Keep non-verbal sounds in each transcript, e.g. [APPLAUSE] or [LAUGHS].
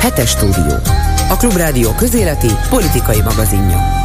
Hetes stúdió. A Klubrádió közéleti politikai magazinja.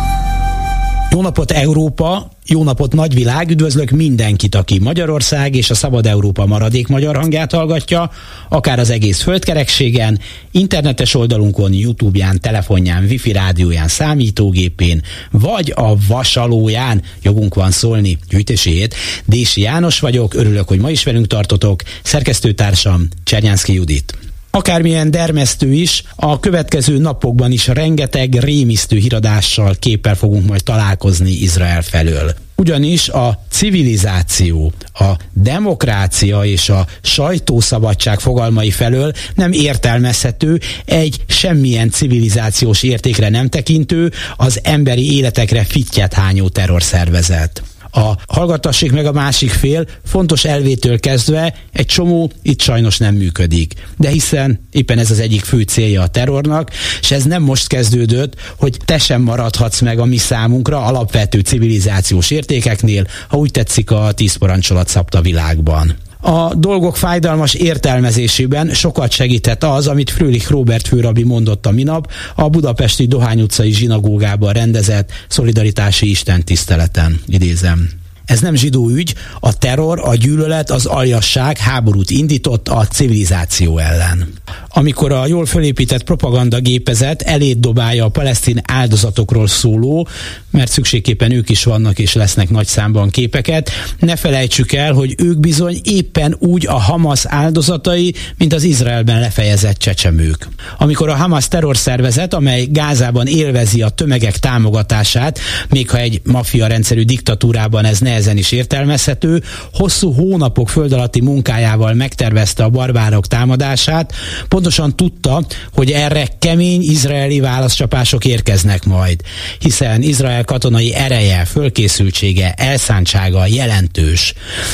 Jó napot Európa, jó napot nagyvilág, üdvözlök mindenkit, aki Magyarország és a Szabad Európa maradék magyar hangját hallgatja, akár az egész földkerekségen, internetes oldalunkon, Youtube-ján, telefonján, wifi rádióján, számítógépén, vagy a vasalóján, jogunk van szólni, gyűjtéséjét. Dési János vagyok, örülök, hogy ma is velünk tartotok, szerkesztőtársam Csernyánszki Judit. Akármilyen dermesztő is, a következő napokban is rengeteg rémisztő híradással képpel fogunk majd találkozni Izrael felől. Ugyanis a civilizáció, a demokrácia és a sajtószabadság fogalmai felől nem értelmezhető egy semmilyen civilizációs értékre nem tekintő, az emberi életekre fittyet hányó terrorszervezet a hallgatassék meg a másik fél fontos elvétől kezdve egy csomó itt sajnos nem működik. De hiszen éppen ez az egyik fő célja a terrornak, és ez nem most kezdődött, hogy te sem maradhatsz meg a mi számunkra alapvető civilizációs értékeknél, ha úgy tetszik a tíz parancsolat szabta világban. A dolgok fájdalmas értelmezésében sokat segített az, amit Frölich Robert főrabi mondott a minap a budapesti Dohány utcai zsinagógában rendezett szolidaritási istentiszteleten. Idézem. Ez nem zsidó ügy, a terror, a gyűlölet, az aljasság háborút indított a civilizáció ellen. Amikor a jól fölépített propagandagépezet elét dobálja a palesztin áldozatokról szóló, mert szükségképpen ők is vannak és lesznek nagy számban képeket, ne felejtsük el, hogy ők bizony éppen úgy a Hamas áldozatai, mint az Izraelben lefejezett csecsemők. Amikor a Hamas terrorszervezet, amely Gázában élvezi a tömegek támogatását, még ha egy maffia rendszerű diktatúrában ez nehezen nehezen is értelmezhető, hosszú hónapok föld alatti munkájával megtervezte a barbárok támadását, pontosan tudta, hogy erre kemény izraeli válaszcsapások érkeznek majd, hiszen Izrael katonai ereje, fölkészültsége, elszántsága jelentős.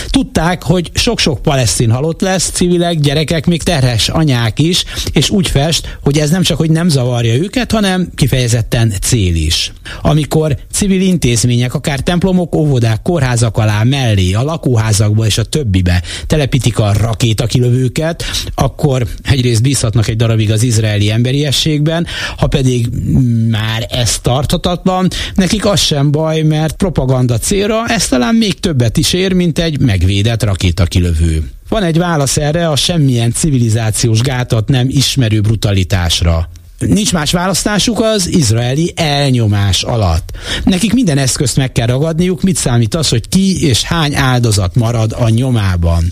Tudták, hogy sok-sok palesztin halott lesz, civilek, gyerekek, még terhes anyák is, és úgy fest, hogy ez nem csak, hogy nem zavarja őket, hanem kifejezetten cél is. Amikor civil intézmények, akár templomok, óvodák, kórházak, házak alá, mellé, a lakóházakba és a többibe telepítik a rakétakilövőket, akkor egyrészt bízhatnak egy darabig az izraeli emberiességben, ha pedig már ez tarthatatlan, nekik az sem baj, mert propaganda célra ez talán még többet is ér, mint egy megvédett rakétakilövő. Van egy válasz erre a semmilyen civilizációs gátat nem ismerő brutalitásra. Nincs más választásuk az izraeli elnyomás alatt. Nekik minden eszközt meg kell ragadniuk, mit számít az, hogy ki és hány áldozat marad a nyomában.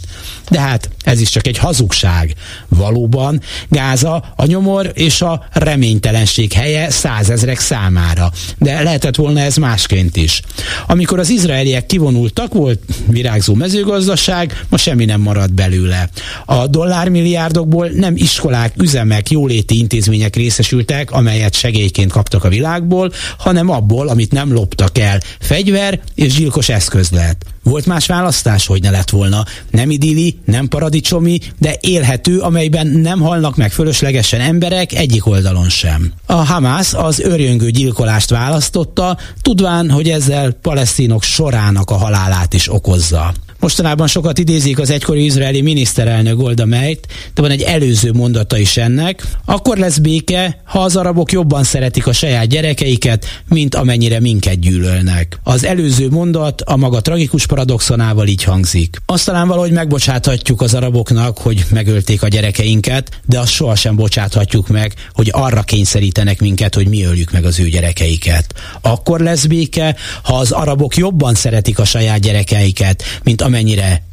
De hát ez is csak egy hazugság. Valóban Gáza a nyomor és a reménytelenség helye százezrek számára. De lehetett volna ez másként is. Amikor az izraeliek kivonultak, volt virágzó mezőgazdaság, ma semmi nem maradt belőle. A dollármilliárdokból nem iskolák, üzemek, jóléti intézmények részesültek, amelyet segélyként kaptak a világból, hanem abból, amit nem loptak el. Fegyver és gyilkos eszköz lett. Volt más választás, hogy ne lett volna. Nem idilli, nem paradicsomi, de élhető, amelyben nem halnak meg fölöslegesen emberek egyik oldalon sem. A Hamász az örjöngő gyilkolást választotta, tudván, hogy ezzel palesztinok sorának a halálát is okozza. Mostanában sokat idézik az egykori izraeli miniszterelnök Golda Meir-t, de van egy előző mondata is ennek. Akkor lesz béke, ha az arabok jobban szeretik a saját gyerekeiket, mint amennyire minket gyűlölnek. Az előző mondat a maga tragikus paradoxonával így hangzik. Azt talán valahogy megbocsáthatjuk az araboknak, hogy megölték a gyerekeinket, de azt sohasem bocsáthatjuk meg, hogy arra kényszerítenek minket, hogy mi öljük meg az ő gyerekeiket. Akkor lesz béke, ha az arabok jobban szeretik a saját gyerekeiket, mint amennyire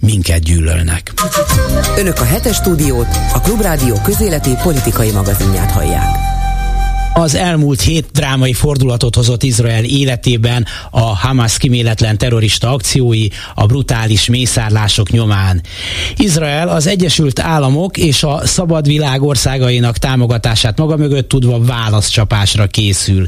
minket gyűlölnek. Önök a hetes stúdiót, a Klubrádió közéleti politikai magazinját hallják. Az elmúlt hét drámai fordulatot hozott Izrael életében a Hamas kiméletlen terrorista akciói, a brutális mészárlások nyomán. Izrael az Egyesült Államok és a szabad világ országainak támogatását maga mögött tudva válaszcsapásra készül.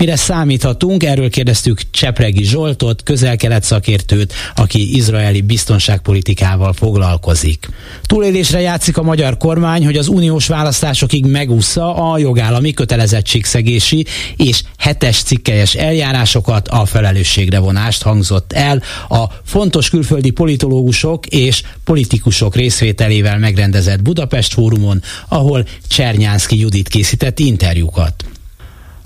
Mire számíthatunk, erről kérdeztük Csepregi Zsoltot, közel-kelet szakértőt, aki izraeli biztonságpolitikával foglalkozik. Túlélésre játszik a magyar kormány, hogy az uniós választásokig megúszza a jogállami kötelezettségszegési és hetes cikkelyes eljárásokat, a felelősségre vonást hangzott el a fontos külföldi politológusok és politikusok részvételével megrendezett Budapest fórumon, ahol Csernyánszki Judit készített interjúkat.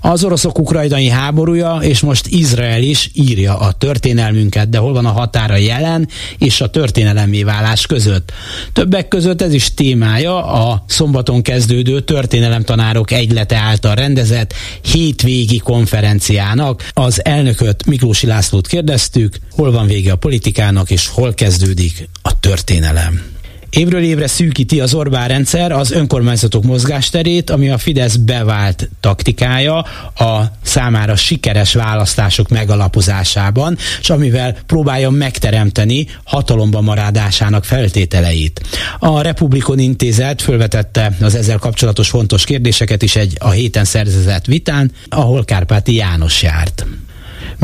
Az oroszok ukrajnai háborúja, és most Izrael is írja a történelmünket, de hol van a határa jelen és a történelemé válás között. Többek között ez is témája a szombaton kezdődő történelemtanárok egylete által rendezett hétvégi konferenciának. Az elnököt Miklósi Lászlót kérdeztük, hol van vége a politikának és hol kezdődik a történelem. Évről évre szűkíti az Orbán rendszer az önkormányzatok mozgásterét, ami a Fidesz bevált taktikája a számára sikeres választások megalapozásában, és amivel próbálja megteremteni hatalomba maradásának feltételeit. A Republikon Intézet fölvetette az ezzel kapcsolatos fontos kérdéseket is egy a héten szerzett vitán, ahol Kárpáti János járt.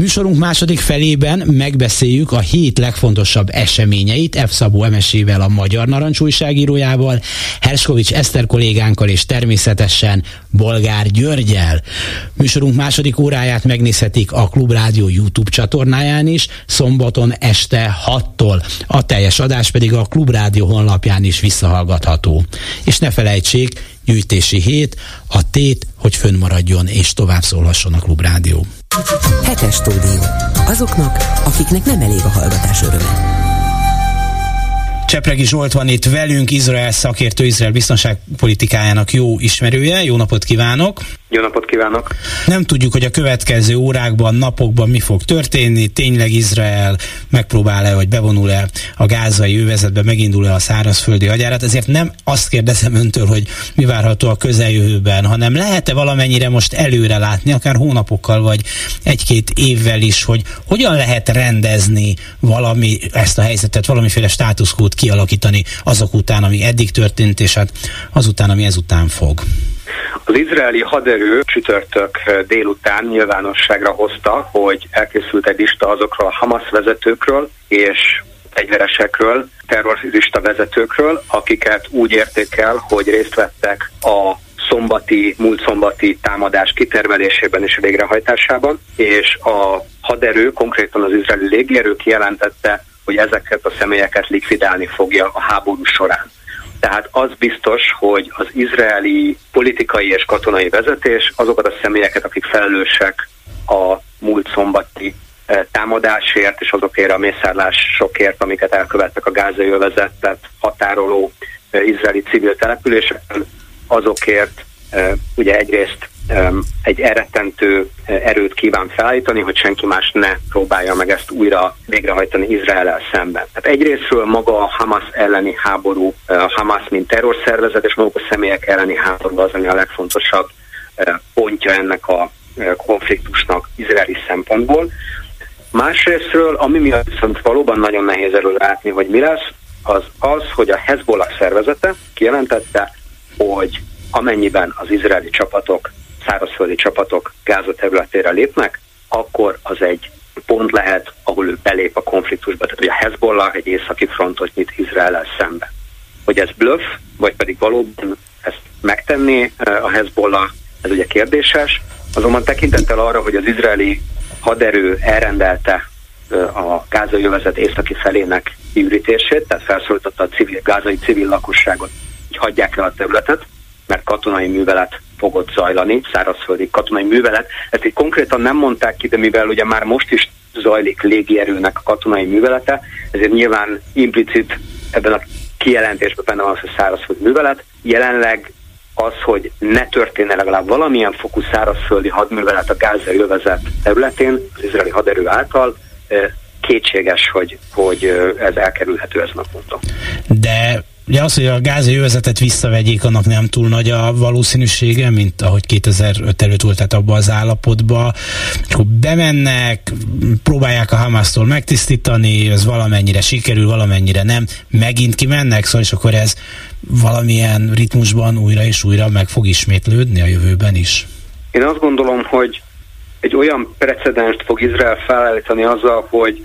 Műsorunk második felében megbeszéljük a hét legfontosabb eseményeit F. Szabó Emesével, a Magyar Narancs újságírójával, Herskovics Eszter kollégánkkal és természetesen Bolgár Györgyel. Műsorunk második óráját megnézhetik a Klubrádió YouTube csatornáján is, szombaton este 6-tól. A teljes adás pedig a Klubrádió honlapján is visszahallgatható. És ne felejtsék, gyűjtési hét, a tét, hogy fönnmaradjon és tovább szólhasson a Klubrádió. Hetes stúdió. Azoknak, akiknek nem elég a hallgatás öröme. Csepregi Zsolt van itt velünk, Izrael szakértő, Izrael biztonságpolitikájának jó ismerője. Jó napot kívánok! Jó napot kívánok! Nem tudjuk, hogy a következő órákban, napokban mi fog történni. Tényleg Izrael megpróbál-e, vagy bevonul-e a gázai övezetbe, megindul-e a szárazföldi agyárat. Ezért nem azt kérdezem öntől, hogy mi várható a közeljövőben, hanem lehet-e valamennyire most előre látni, akár hónapokkal, vagy egy-két évvel is, hogy hogyan lehet rendezni valami, ezt a helyzetet, valamiféle státuszkót kialakítani azok után, ami eddig történt, és hát azután, ami ezután fog. Az izraeli haderő csütörtök délután nyilvánosságra hozta, hogy elkészült egy lista azokról a Hamas vezetőkről és fegyveresekről, terrorista vezetőkről, akiket úgy értékel, hogy részt vettek a szombati, múlt szombati támadás kitermelésében és végrehajtásában, és a haderő, konkrétan az izraeli légierő kijelentette, hogy ezeket a személyeket likvidálni fogja a háború során. Tehát az biztos, hogy az izraeli politikai és katonai vezetés azokat a személyeket, akik felelősek a múlt szombati eh, támadásért és azokért a mészárlásokért, amiket elkövettek a gázai övezetet határoló eh, izraeli civil településeken, azokért eh, ugye egyrészt egy elrettentő erőt kíván felállítani, hogy senki más ne próbálja meg ezt újra végrehajtani Izrael szemben. Tehát egyrésztről maga a Hamas elleni háború, a Hamas mint terrorszervezet és maguk a személyek elleni háború az, ami a legfontosabb pontja ennek a konfliktusnak izraeli szempontból. Másrésztről, ami miatt viszont valóban nagyon nehéz erről látni, hogy mi lesz, az az, hogy a Hezbollah szervezete kijelentette, hogy amennyiben az izraeli csapatok szárazföldi csapatok Gáza területére lépnek, akkor az egy pont lehet, ahol ő belép a konfliktusba. Tehát, hogy a Hezbollah egy északi frontot nyit izrael szembe. Hogy ez bluff, vagy pedig valóban ezt megtenni eh, a Hezbollah, ez ugye kérdéses. Azonban tekintettel arra, hogy az izraeli haderő elrendelte eh, a gázai övezet északi felének kiürítését, tehát felszólította a civil, gázai civil lakosságot, hogy hagyják el a területet, mert katonai művelet fogott zajlani, szárazföldi katonai művelet. Ezt itt konkrétan nem mondták ki, de mivel ugye már most is zajlik légierőnek a katonai művelete, ezért nyilván implicit ebben a kijelentésben benne van az, hogy szárazföldi művelet. Jelenleg az, hogy ne történne legalább valamilyen fokú szárazföldi hadművelet a gázai övezet területén, az izraeli haderő által, kétséges, hogy, hogy ez elkerülhető ezen a ponton. De Ugye az, hogy a gázai övezetet visszavegyék, annak nem túl nagy a valószínűsége, mint ahogy 2005 előtt volt, tehát abban az állapotba. És akkor bemennek, próbálják a Hamasztól megtisztítani, ez valamennyire sikerül, valamennyire nem, megint kimennek, szóval és akkor ez valamilyen ritmusban újra és újra meg fog ismétlődni a jövőben is. Én azt gondolom, hogy egy olyan precedenst fog Izrael felállítani azzal, hogy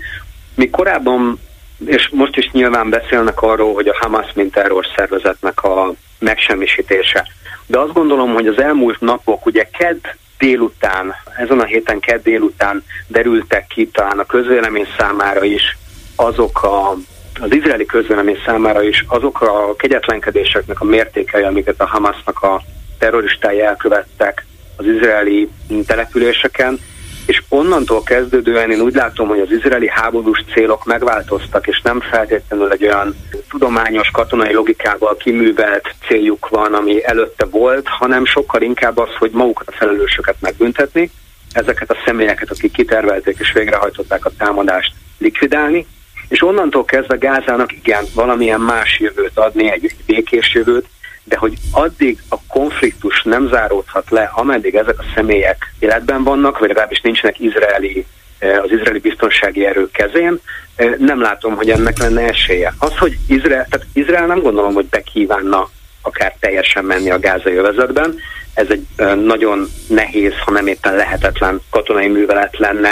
mi korábban, és most is nyilván beszélnek arról, hogy a Hamas mint terrorszervezetnek a megsemmisítése. De azt gondolom, hogy az elmúlt napok, ugye kedd délután, ezen a héten kedd délután derültek ki talán a közvélemény számára is azok a az izraeli közvélemény számára is azok a kegyetlenkedéseknek a mértékei, amiket a Hamasnak a terroristái elkövettek az izraeli településeken, és onnantól kezdődően én úgy látom, hogy az izraeli háborús célok megváltoztak, és nem feltétlenül egy olyan tudományos, katonai logikával kiművelt céljuk van, ami előtte volt, hanem sokkal inkább az, hogy magukat a felelősöket megbüntetni, ezeket a személyeket, akik kitervelték és végrehajtották a támadást likvidálni, és onnantól kezdve Gázának igen, valamilyen más jövőt adni, egy békés jövőt, de hogy addig a konfliktus nem záródhat le, ameddig ezek a személyek életben vannak, vagy legalábbis nincsenek izraeli, eh, az izraeli biztonsági erők kezén, eh, nem látom, hogy ennek lenne esélye. Az, hogy Izrael, tehát Izrael nem gondolom, hogy bekívánna akár teljesen menni a gázai övezetben, ez egy eh, nagyon nehéz, ha nem éppen lehetetlen katonai művelet lenne,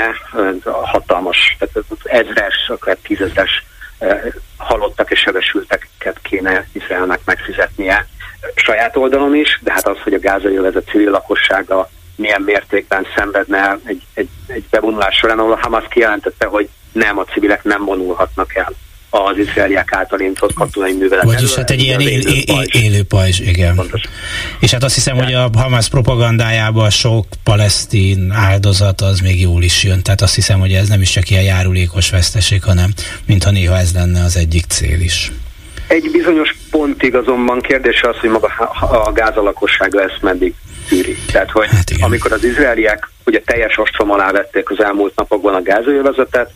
hatalmas, tehát ezres, akár tízezres halottak és sebesülteket kéne Izraelnek megfizetnie saját oldalon is, de hát az, hogy a gázai övezet civil lakossága milyen mértékben szenvedne egy, egy, egy bevonulás során, ahol a Hamas kijelentette, hogy nem, a civilek nem vonulhatnak el az izraeliek által indított katonai művelet. Vagyis hát egy ilyen él, él, élő pajzs, igen. Pontos. És hát azt hiszem, hogy a Hamas propagandájában sok palesztin áldozat az még jól is jön. Tehát azt hiszem, hogy ez nem is csak ilyen járulékos veszteség, hanem mintha néha ez lenne az egyik cél is. Egy bizonyos pontig azonban kérdés az, hogy maga a Gáza lakossága ezt meddig tűri. Tehát, hogy hát amikor az izraeliek ugye teljes ostrom alá vették az elmúlt napokban a gázőjövezetet,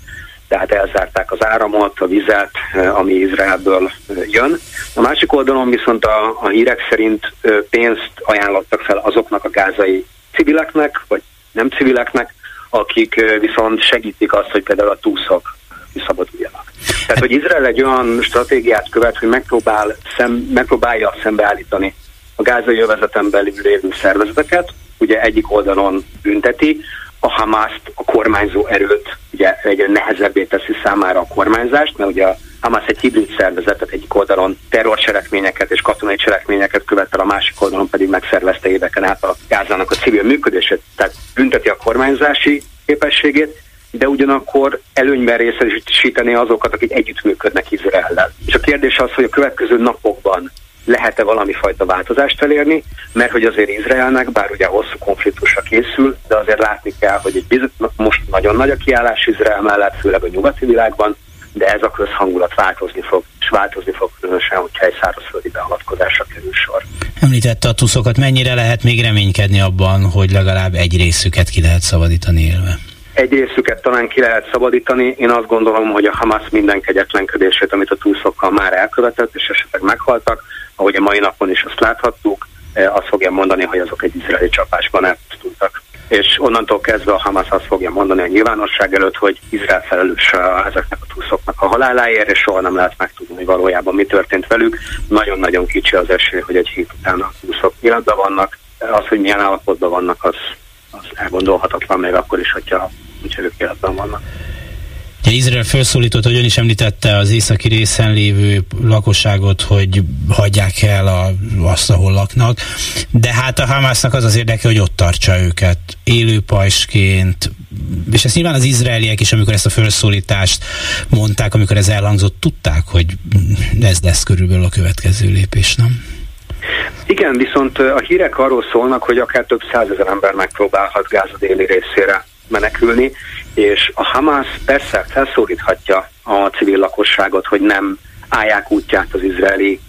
tehát elzárták az áramot, a vizet, eh, ami Izraelből eh, jön. A másik oldalon viszont a, a hírek szerint eh, pénzt ajánlottak fel azoknak a gázai civileknek, vagy nem civileknek, akik viszont segítik azt, hogy például a túszok kiszabaduljanak. Tehát, hogy Izrael egy olyan stratégiát követ, hogy megpróbál szem, megpróbálja szembeállítani a gázai jövezeten belül lévő szervezeteket, ugye egyik oldalon bünteti, a Hamaszt, a kormányzó erőt ugye egyre nehezebbé teszi számára a kormányzást, mert ugye a Hamas egy hibrid szervezet, tehát egyik oldalon terrorcselekményeket és katonai cselekményeket követel, a másik oldalon pedig megszervezte éveken át a Gázának a civil működését, tehát bünteti a kormányzási képességét, de ugyanakkor előnyben részesíteni azokat, akik együttműködnek Izraellel. És a kérdés az, hogy a következő napokban lehet-e valami fajta változást elérni, mert hogy azért Izraelnek, bár ugye hosszú konfliktusra készül, de azért látni kell, hogy egy bizony, most nagyon nagy a kiállás Izrael mellett, főleg a nyugati világban, de ez a közhangulat változni fog, és változni fog különösen, hogyha egy szárazföldi beavatkozásra kerül sor. Említette a tuszokat, mennyire lehet még reménykedni abban, hogy legalább egy részüket ki lehet szabadítani élve? Egy részüket talán ki lehet szabadítani. Én azt gondolom, hogy a Hamas minden kegyetlenkedését, amit a túszokkal már elkövetett, és esetleg meghaltak, ahogy a mai napon is azt láthattuk, eh, azt fogja mondani, hogy azok egy izraeli csapásban elpusztultak. És onnantól kezdve a Hamas azt fogja mondani a nyilvánosság előtt, hogy Izrael felelős ezeknek a túszoknak a haláláért, és soha nem lehet megtudni, hogy valójában mi történt velük. Nagyon-nagyon kicsi az esély, hogy egy hét után a túszok életben vannak. Az, hogy milyen állapotban vannak, az, az elgondolhatatlan még akkor is, hogyha ők életben vannak. Ugye Izrael felszólított, hogy ön is említette az északi részen lévő lakosságot, hogy hagyják el a, azt, ahol laknak, de hát a Hamásznak az az érdeke, hogy ott tartsa őket élő pajsként, és ezt nyilván az izraeliek is, amikor ezt a felszólítást mondták, amikor ez elhangzott, tudták, hogy ez lesz körülbelül a következő lépés, nem? Igen, viszont a hírek arról szólnak, hogy akár több százezer ember megpróbálhat Gáza déli részére menekülni, és a Hamas persze felszólíthatja a civil lakosságot, hogy nem állják útját az izraeli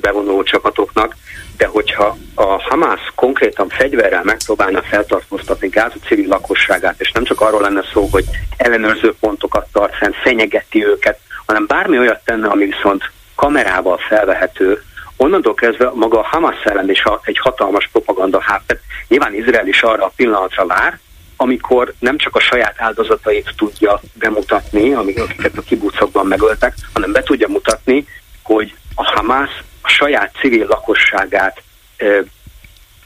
bevonuló csapatoknak, de hogyha a Hamas konkrétan fegyverrel megpróbálna feltartóztatni Gáza civil lakosságát, és nem csak arról lenne szó, hogy ellenőrző pontokat tart fenn, fenyegeti őket, hanem bármi olyat tenne, ami viszont kamerával felvehető, onnantól kezdve maga a Hamas ellen is egy hatalmas propaganda hát. Nyilván Izrael is arra a pillanatra vár, amikor nem csak a saját áldozatait tudja bemutatni, akiket a kibucokban megöltek, hanem be tudja mutatni, hogy a Hamász a saját civil lakosságát e,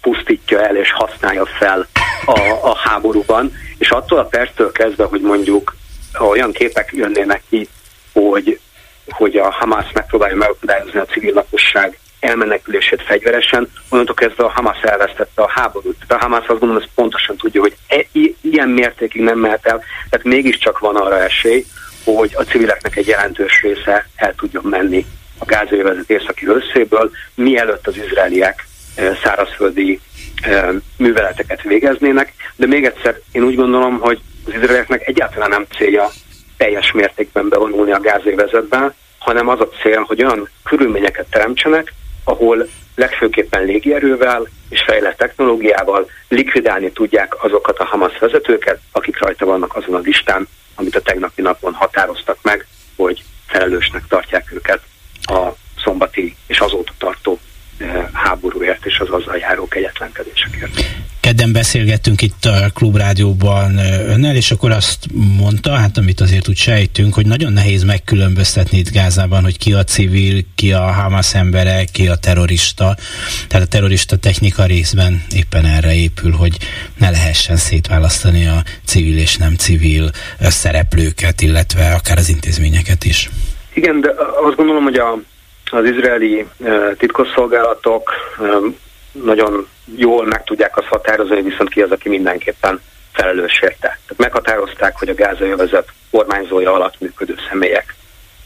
pusztítja el és használja fel a, a háborúban, és attól a perctől kezdve, hogy mondjuk olyan képek jönnének ki, hogy, hogy a Hamas megpróbálja megakadályozni a civil lakosság elmenekülését fegyveresen, onnantól kezdve a Hamas elvesztette a háborút. Tehát a Hamas azt gondolom, hogy pontosan tudja, hogy e, ilyen mértékig nem mehet el, tehát mégiscsak van arra esély, hogy a civileknek egy jelentős része el tudjon menni a gázővezet északi összéből, mielőtt az izraeliek e, szárazföldi e, műveleteket végeznének. De még egyszer, én úgy gondolom, hogy az izraelieknek egyáltalán nem célja teljes mértékben bevonulni a gázővezetbe, hanem az a cél, hogy olyan körülményeket teremtsenek, ahol legfőképpen légierővel és fejlett technológiával likvidálni tudják azokat a Hamas vezetőket, akik rajta vannak azon a listán, amit a tegnapi napon határoztak meg, hogy felelősnek tartják őket a szombati és azóta tartó eh, háborúért és az azzal járó kegyetlenkedésekért. Kedden beszélgettünk itt a klubrádióban önnel, és akkor azt mondta, hát amit azért úgy sejtünk, hogy nagyon nehéz megkülönböztetni itt Gázában, hogy ki a civil, ki a Hamas embere, ki a terrorista. Tehát a terrorista technika részben éppen erre épül, hogy ne lehessen szétválasztani a civil és nem civil szereplőket, illetve akár az intézményeket is. Igen, de azt gondolom, hogy a, az izraeli titkosszolgálatok nagyon jól meg tudják azt határozni, viszont ki az, aki mindenképpen felelős érte. Tehát meghatározták, hogy a gázajövezet kormányzója alatt működő személyek.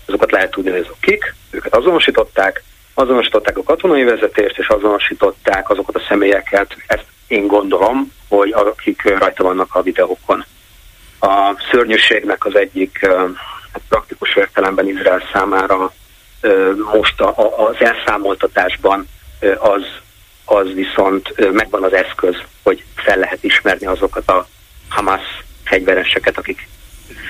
Azokat lehet tudni, hogy azok kik, őket azonosították, azonosították a katonai vezetést, és azonosították azokat a személyeket, ezt én gondolom, hogy akik rajta vannak a videókon. A szörnyűségnek az egyik hát praktikus értelemben Izrael számára most az elszámoltatásban az az viszont megvan az eszköz, hogy fel lehet ismerni azokat a Hamas fegyvereseket, akik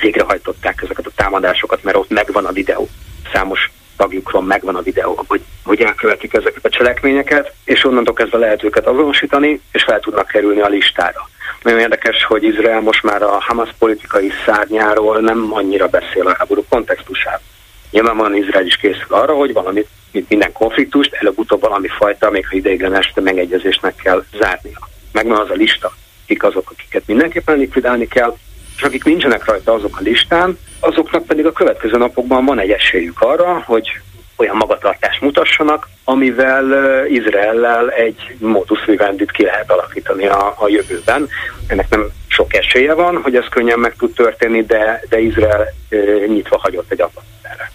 végrehajtották ezeket a támadásokat, mert ott megvan a videó. Számos tagjukról megvan a videó, hogy, hogy elkövetik ezeket a cselekményeket, és onnantól kezdve lehet őket azonosítani, és fel tudnak kerülni a listára. Nagyon érdekes, hogy Izrael most már a Hamas politikai szárnyáról nem annyira beszél a háború kontextusában. Nyilvánvalóan Izrael is készül arra, hogy valamit mint minden konfliktust, előbb-utóbb valami fajta, még ha ideiglenes megegyezésnek kell zárnia. Megvan az a lista, kik azok, akiket mindenképpen likvidálni kell, és akik nincsenek rajta azok a listán, azoknak pedig a következő napokban van egy esélyük arra, hogy olyan magatartást mutassanak, amivel Izraellel egy modus vivendit ki lehet alakítani a, a jövőben. Ennek nem sok esélye van, hogy ez könnyen meg tud történni, de, de Izrael e, nyitva hagyott egy apatot erre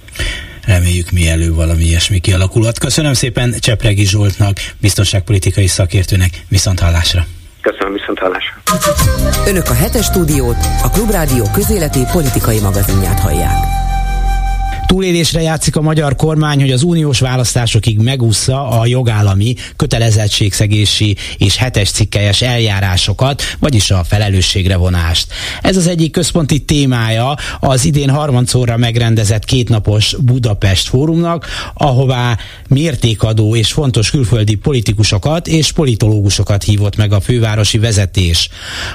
reméljük mielőbb valami ilyesmi kialakulhat. Köszönöm szépen Csepregi Zsoltnak, biztonságpolitikai szakértőnek, viszont hallásra. Köszönöm, viszont hallásra. Önök a hetes stúdiót, a Klubrádió közéleti politikai magazinját hallják. Túlélésre játszik a magyar kormány, hogy az uniós választásokig megúszza a jogállami kötelezettségszegési és hetes cikkelyes eljárásokat, vagyis a felelősségre vonást. Ez az egyik központi témája az idén harmadszorra megrendezett kétnapos Budapest fórumnak, ahová mértékadó és fontos külföldi politikusokat és politológusokat hívott meg a fővárosi vezetés.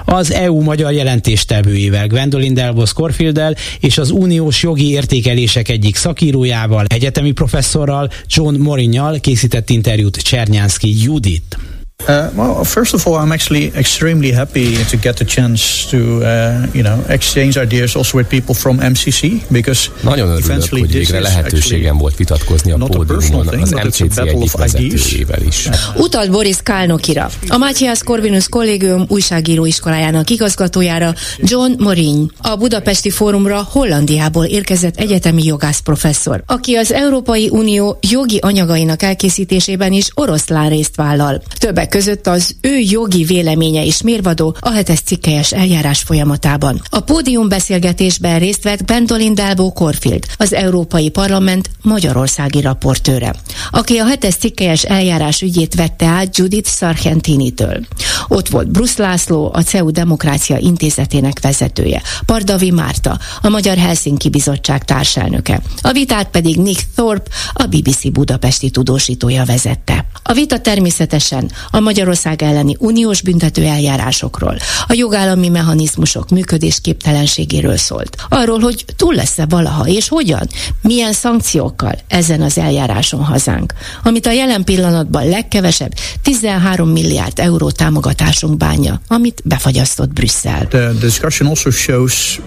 Az EU magyar jelentéstevőjével Gwendolyn Delbos Corfielddel és az uniós jogi értékelések egyik szakírójával, egyetemi professzorral, John Morinyal készített interjút Csernyánszki Judit. Uh, well, first of all, I'm actually extremely happy to get the chance to, uh, you know, exchange ideas also with people from MCC, because Nagyon örülök, hogy végre lehetőségem volt vitatkozni a pódiumon az MCC egyik vezetőjével is. Utalt Boris Kálnokira, a Matthias Corvinus kollégium újságíróiskolájának igazgatójára, John Morin, a Budapesti Fórumra Hollandiából érkezett egyetemi jogász professzor, aki az Európai Unió jogi anyagainak elkészítésében is oroszlán részt vállal. Többek között az ő jogi véleménye is mérvadó a hetes cikkelyes eljárás folyamatában. A pódium beszélgetésben részt vett Bentolin Delbo Corfield, az Európai Parlament magyarországi raportőre, aki a hetes cikkelyes eljárás ügyét vette át Judith Sargentini-től. Ott volt Bruce László, a CEU Demokrácia Intézetének vezetője, Pardavi Márta, a Magyar Helsinki Bizottság társelnöke. A vitát pedig Nick Thorpe, a BBC budapesti tudósítója vezette. A vita természetesen a Magyarország elleni uniós büntető eljárásokról, a jogállami mechanizmusok működésképtelenségéről szólt. Arról, hogy túl lesz-e valaha, és hogyan, milyen szankciókkal ezen az eljáráson hazánk, amit a jelen pillanatban legkevesebb 13 milliárd euró támogatásunk bánja, amit befagyasztott Brüsszel.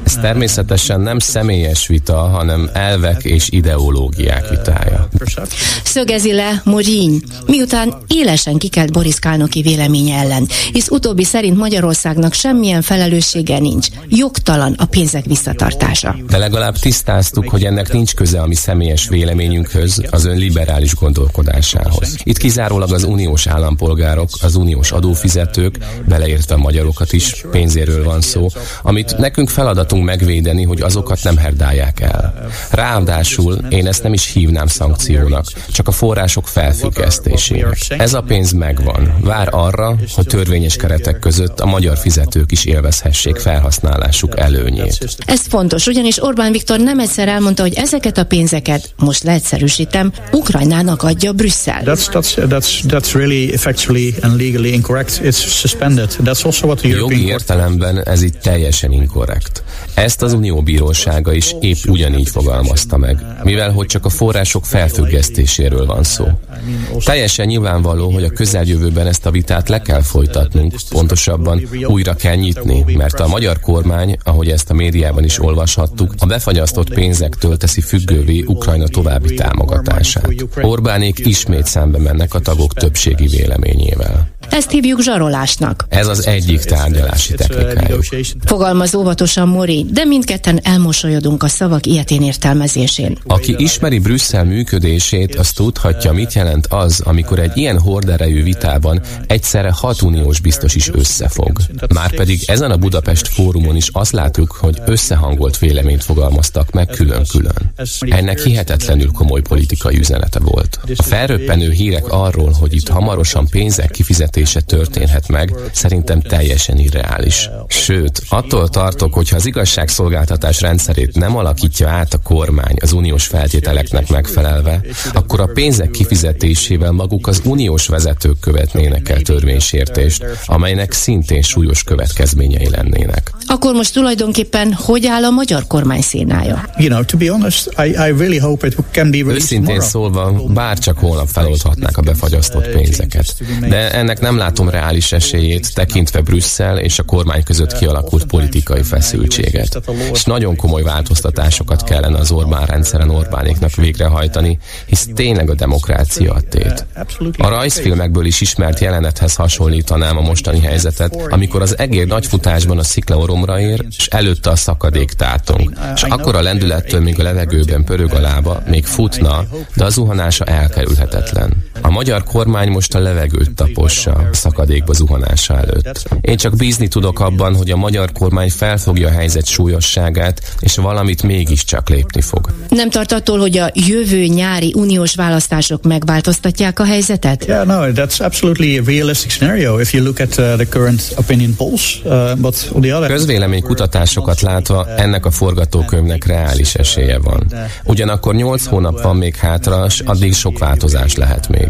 Ez természetesen nem személyes vita, hanem elvek és ideológiák vitája. Szögezi le Morin, miután élesen kikelt Boris Kálnoki véleménye ellen, hisz utóbbi szerint Magyarországnak semmilyen felelőssége nincs. Jogtalan a pénzek visszatartása. De legalább tisztáztuk, hogy ennek nincs köze a mi személyes véleményünkhöz, az ön liberális gondolkodásához. Itt kizárólag az uniós állampolgárok, az uniós adófizetők, beleértve magyarokat is, pénzéről van szó, amit nekünk feladatunk megvédeni, hogy azokat nem herdálják el. Ráadásul én ezt nem is hívnám szankciónak, csak a források felfüggesztésének. Ez a pénz megvan. Vár arra, hogy törvényes keretek között a magyar fizetők is élvezhessék felhasználásuk előnyét. Ez fontos, ugyanis Orbán Viktor nem egyszer elmondta, hogy ezeket a pénzeket, most leegyszerűsítem, Ukrajnának adja Brüsszel. That's, that's, that's, that's really factually and legally incorrect. It's suspended. That's also what the European Jogi értelemben ez itt teljesen inkorrekt. Ezt az Unió bírósága is épp ugyanígy fogalmazta meg, mivel hogy csak a források felfüggesztéséről van szó. Teljesen nyilvánvaló, hogy a közeljövőben ezt a vitát le kell folytatnunk, pontosabban újra kell nyitni, mert a magyar kormány, ahogy ezt a médiában is olvashattuk, a befagyasztott pénzektől teszi függővé Ukrajna további támogatását. Orbánék ismét szembe mennek a tagok többségi véleményével. Ezt hívjuk zsarolásnak. Ez az egyik tárgyalási technikájuk. Fogalmaz óvatosan Mori, de mindketten elmosolyodunk a szavak ilyetén értelmezésén. Aki ismeri Brüsszel működését, az tudhatja, mit jelent az, amikor egy ilyen horderejű vitában egyszerre hat uniós biztos is összefog. Márpedig ezen a Budapest fórumon is azt látjuk, hogy összehangolt véleményt fogalmaztak meg külön-külön. Ennek hihetetlenül komoly politikai üzenete volt. A felröppenő hírek arról, hogy itt hamarosan pénzek kifizetése történhet meg, szerintem teljesen irreális. Sőt, attól tartok, hogy ha az igazságszolgáltatás rendszerét nem alakítja át a kormány az uniós feltételeknek megfelelve, akkor a pénzek kifizetésével maguk az uniós vezetők követnének el törvénysértést, amelynek szintén súlyos következményei lennének. Akkor most tulajdonképpen hogy áll a magyar kormány szénája? Őszintén szólva, bárcsak holnap feloldhatnák a befagyasztott pénzeket. De ennek nem látom reális esélyét, tekintve Brüsszel és a kormány között kialakult politikai feszültséget. És nagyon komoly változtatásokat kellene az Orbán rendszeren Orbánéknak végrehajtani, hisz tényleg a demokrácia a tét. A rajzfilmekből is ismert jelenethez hasonlítanám a mostani helyzetet, amikor az egér nagyfutásban a sziklaoromra ér, és előtte a szakadék tátong. És akkor a lendülettől még a levegőben pörög a lába, még futna, de a zuhanása elkerülhetetlen. A magyar kormány most a levegőt tapossa a szakadékba zuhanása előtt. Én csak bízni tudok abban, hogy a magyar kormány felfogja a helyzet súlyosságát, és valamit mégiscsak lépni fog. Nem tart attól, hogy a jövő nyári uniós választások megváltoztatják a helyzetet? Yeah, no, that's absolutely a realistic scenario if you look at uh, the current opinion polls. Uh, but on the other... Közvélemény kutatásokat látva ennek a forgatókönyvnek reális esélye van. Ugyanakkor 8 hónap van még hátra, és addig sok változás lehet még.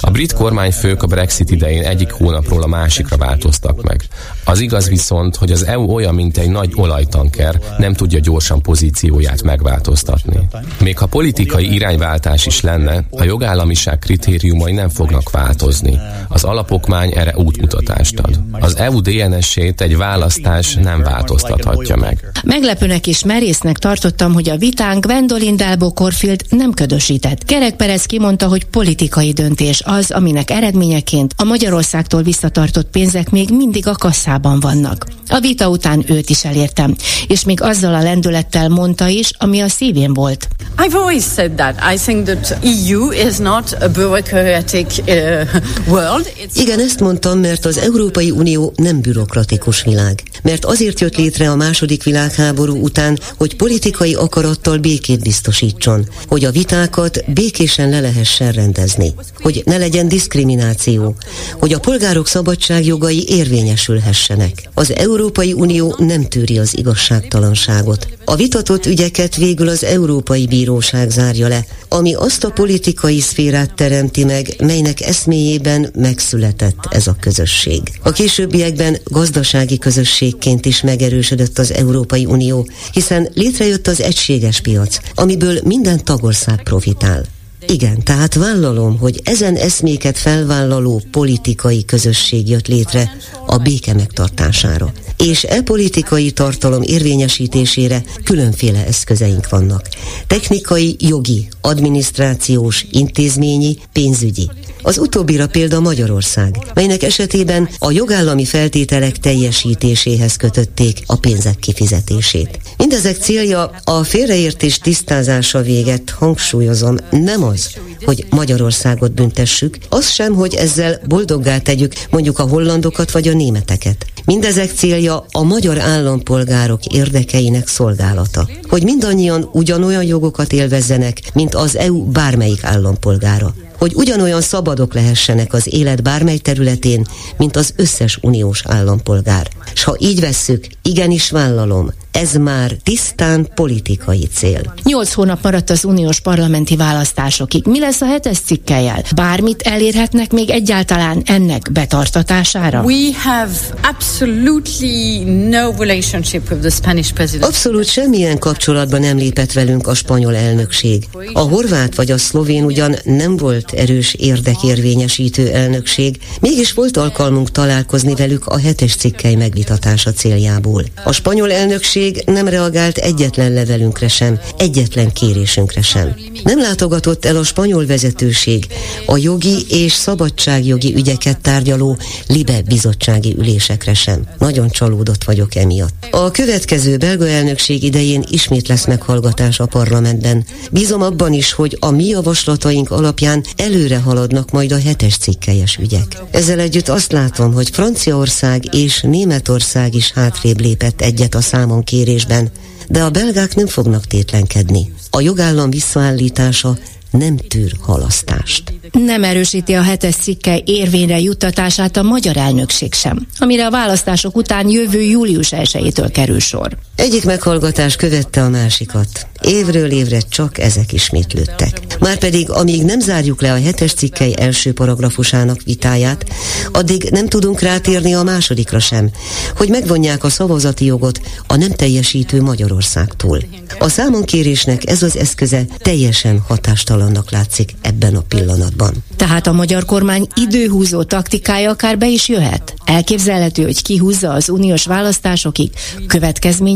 A brit kormányfők a Brexit idején egyik hónapról a másikra változtak meg. Az igaz viszont, hogy az EU olyan, mint egy nagy olajtanker, nem tudja gyorsan pozícióját megváltoztatni. Még ha politikai irányváltás is lenne, a jogállamiság kritériumai nem fognak változni. Az alapokmány erre útmutatást ad. Az EU DNS-ét egy választás nem változtathatja meg. Meglepőnek és merésznek tartottam, hogy a vitánk Gwendolyn Dalbo Corfield nem ködösített. Kerek Perez kimondta, hogy politikai döntés az, aminek eredményeként a Magyarországtól visszatartott pénzek még mindig a kasszában vannak. A vita után őt is elértem, és még azzal a lendülettel mondta is, ami a szívén volt. I've always said that. I think that EU is not a bureaucratic uh, world. Igen, ezt mondtam, mert az Európai Unió nem bürokratikus világ. Mert azért jött létre a második világháború után, hogy politikai akarattal békét biztosítson, hogy a vitákat békésen le lehessen rendezni. hogy ne legyen diszkrimináció, hogy a polgárok szabadságjogai érvényesülhessenek. Az Európai Unió nem tűri az igazságtalanságot. A vitatott ügyeket végül az Európai Bíróság zárja le, ami azt a politikai szférát teremti meg, melynek eszméjében megszületett ez a közösség. A későbbiekben gazdasági közösségként is megerősödött az Európai Unió, hiszen létrejött az egységes piac, amiből minden tagország profitál. Igen, tehát vállalom, hogy ezen eszméket felvállaló politikai közösség jött létre a béke megtartására. És e politikai tartalom érvényesítésére különféle eszközeink vannak. Technikai, jogi, adminisztrációs, intézményi, pénzügyi. Az utóbbira példa Magyarország, melynek esetében a jogállami feltételek teljesítéséhez kötötték a pénzek kifizetését. Mindezek célja a félreértés tisztázása véget, hangsúlyozom, nem az, hogy Magyarországot büntessük, az sem, hogy ezzel boldoggá tegyük mondjuk a hollandokat vagy a németeket. Mindezek célja a magyar állampolgárok érdekeinek szolgálata. Hogy mindannyian ugyanolyan jogokat élvezzenek, mint az EU bármelyik állampolgára hogy ugyanolyan szabadok lehessenek az élet bármely területén, mint az összes uniós állampolgár. S ha így vesszük, igenis vállalom, ez már tisztán politikai cél. Nyolc hónap maradt az uniós parlamenti választásokig. Mi lesz a hetes cikkeljel? Bármit elérhetnek még egyáltalán ennek betartatására? We have absolutely no relationship with the Spanish president. Abszolút semmilyen kapcsolatban nem lépett velünk a spanyol elnökség. A horvát vagy a szlovén ugyan nem volt erős érdekérvényesítő elnökség, mégis volt alkalmunk találkozni velük a hetes cikkely megvitatása céljából. A spanyol elnökség nem reagált egyetlen levelünkre sem, egyetlen kérésünkre sem. Nem látogatott el a spanyol vezetőség a jogi és szabadságjogi ügyeket tárgyaló Libe bizottsági ülésekre sem. Nagyon csalódott vagyok emiatt. A következő belga elnökség idején ismét lesz meghallgatás a parlamentben. Bízom abban is, hogy a mi javaslataink alapján előre haladnak majd a hetes cikkelyes ügyek. Ezzel együtt azt látom, hogy Franciaország és Németország is hátrébb lépett egyet a számon kérésben, de a belgák nem fognak tétlenkedni. A jogállam visszaállítása nem tűr halasztást. Nem erősíti a hetes cikke érvényre juttatását a magyar elnökség sem, amire a választások után jövő július 1-től kerül sor. Egyik meghallgatás követte a másikat. Évről évre csak ezek ismétlődtek. Márpedig, amíg nem zárjuk le a hetes cikkei első paragrafusának vitáját, addig nem tudunk rátérni a másodikra sem, hogy megvonják a szavazati jogot a nem teljesítő Magyarországtól. A számonkérésnek ez az eszköze teljesen hatástalannak látszik ebben a pillanatban. Tehát a magyar kormány időhúzó taktikája akár be is jöhet? Elképzelhető, hogy kihúzza az uniós választásokig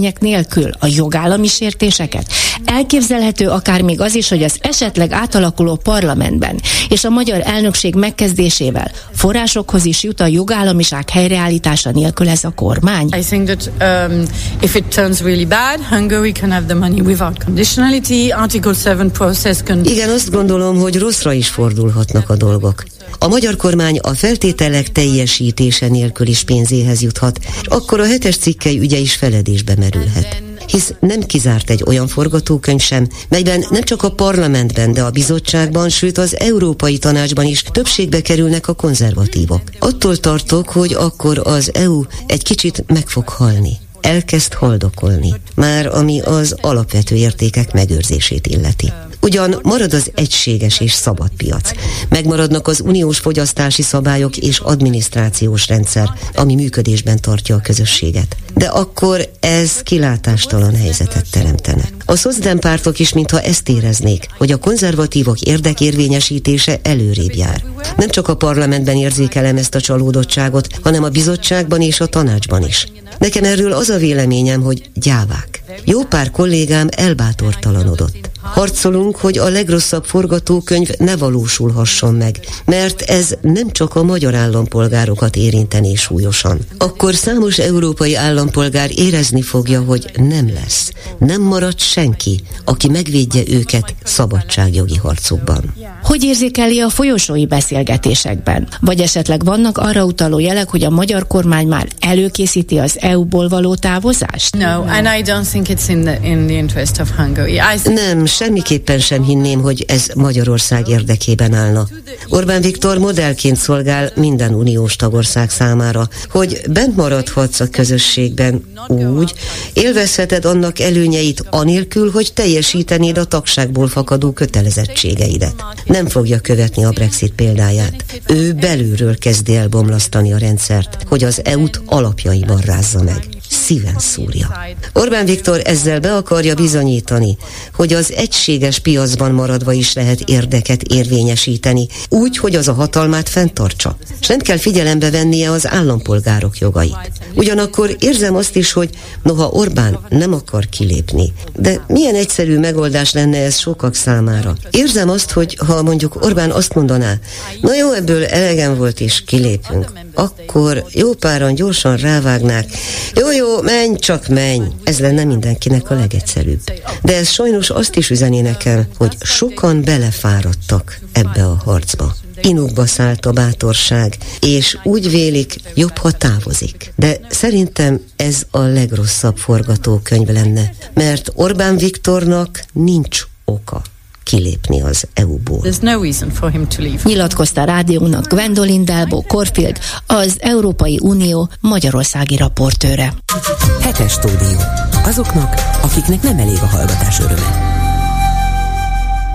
következmények nélkül a jogállami sértéseket? Elképzelhető akár még az is, hogy az esetleg átalakuló parlamentben és a magyar elnökség megkezdésével forrásokhoz is jut a jogállamiság helyreállítása nélkül ez a kormány? I think that um, if it turns really bad, Hungary can have the money without conditionality. Article 7 process can... Igen, azt gondolom, hogy rosszra is fordulhatnak a dolgok. A magyar kormány a feltételek teljesítése nélkül is pénzéhez juthat, akkor a hetes cikkei ügye is feledésbe merülhet. Hisz nem kizárt egy olyan forgatókönyv sem, melyben nem csak a parlamentben, de a bizottságban, sőt az Európai Tanácsban is többségbe kerülnek a konzervatívok. Attól tartok, hogy akkor az EU egy kicsit meg fog halni elkezd haldokolni, már ami az alapvető értékek megőrzését illeti. Ugyan marad az egységes és szabad piac. Megmaradnak az uniós fogyasztási szabályok és adminisztrációs rendszer, ami működésben tartja a közösséget. De akkor ez kilátástalan helyzetet teremtene. A szozdem pártok is mintha ezt éreznék, hogy a konzervatívok érdekérvényesítése előrébb jár. Nem csak a parlamentben érzékelem ezt a csalódottságot, hanem a bizottságban és a tanácsban is. Nekem erről az a véleményem, hogy gyávák. Jó pár kollégám elbátortalanodott. Harcolunk, hogy a legrosszabb forgatókönyv ne valósulhasson meg, mert ez nem csak a magyar állampolgárokat érintené súlyosan. Akkor számos európai állampolgár érezni fogja, hogy nem lesz. Nem marad senki, aki megvédje őket szabadságjogi harcukban. Hogy érzékeli a folyosói beszélgetésekben? Vagy esetleg vannak arra utaló jelek, hogy a magyar kormány már előkészíti az EU-ból való távozást? No, and I don't think it's in the, in the interest of Hungary. I... Nem, semmiképpen sem hinném, hogy ez Magyarország érdekében állna. Orbán Viktor modellként szolgál minden uniós tagország számára, hogy bent maradhatsz a közösségben úgy, élvezheted annak előnyeit anélkül, hogy teljesítenéd a tagságból fakadó kötelezettségeidet. Nem fogja követni a Brexit példáját. Ő belülről kezdi el bomlasztani a rendszert, hogy az EU-t alapjaiban rázza meg szíven szúrja. Orbán Viktor ezzel be akarja bizonyítani, hogy az egységes piacban maradva is lehet érdeket érvényesíteni, úgy, hogy az a hatalmát fenntartsa. És nem kell figyelembe vennie az állampolgárok jogait. Ugyanakkor érzem azt is, hogy noha Orbán nem akar kilépni, de milyen egyszerű megoldás lenne ez sokak számára. Érzem azt, hogy ha mondjuk Orbán azt mondaná, na jó, ebből elegem volt és kilépünk, akkor jó páran gyorsan rávágnák, jó, jó, menj, csak menj. Ez lenne mindenkinek a legegyszerűbb. De ez sajnos azt is üzeni nekem, hogy sokan belefáradtak ebbe a harcba. Inukba szállt a bátorság, és úgy vélik, jobb, ha távozik. De szerintem ez a legrosszabb forgatókönyv lenne, mert Orbán Viktornak nincs oka kilépni az EU-ból. No Nyilatkozta a rádiónak Gwendolyn Delbo Corfield, az Európai Unió magyarországi raportőre. Hetes stúdió. Azoknak, akiknek nem elég a hallgatás öröme.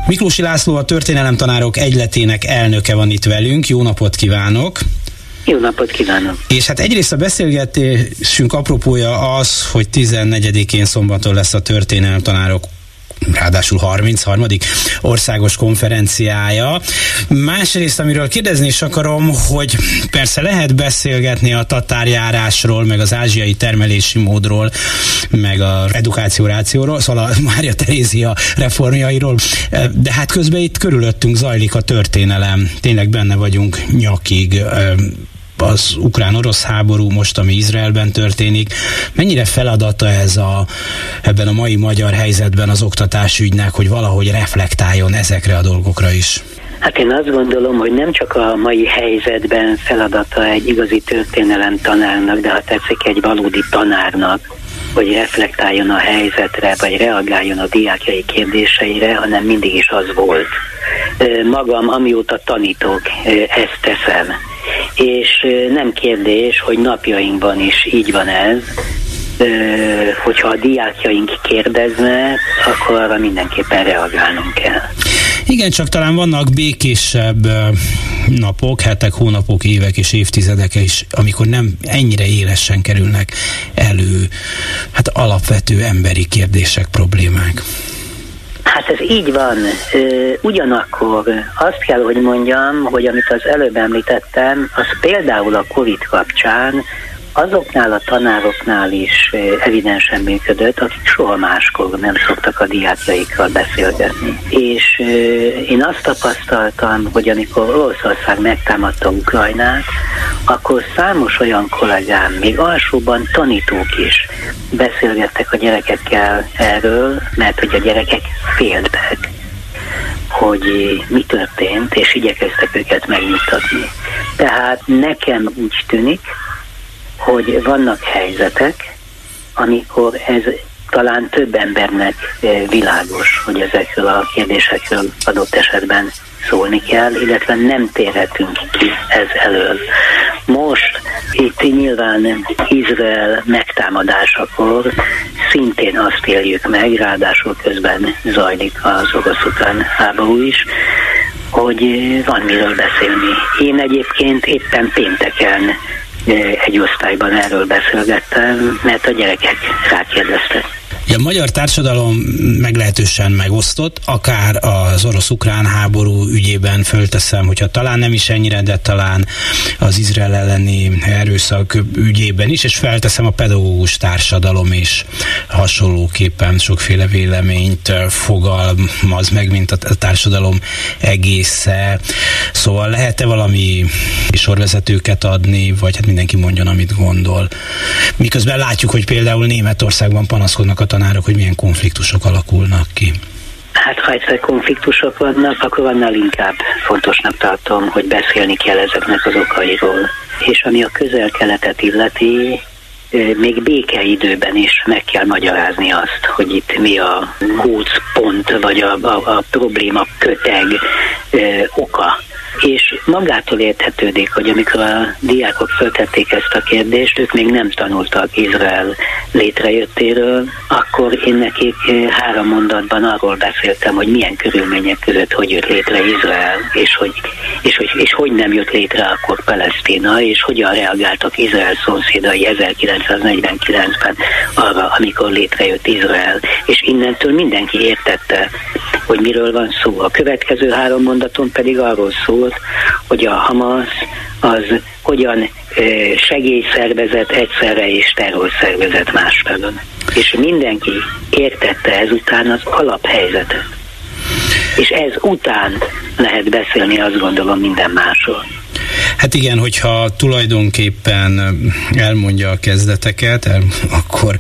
Miklósi László a történelemtanárok egyletének elnöke van itt velünk. Jó napot kívánok! Jó napot kívánok! És hát egyrészt a beszélgetésünk apropója az, hogy 14-én szombaton lesz a történelemtanárok ráadásul 33. országos konferenciája. Másrészt, amiről kérdezni is akarom, hogy persze lehet beszélgetni a tatárjárásról, meg az ázsiai termelési módról, meg a edukációrációról, szóval a Mária Terézia reformjairól, de hát közben itt körülöttünk zajlik a történelem. Tényleg benne vagyunk nyakig az ukrán-orosz háború, most ami Izraelben történik, mennyire feladata ez a, ebben a mai magyar helyzetben az oktatásügynek, hogy valahogy reflektáljon ezekre a dolgokra is? Hát én azt gondolom, hogy nem csak a mai helyzetben feladata egy igazi történelem tanárnak, de ha tetszik egy valódi tanárnak, hogy reflektáljon a helyzetre, vagy reagáljon a diákjai kérdéseire, hanem mindig is az volt. Magam, amióta tanítok, ezt teszem és nem kérdés, hogy napjainkban is így van ez, hogyha a diákjaink kérdeznek, akkor arra mindenképpen reagálnunk kell. Igen, csak talán vannak békésebb napok, hetek, hónapok, évek és évtizedek is, amikor nem ennyire élesen kerülnek elő hát alapvető emberi kérdések, problémák. Ez így van. Ugyanakkor azt kell, hogy mondjam, hogy amit az előbb említettem, az például a COVID kapcsán azoknál a tanároknál is evidensen működött, akik soha máskor nem szoktak a diákjaikkal beszélgetni. És én azt tapasztaltam, hogy amikor Oroszország megtámadta Ukrajnát, akkor számos olyan kollégám, még alsóban tanítók is beszélgettek a gyerekekkel erről, mert hogy a gyerekek féltek hogy mi történt, és igyekeztek őket megnyugtatni. Tehát nekem úgy tűnik, hogy vannak helyzetek, amikor ez talán több embernek eh, világos, hogy ezekről a kérdésekről adott esetben szólni kell, illetve nem térhetünk ki ez elől. Most itt nyilván Izrael megtámadásakor szintén azt éljük meg, ráadásul közben zajlik az orosz háború is, hogy van miről beszélni. Én egyébként éppen pénteken egy osztályban erről beszélgettem, mert a gyerekek rákérdeztek. A magyar társadalom meglehetősen megosztott, akár az orosz-ukrán háború ügyében fölteszem, hogyha talán nem is ennyire, de talán az Izrael elleni erőszak ügyében is, és felteszem a pedagógus társadalom is hasonlóképpen sokféle véleményt fogalmaz meg, mint a társadalom egésze. Szóval lehet-e valami sorvezetőket adni, vagy hát mindenki mondjon, amit gondol. Miközben látjuk, hogy például Németországban panaszkodnak a tanárok, hogy milyen konfliktusok alakulnak ki? Hát ha egyszer konfliktusok vannak, akkor annál inkább fontosnak tartom, hogy beszélni kell ezeknek az okairól. És ami a közel-keletet illeti, még békeidőben is meg kell magyarázni azt, hogy itt mi a pont, vagy a, a, a probléma köteg oka és magától érthetődik, hogy amikor a diákok föltették ezt a kérdést, ők még nem tanultak Izrael létrejöttéről, akkor én nekik három mondatban arról beszéltem, hogy milyen körülmények között hogy jött létre Izrael, és hogy, és hogy, és hogy nem jött létre akkor Palesztina, és hogyan reagáltak Izrael szomszédai 1949-ben arra, amikor létrejött Izrael. És innentől mindenki értette, hogy miről van szó. A következő három mondaton pedig arról szólt, hogy a Hamas az hogyan segélyszervezet egyszerre és terrorszervezet másfelől. És mindenki értette ezután az alaphelyzetet. És ez után lehet beszélni, azt gondolom, minden másról. Hát igen, hogyha tulajdonképpen elmondja a kezdeteket, el, akkor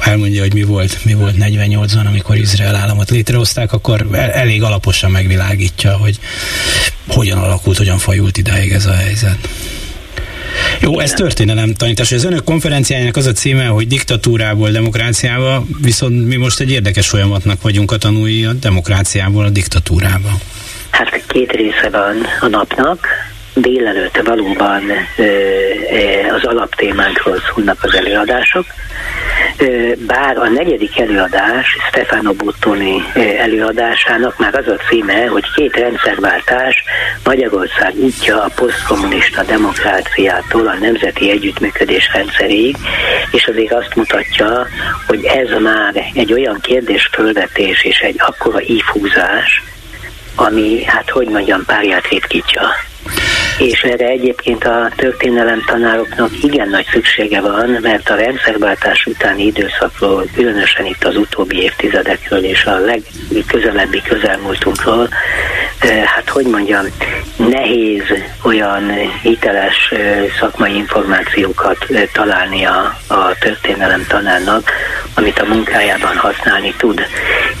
elmondja, hogy mi volt, mi volt 48-ban, amikor Izrael államot létrehozták, akkor el, elég alaposan megvilágítja, hogy hogyan alakult, hogyan fajult idáig ez a helyzet. Jó, ez történelem tanítás. Az önök konferenciájának az a címe, hogy diktatúrából demokráciába, viszont mi most egy érdekes folyamatnak vagyunk a tanúi a demokráciából a diktatúrába. Hát két része van a napnak délelőtt valóban az alaptémánkról szólnak az előadások, bár a negyedik előadás Stefano Bottoni előadásának már az a címe, hogy két rendszerváltás Magyarország útja a posztkommunista demokráciától a nemzeti együttműködés rendszeréig, és azért azt mutatja, hogy ez már egy olyan kérdésfölvetés és egy akkora ífúzás, ami, hát hogy mondjam, párját ritkítja és erre egyébként a történelem tanároknak igen nagy szüksége van, mert a rendszerváltás utáni időszakról, különösen itt az utóbbi évtizedekről és a legközelebbi közelmúltunkról, hát hogy mondjam, nehéz olyan hiteles szakmai információkat találni a, a történelem tanárnak, amit a munkájában használni tud.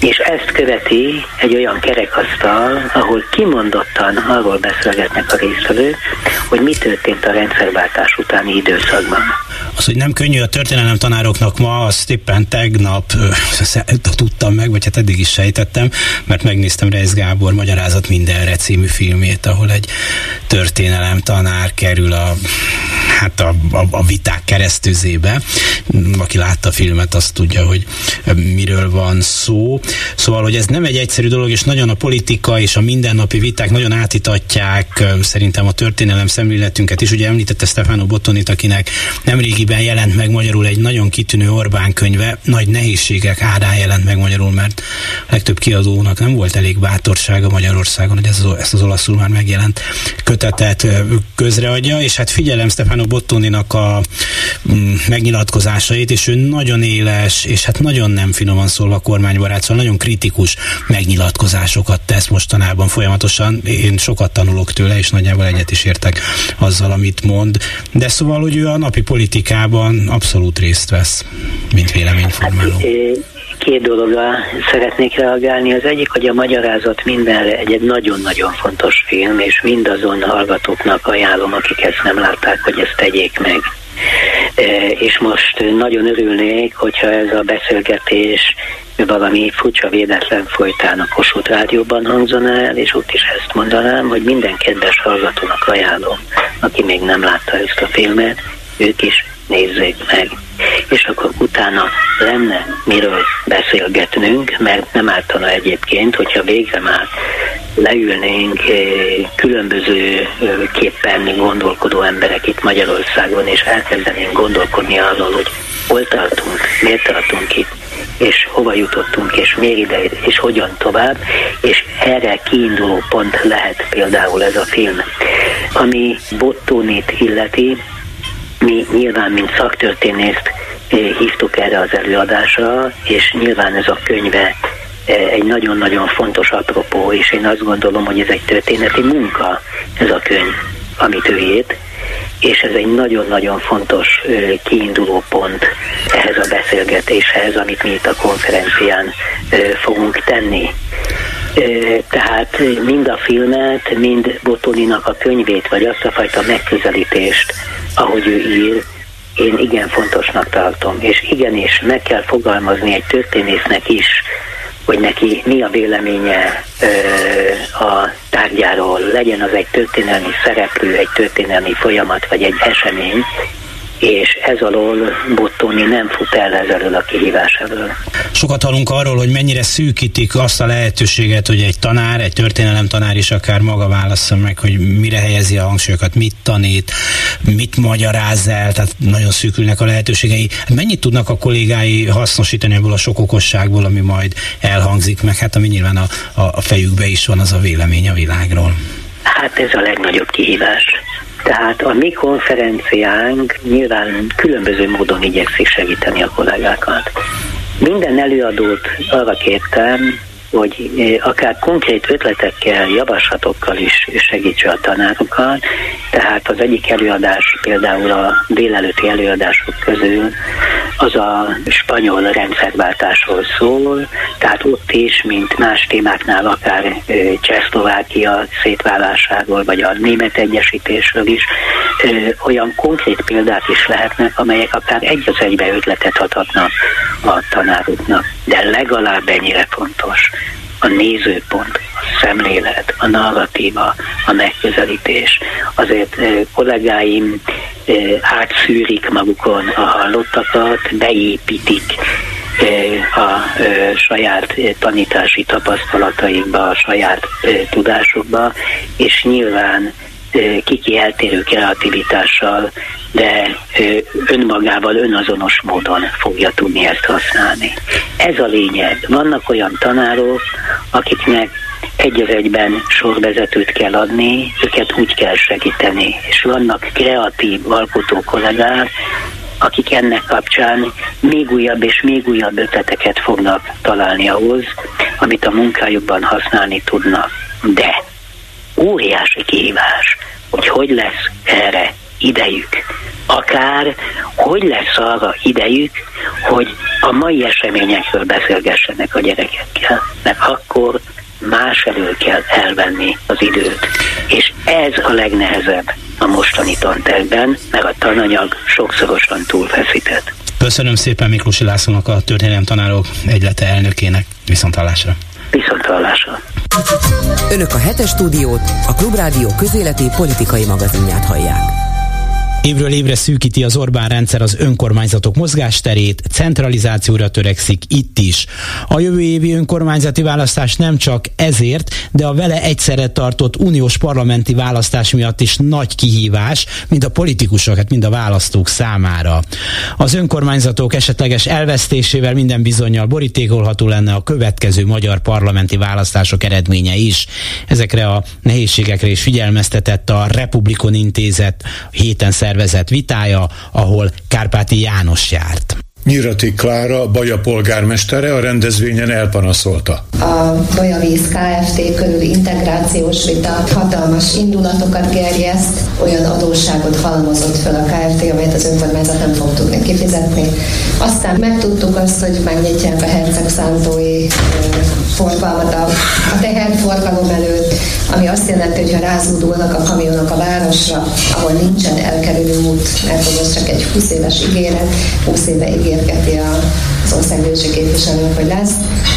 És ezt követi egy olyan kerekasztal, ahol kimondottan arról beszélgetnek a résztvevők, hogy mi történt a rendszerváltás utáni időszakban. Az, hogy nem könnyű a történelem tanároknak ma, azt éppen tegnap [LAUGHS] tudtam meg, vagy hát eddig is sejtettem, mert megnéztem Reis Gábor Magyarázat mindenre című filmét, ahol egy történelem tanár kerül a, hát a, a, a viták keresztüzébe. Aki látta a filmet, azt tudja, hogy miről van szó. Szóval, hogy ez nem egy egyszerű dolog, és nagyon a politika és a mindennapi viták nagyon átitatják szerintem a történelem szemléletünket is. Ugye említette Stefano Bottonit, akinek nemrégiben jelent meg magyarul egy nagyon kitűnő Orbán könyve, nagy nehézségek árán jelent meg magyarul, mert a legtöbb kiadónak nem volt elég bátorsága Magyarországon, hogy ez, ezt az olaszul már megjelent kötetet közreadja, és hát figyelem Stefano Bottoninak a mm, megnyilatkozásait, és ő nagyon éles, és hát nagyon nem finoman szólva kormánybarát, szóval nagyon kritikus megnyilatkozásokat tesz mostanában folyamatosan. Én sokat tanulok tőle, és nagyjából egyet is értek azzal, amit mond. De szóval, hogy ő a napi politikában abszolút részt vesz, mint véleményformáló. Hát, két dologra szeretnék reagálni. Az egyik, hogy a magyarázat mindenre egy, egy nagyon-nagyon fontos film, és mindazon hallgatóknak ajánlom, akik ezt nem látták, hogy ezt tegyék meg. E, és most nagyon örülnék, hogyha ez a beszélgetés valami furcsa védetlen folytán a Kossuth Rádióban hangzana el, és ott is ezt mondanám, hogy minden kedves hallgatónak ajánlom, aki még nem látta ezt a filmet, ők is nézzék meg. És akkor utána lenne miről beszélgetnünk, mert nem ártana egyébként, hogyha végre már leülnénk eh, különböző képpen gondolkodó emberek itt Magyarországon, és elkezdenénk gondolkodni arról, hogy hol tartunk, miért tartunk itt, és hova jutottunk, és miért ide, és hogyan tovább, és erre kiinduló pont lehet például ez a film. Ami Bottónit illeti, mi nyilván, mint szaktörténészt eh, hívtuk erre az előadásra, és nyilván ez a könyve eh, egy nagyon-nagyon fontos apropó, és én azt gondolom, hogy ez egy történeti munka, ez a könyv, amit ő írt, és ez egy nagyon-nagyon fontos eh, kiinduló pont ehhez a beszélgetéshez, amit mi itt a konferencián fogunk tenni. Tehát mind a filmet, mind Botoninak a könyvét, vagy azt a fajta megközelítést, ahogy ő ír, én igen fontosnak tartom, és igenis meg kell fogalmazni egy történésznek is, hogy neki mi a véleménye ö, a tárgyáról, legyen az egy történelmi szereplő, egy történelmi folyamat, vagy egy esemény, és ez alól Bottoni nem fut el ezzel a kihívás elől. Sokat hallunk arról, hogy mennyire szűkítik azt a lehetőséget, hogy egy tanár, egy történelem tanár is akár maga válassza meg, hogy mire helyezi a hangsúlyokat, mit tanít, mit magyaráz el, tehát nagyon szűkülnek a lehetőségei. Mennyit tudnak a kollégái hasznosítani ebből a sok okosságból, ami majd elhangzik, meg hát ami nyilván a, a fejükbe is van az a vélemény a világról? Hát ez a legnagyobb kihívás tehát a mi konferenciánk nyilván különböző módon igyekszik segíteni a kollégákat. Minden előadót arra kértem, hogy eh, akár konkrét ötletekkel, javaslatokkal is segítse a tanárokat. Tehát az egyik előadás például a délelőtti előadások közül az a spanyol rendszerváltásról szól, tehát ott is, mint más témáknál, akár eh, Csehszlovákia szétválásáról, vagy a német egyesítésről is, eh, olyan konkrét példák is lehetnek, amelyek akár egy az egybe ötletet adhatnak a tanároknak. De legalább ennyire fontos, a nézőpont, a szemlélet, a narratíva, a megközelítés. Azért kollégáim átszűrik magukon a hallottakat, beépítik a saját tanítási tapasztalataikba, a saját tudásukba, és nyilván kiki eltérő kreativitással, de önmagával önazonos módon fogja tudni ezt használni. Ez a lényeg. Vannak olyan tanárok, akiknek egy az egyben sorvezetőt kell adni, őket úgy kell segíteni, és vannak kreatív alkotó kollégák, akik ennek kapcsán még újabb és még újabb ötleteket fognak találni ahhoz, amit a munkájukban használni tudnak. De óriási kihívás, hogy hogy lesz erre idejük. Akár hogy lesz arra idejük, hogy a mai eseményekről beszélgessenek a gyerekekkel, mert akkor más elől kell elvenni az időt. És ez a legnehezebb a mostani tantervben, mert a tananyag sokszorosan túlfeszített. Köszönöm szépen Miklósi Lászlónak a történelem tanárok egylete elnökének. Viszont hallásra. Önök a hetes stúdiót, a Klubrádió közéleti politikai magazinját hallják. Évről évre szűkíti az Orbán rendszer az önkormányzatok mozgásterét, centralizációra törekszik itt is. A jövő évi önkormányzati választás nem csak ezért, de a vele egyszerre tartott uniós parlamenti választás miatt is nagy kihívás, mind a politikusok, hát mind a választók számára. Az önkormányzatok esetleges elvesztésével minden bizonyal borítékolható lenne a következő magyar parlamenti választások eredménye is. Ezekre a nehézségekre is figyelmeztetett a Republikon Intézet héten szer szervezett vitája, ahol Kárpáti János járt. Nyirati Klára, Baja polgármestere a rendezvényen elpanaszolta. A Bajavíz Kft. körül integrációs vita hatalmas indulatokat gerjeszt, olyan adósságot halmozott föl a Kft., amelyet az önkormányzat nem fog tudni kifizetni. Aztán megtudtuk azt, hogy megnyitják a Herceg Szántói forgalmat a, a teherforgalom előtt, ami azt jelenti, hogy ha rázódulnak a kamionok a városra, ahol nincsen elkerülő út, mert ez csak egy 20 éves ígéret, 20 éve Yeah. Az országgyűlési képviselők, hogy lesz,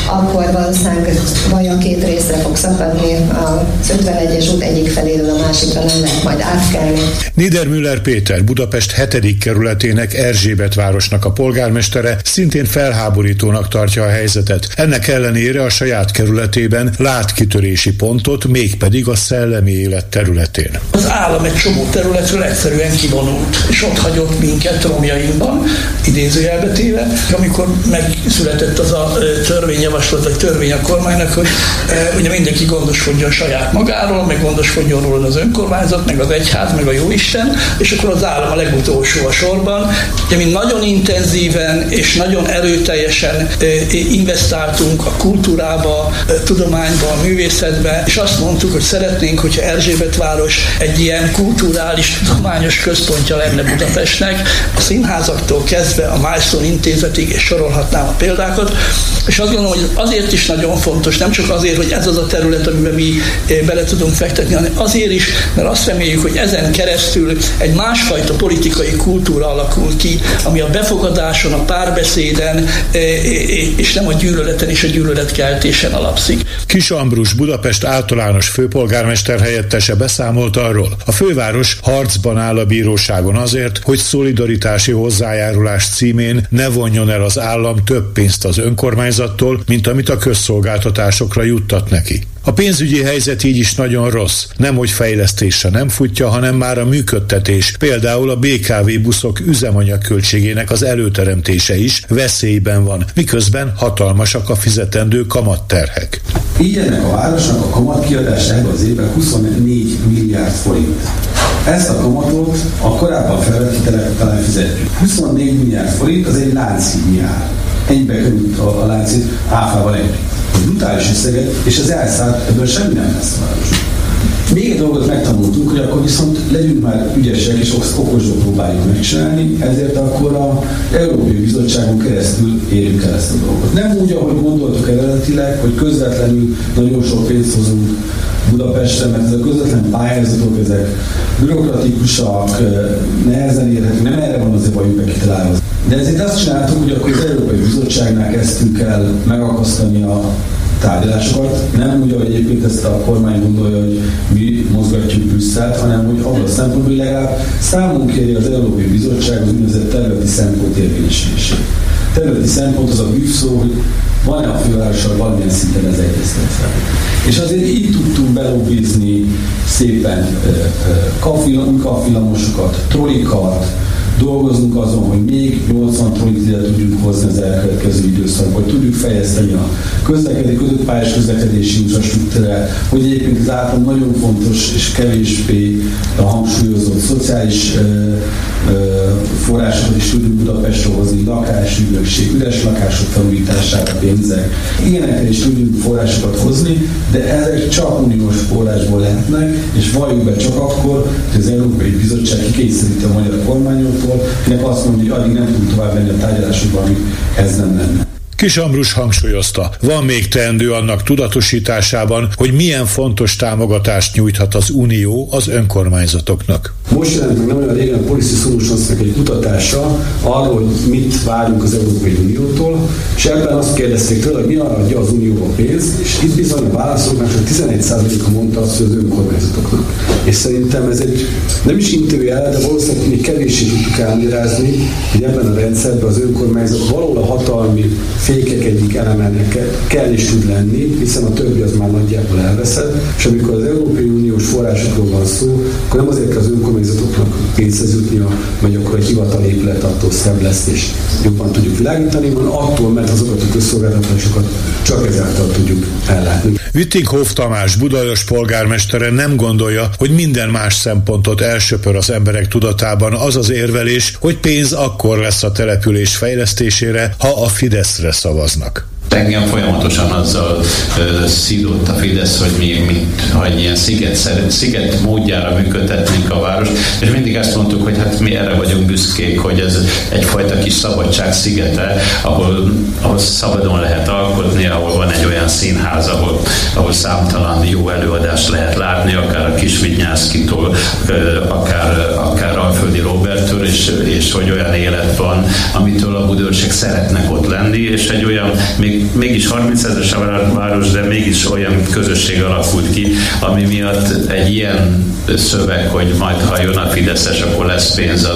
akkor valószínűleg vajon két részre fog szakadni, az 51-es út egyik feléről a másikra nem lehet majd átkelni. Niedermüller Péter, Budapest 7. kerületének Erzsébet városnak a polgármestere szintén felháborítónak tartja a helyzetet. Ennek ellenére a saját kerületében lát kitörési pontot, mégpedig a szellemi élet területén. Az állam egy csomó területről egyszerűen kivonult, és ott hagyott minket romjainkban, idézőjelbe téve, amikor megszületett az a törvényjavaslat, vagy törvény a kormánynak, hogy ugye mindenki gondoskodjon saját magáról, meg gondoskodjon róla az önkormányzat, meg az egyház, meg a jóisten, és akkor az állam a legutolsó a sorban. Ugye mi nagyon intenzíven és nagyon erőteljesen investáltunk a kultúrába, kultúrába, tudományba, művészetbe, és azt mondtuk, hogy szeretnénk, hogyha Erzsébet város egy ilyen kulturális, tudományos központja lenne Budapestnek, a színházaktól kezdve a Milestone intézetig, és sorolhatnám a példákat, és azt gondolom, hogy azért is nagyon fontos, nem csak azért, hogy ez az a terület, amiben mi bele tudunk fektetni, hanem azért is, mert azt reméljük, hogy ezen keresztül egy másfajta politikai kultúra alakul ki, ami a befogadáson, a párbeszéden, e, e, és nem a gyűlöleten és a gyűlöletkeltésen alapszik. Kis Ambrus Budapest általános főpolgármester helyettese beszámolt arról, a főváros harcban áll a bíróságon azért, hogy szolidaritási hozzájárulás címén ne vonjon el az állam több pénzt az önkormányzattól, mint amit a közszolgáltatásokra juttat neki. A pénzügyi helyzet így is nagyon rossz. Nem, hogy fejlesztése nem futja, hanem már a működtetés, például a BKV buszok üzemanyag költségének az előteremtése is veszélyben van, miközben hatalmasak a fizetendő kamatterhek. Így ennek a városnak a kamatkiadása ebben az évben 24 milliárd forint. Ezt a kamatot a korábban felvett hitelek talán fizetjük. 24 milliárd forint az egy láncinyár. Ennyibe került a, a láncid áfával együtt brutális összeget, és az elszállt, ebből semmi nem lesz város. Még egy dolgot megtanultunk, hogy akkor viszont legyünk már ügyesek és okosból próbáljuk megcsinálni, ezért akkor a Európai Bizottságon keresztül érjük el ezt a dolgot. Nem úgy, ahogy gondoltuk eredetileg, hogy közvetlenül nagyon sok pénzt hozunk Budapesten, mert ezek a közvetlen pályázatok, ezek bürokratikusak, nehezen érhetők, nem erre van azért bajuk kitalálva. De ezért azt csináltuk, hogy akkor az Európai Bizottságnál kezdtünk el megakasztani a tárgyalásokat. Nem úgy, hogy egyébként ezt a kormány gondolja, hogy mi mozgatjuk Brüsszelt, hanem hogy abban a szempontból, hogy legalább számunk kéri az Európai Bizottság az úgynevezett területi szempont érvényesülését. Területi szempont az a bűvszó, hogy van-e a fővárossal valamilyen szinten ez egyeztetve. És azért így tudtunk belobbizni szépen kafilamosokat, trolikat, dolgozunk azon, hogy még 80 trollit tudjuk hozni az elkövetkező időszakban, hogy tudjuk fejleszteni a közlekedés, közöttpályás közlekedési infrastruktúrát, hogy egyébként az által nagyon fontos és kevésbé a hangsúlyozott szociális ö, ö, forrásokat is tudjuk Budapestre hozni, lakásügynökség, üres lakások felújítására pénzek. Ilyenekre is tudjuk forrásokat hozni, de ezek csak uniós forrásból lehetnek, és valljuk be csak akkor, hogy az Európai Bizottság kikényszeríti a magyar kormányoktól, akinek azt mondja, hogy addig nem tudunk tovább menni a tárgyalásokban, amíg ez nem lenne. Kis Ambrus hangsúlyozta, van még teendő annak tudatosításában, hogy milyen fontos támogatást nyújthat az Unió az önkormányzatoknak. Most jelent meg nem olyan régen a Policy solutions egy kutatása arról, hogy mit várunk az Európai Uniótól, és ebben azt kérdezték tőle, hogy mi arra adja az Unió a pénzt, és itt bizony a válaszoknak csak 11%-a mondta azt, hogy az önkormányzatoknak. És szerintem ez egy nem is intőjel, de valószínűleg még kevéssé tudtuk elmagyarázni, hogy ebben a rendszerben az önkormányzat valahol a hatalmi fékek egyik elemének kell is tud lenni, hiszen a többi az már nagyjából elveszett, és amikor az Európai Uniós forrásokról van szó, akkor nem azért kell az önkormányzatoknak pénzhez jutnia, hogy akkor egy hivatalépület attól szebb lesz, és jobban tudjuk világítani, hanem attól, mert azokat a közszolgáltatásokat csak ezáltal tudjuk ellátni. Wittinghoff Tamás Budajos polgármestere nem gondolja, hogy minden más szempontot elsöpör az emberek tudatában az az érvelés, hogy pénz akkor lesz a település fejlesztésére, ha a Fideszre szavaznak. Engem folyamatosan azzal uh, szídott a Fidesz, hogy mi, mit, ha egy ilyen sziget, sziget módjára működtetnénk a város, és mindig ezt mondtuk, hogy hát mi erre vagyunk büszkék, hogy ez egyfajta kis szabadság szigete, ahol, ahol szabadon lehet alkotni, ahol van egy olyan színház, ahol, ahol számtalan jó előadást lehet látni, akár a kis Vinyászkitól, akár, akár Alföldi Robertől, és, és hogy olyan élet van, amitől a budőrség szeretnek ott lenni, és egy olyan még mégis 30 ezeres a város, de mégis olyan közösség alakult ki, ami miatt egy ilyen szöveg, hogy majd ha jön a Fideszes, akkor lesz pénz,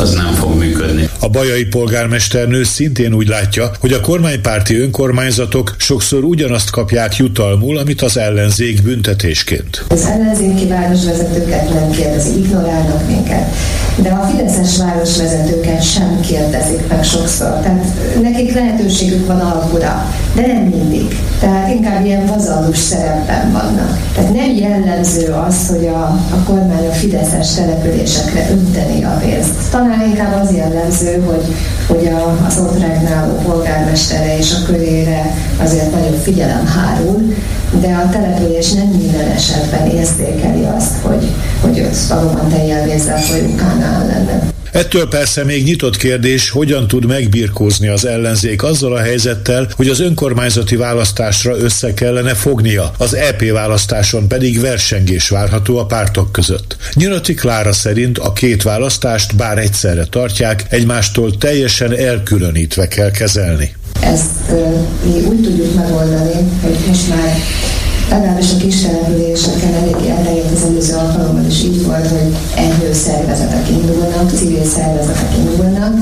az nem fog működni. A bajai polgármesternő szintén úgy látja, hogy a kormánypárti önkormányzatok sokszor ugyanazt kapják jutalmul, amit az ellenzék büntetésként. Az ellenzéki városvezetőket nem kérdezik, ignorálnak minket, de a fideszes városvezetőket sem kérdezik meg sokszor. Tehát nekik lehetőségük van alkura, de nem mindig. Tehát inkább ilyen vazalus szerepben vannak. Tehát nem jellemző az, hogy a, a kormány a fideszes településekre önteni a pénzt. Talán inkább az jellemző, hogy hogy a, az ott regnáló polgármestere és a körére azért nagyobb figyelem hárul, de a település nem minden esetben érzékeli azt, hogy, hogy ott valóban teljel folyó Kánán lenne. Ettől persze még nyitott kérdés, hogyan tud megbirkózni az ellenzék azzal a helyzettel, hogy az önkormányzati választásra össze kellene fognia, az EP választáson pedig versengés várható a pártok között. Nyirati Klára szerint a két választást bár egyszerre tartják, egymástól teljesen elkülönítve kell kezelni. Ezt mi úgy tudjuk megoldani, hogy most már legalábbis a kis településeken elég elterjedt az előző alkalommal is így volt, hogy egynő szervezetek indulnak, civil szervezetek indulnak,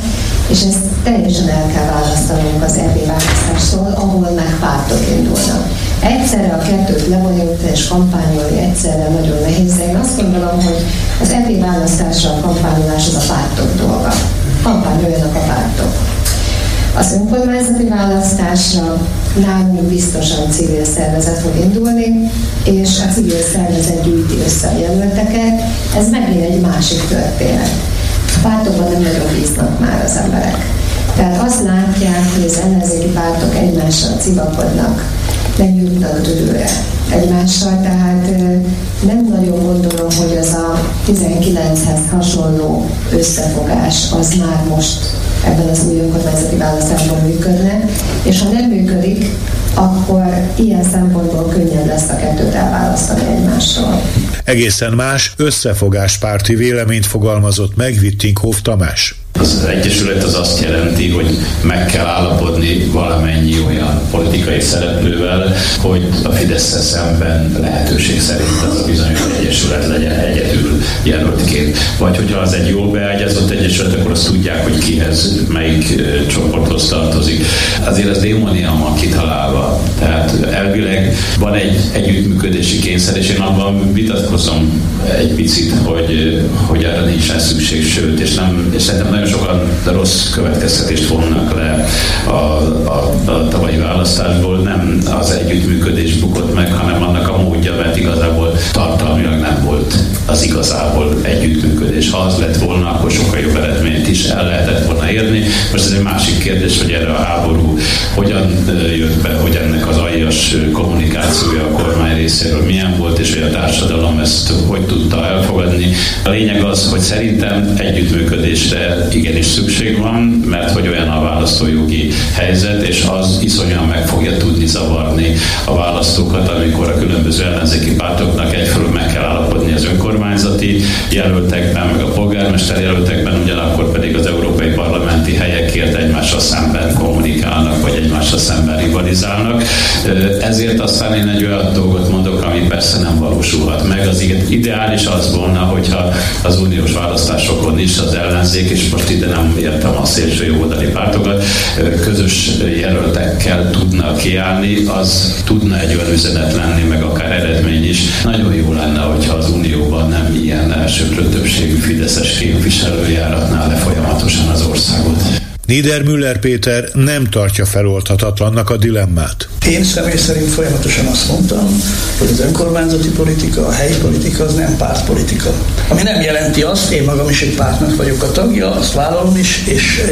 és ezt teljesen el kell választanunk az EP választástól, ahol meg pártok indulnak. Egyszerre a kettőt lebonyolítani és kampányolni egyszerre nagyon nehéz, de én azt gondolom, hogy az EP választásra a kampányolás az a pártok dolga. Kampányoljanak a pártok. Az önkormányzati választásra nálunk biztosan civil szervezet fog indulni, és a civil szervezet gyűjti össze a jelölteket. Ez megint egy másik történet. A pártokban nem nagyon bíznak már az emberek. Tehát azt látják, hogy az ellenzéki pártok egymással civakodnak, nem jutnak dőlőre egymással, tehát nem nagyon gondolom, hogy az a 19-hez hasonló összefogás az már most ebben az új önkormányzati választásban működne, és ha nem működik, akkor ilyen szempontból könnyebb lesz a kettőt elválasztani egymással. Egészen más összefogáspárti véleményt fogalmazott meg Wittinghoff Tamás. Az Egyesület az azt jelenti, hogy meg kell állapodni valamennyi olyan politikai szereplővel, hogy a fidesz szemben lehetőség szerint az a bizonyos Egyesület legyen egyedül jelöltként. Vagy hogyha az egy jól beágyazott Egyesület, akkor azt tudják, hogy kihez, melyik csoporthoz tartozik. Azért ez démoniam van kitalálva. Tehát elvileg van egy együttműködési kényszer, és én abban vitatkozom egy picit, hogy, hogy erre nincsen szükség, sőt, és, nem, és szerintem nagyon sokan rossz következtetést vonnak le a, a, a tavalyi választásból. Nem az együttműködés bukott meg, hanem annak a módja, mert igazából tartalmilag nem volt az igazából együttműködés. Ha az lett volna, akkor sokkal jobb eredményt is el lehetett volna érni. Most ez egy másik kérdés, hogy erre a háború hogyan jött be, hogy ennek az aljas kommunikációja a kormány részéről milyen volt, és hogy a társadalom ezt hogy tudta elfogadni. A lényeg az, hogy szerintem együttműködésre igenis szükség van, mert hogy olyan a választójogi helyzet, és az iszonyan meg fogja tudni zavarni a választókat, amikor a különböző ellenzéki pártoknak egyfelől meg kell állapodni az önkormányzati jelöltekben, meg a polgármester jelöltekben, ugyanakkor pedig az helyekért egymással szemben kommunikálnak, vagy egymással szemben rivalizálnak. Ezért aztán én egy olyan dolgot mondok, ami persze nem valósulhat meg. Az ideális az volna, hogyha az uniós választásokon is az ellenzék, és most ide nem értem a szélső jobboldali pártokat, közös jelöltekkel tudna kiállni, az tudna egy olyan üzenet lenni, meg akár eredmény is. Nagyon jó lenne, hogyha az Unióban nem ilyen elsőprő többségű fideszes képviselő járatná le folyamatosan az országot. Niedermüller Péter nem tartja feloldhatatlannak a dilemmát. Én személy szerint folyamatosan azt mondtam, hogy az önkormányzati politika, a helyi politika az nem pártpolitika. Ami nem jelenti azt, én magam is egy pártnak vagyok a tagja, azt vállalom is, és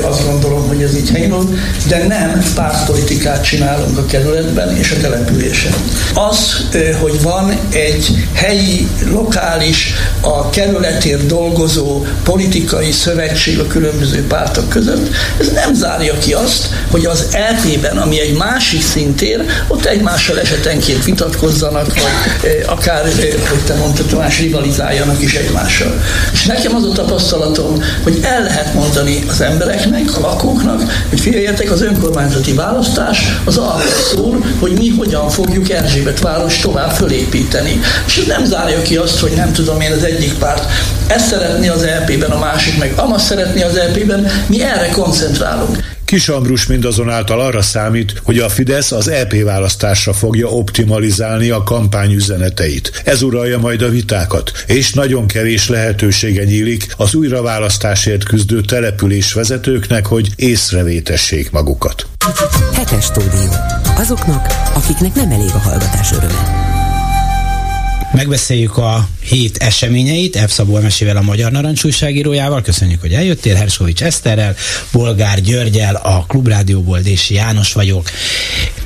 azt gondolom, hogy ez így helyén van, de nem pártpolitikát csinálunk a kerületben és a településen. Az, hogy van egy helyi, lokális, a kerületért dolgozó politikai szövetség a különböző pártok között, ez nem zárja ki azt, hogy az LP-ben, ami egy másik szintér, ott egymással esetenként vitatkozzanak, vagy akár, hogy te mondtad, Tomás, rivalizáljanak is egymással. És nekem az a tapasztalatom, hogy el lehet mondani az embereknek, a lakóknak, hogy figyeljetek, az önkormányzati választás az arról szól, hogy mi hogyan fogjuk Erzsébet város tovább fölépíteni. És ez nem zárja ki azt, hogy nem tudom én az egyik párt ezt szeretné az LP-ben, a másik meg amaz szeretné az LP-ben, mi erre koncentrálunk. Kis Ambrus mindazonáltal arra számít, hogy a Fidesz az EP választásra fogja optimalizálni a kampány üzeneteit. Ez uralja majd a vitákat, és nagyon kevés lehetősége nyílik az újraválasztásért küzdő település vezetőknek, hogy észrevétessék magukat. Hetes stúdió. Azoknak, akiknek nem elég a hallgatás öröme. Megbeszéljük a hét eseményeit F. Szabó Emesével, a Magyar Narancs újságírójával. Köszönjük, hogy eljöttél. Herskovics Eszterrel, Bolgár Györgyel, a Klubrádióból Dési János vagyok.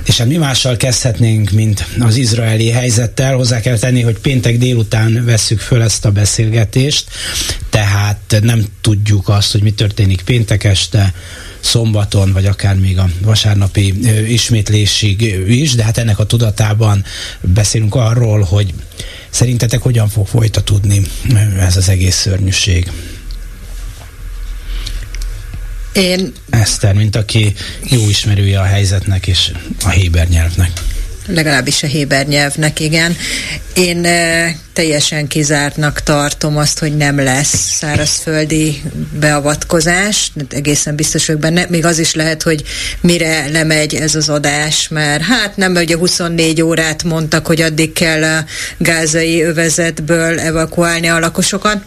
És hát mi mással kezdhetnénk, mint az izraeli helyzettel. Hozzá kell tenni, hogy péntek délután vesszük föl ezt a beszélgetést, tehát nem tudjuk azt, hogy mi történik péntek este, szombaton, vagy akár még a vasárnapi ismétlésig is, de hát ennek a tudatában beszélünk arról, hogy szerintetek hogyan fog folytatódni ez az egész szörnyűség. Én... Eszter, mint aki jó ismerője a helyzetnek és a héber nyelvnek legalábbis a héber nyelvnek, igen. Én e, teljesen kizártnak tartom azt, hogy nem lesz szárazföldi beavatkozás, egészen biztos vagyok benne. Még az is lehet, hogy mire lemegy ez az adás, mert hát nem, ugye 24 órát mondtak, hogy addig kell a gázai övezetből evakuálni a lakosokat,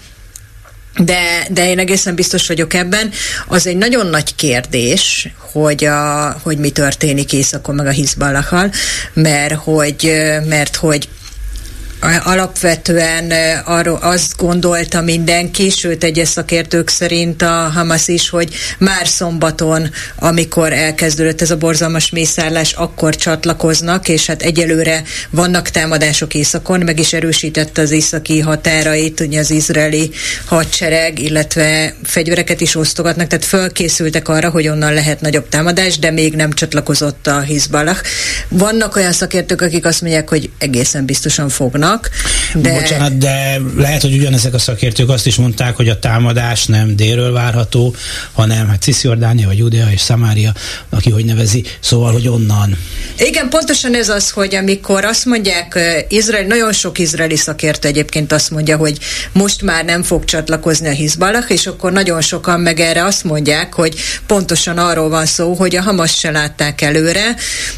de, de én egészen biztos vagyok ebben. Az egy nagyon nagy kérdés, hogy, a, hogy mi történik északon meg a Hizballahal, mert hogy, mert hogy alapvetően arról azt gondolta mindenki, sőt egyes szakértők szerint a Hamas is, hogy már szombaton, amikor elkezdődött ez a borzalmas mészárlás, akkor csatlakoznak, és hát egyelőre vannak támadások északon, meg is erősítette az északi határait, ugye az izraeli hadsereg, illetve fegyvereket is osztogatnak, tehát fölkészültek arra, hogy onnan lehet nagyobb támadás, de még nem csatlakozott a Hizballah. Vannak olyan szakértők, akik azt mondják, hogy egészen biztosan fognak, vannak. De... Bocsánat, de lehet, hogy ugyanezek a szakértők azt is mondták, hogy a támadás nem délről várható, hanem hát Cisziordánia, vagy Judea és Samária, aki hogy nevezi, szóval, hogy onnan. Igen, pontosan ez az, hogy amikor azt mondják, Izrael, nagyon sok izraeli szakértő egyébként azt mondja, hogy most már nem fog csatlakozni a Hizballah, és akkor nagyon sokan meg erre azt mondják, hogy pontosan arról van szó, hogy a Hamas se látták előre,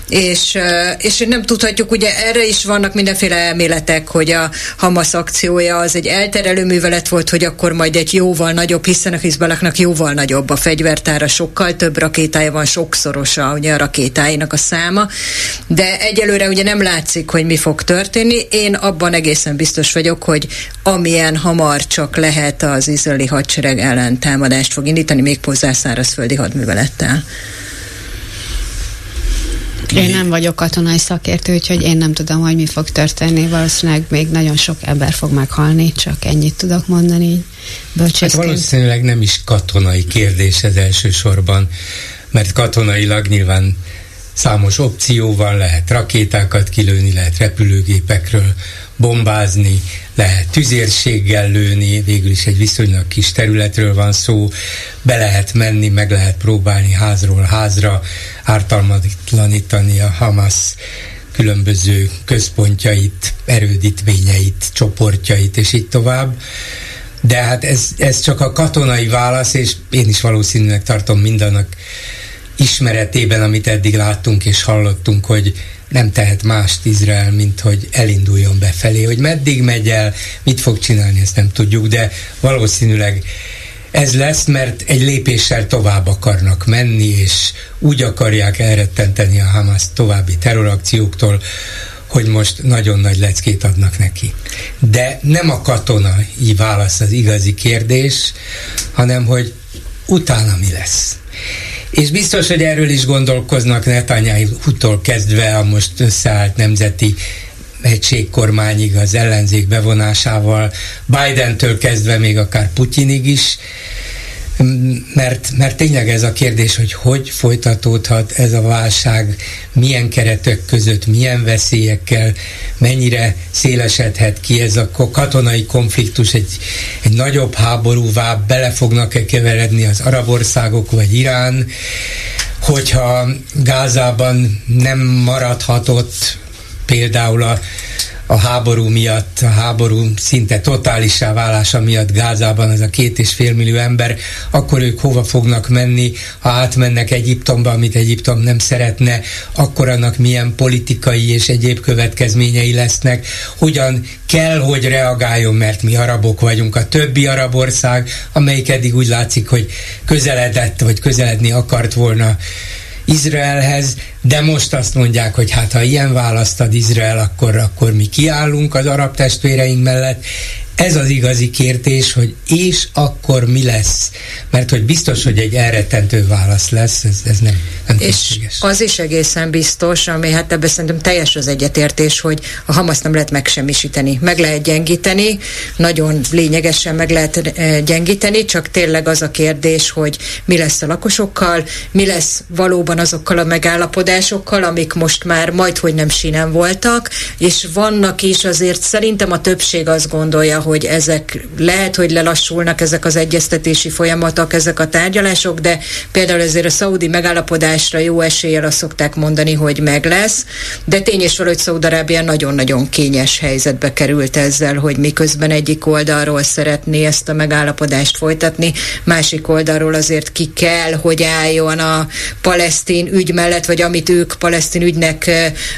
és, és nem tudhatjuk, ugye erre is vannak mindenféle elméletek, meg, hogy a Hamas akciója az egy elterelő művelet volt, hogy akkor majd egy jóval nagyobb, hiszen a Hizbalaknak jóval nagyobb a fegyvertára, sokkal több rakétája van, sokszorosa ugye a rakétáinak a száma, de egyelőre ugye nem látszik, hogy mi fog történni. Én abban egészen biztos vagyok, hogy amilyen hamar csak lehet az izraeli hadsereg ellen támadást fog indítani, még szárazföldi hadművelettel. Én nem vagyok katonai szakértő, úgyhogy én nem tudom, hogy mi fog történni. Valószínűleg még nagyon sok ember fog meghalni, csak ennyit tudok mondani Hát valószínűleg nem is katonai kérdés ez elsősorban, mert katonailag nyilván számos opció van, lehet rakétákat kilőni, lehet repülőgépekről bombázni, lehet tüzérséggel lőni, végül is egy viszonylag kis területről van szó, be lehet menni, meg lehet próbálni házról házra ártalmatlanítani a Hamas különböző központjait, erődítményeit, csoportjait, és így tovább. De hát ez, ez csak a katonai válasz, és én is valószínűleg tartom mindannak ismeretében, amit eddig láttunk és hallottunk, hogy nem tehet mást Izrael, mint hogy elinduljon befelé. Hogy meddig megy el, mit fog csinálni, ezt nem tudjuk, de valószínűleg ez lesz, mert egy lépéssel tovább akarnak menni, és úgy akarják elrettenteni a Hamas további terrorakcióktól, hogy most nagyon nagy leckét adnak neki. De nem a katonai válasz az igazi kérdés, hanem hogy utána mi lesz. És biztos, hogy erről is gondolkoznak Netanyahu-tól kezdve a most összeállt nemzeti egységkormányig az ellenzék bevonásával, Biden-től kezdve még akár Putyinig is, mert, mert tényleg ez a kérdés, hogy hogy folytatódhat ez a válság, milyen keretek között, milyen veszélyekkel, mennyire szélesedhet ki ez a katonai konfliktus, egy, egy nagyobb háborúvá bele fognak-e keveredni az arab országok vagy Irán, hogyha Gázában nem maradhatott például a a háború miatt, a háború szinte totálisá válása miatt Gázában ez a két és fél millió ember, akkor ők hova fognak menni, ha átmennek Egyiptomba, amit Egyiptom nem szeretne, akkor annak milyen politikai és egyéb következményei lesznek, hogyan kell, hogy reagáljon, mert mi arabok vagyunk, a többi arab ország, amelyik eddig úgy látszik, hogy közeledett, vagy közeledni akart volna Izraelhez, de most azt mondják, hogy hát ha ilyen választ ad Izrael, akkor, akkor mi kiállunk az arab testvéreink mellett. Ez az igazi kérdés, hogy és akkor mi lesz? Mert hogy biztos, hogy egy elrettentő válasz lesz, ez, ez nem, nem És az is egészen biztos, ami hát ebben szerintem teljes az egyetértés, hogy a Hamas nem lehet megsemmisíteni. Meg lehet gyengíteni, nagyon lényegesen meg lehet eh, gyengíteni, csak tényleg az a kérdés, hogy mi lesz a lakosokkal, mi lesz valóban azokkal a megállapodásokkal, amik most már majd, hogy nem sinem voltak, és vannak is azért szerintem a többség azt gondolja, hogy ezek lehet, hogy lelassulnak ezek az egyeztetési folyamatok, ezek a tárgyalások, de például ezért a szaudi megállapodásra jó eséllyel azt szokták mondani, hogy meg lesz, de tény és valahogy Szaudarábia nagyon-nagyon kényes helyzetbe került ezzel, hogy miközben egyik oldalról szeretné ezt a megállapodást folytatni, másik oldalról azért ki kell, hogy álljon a palesztin ügy mellett, vagy amit ők palesztin ügynek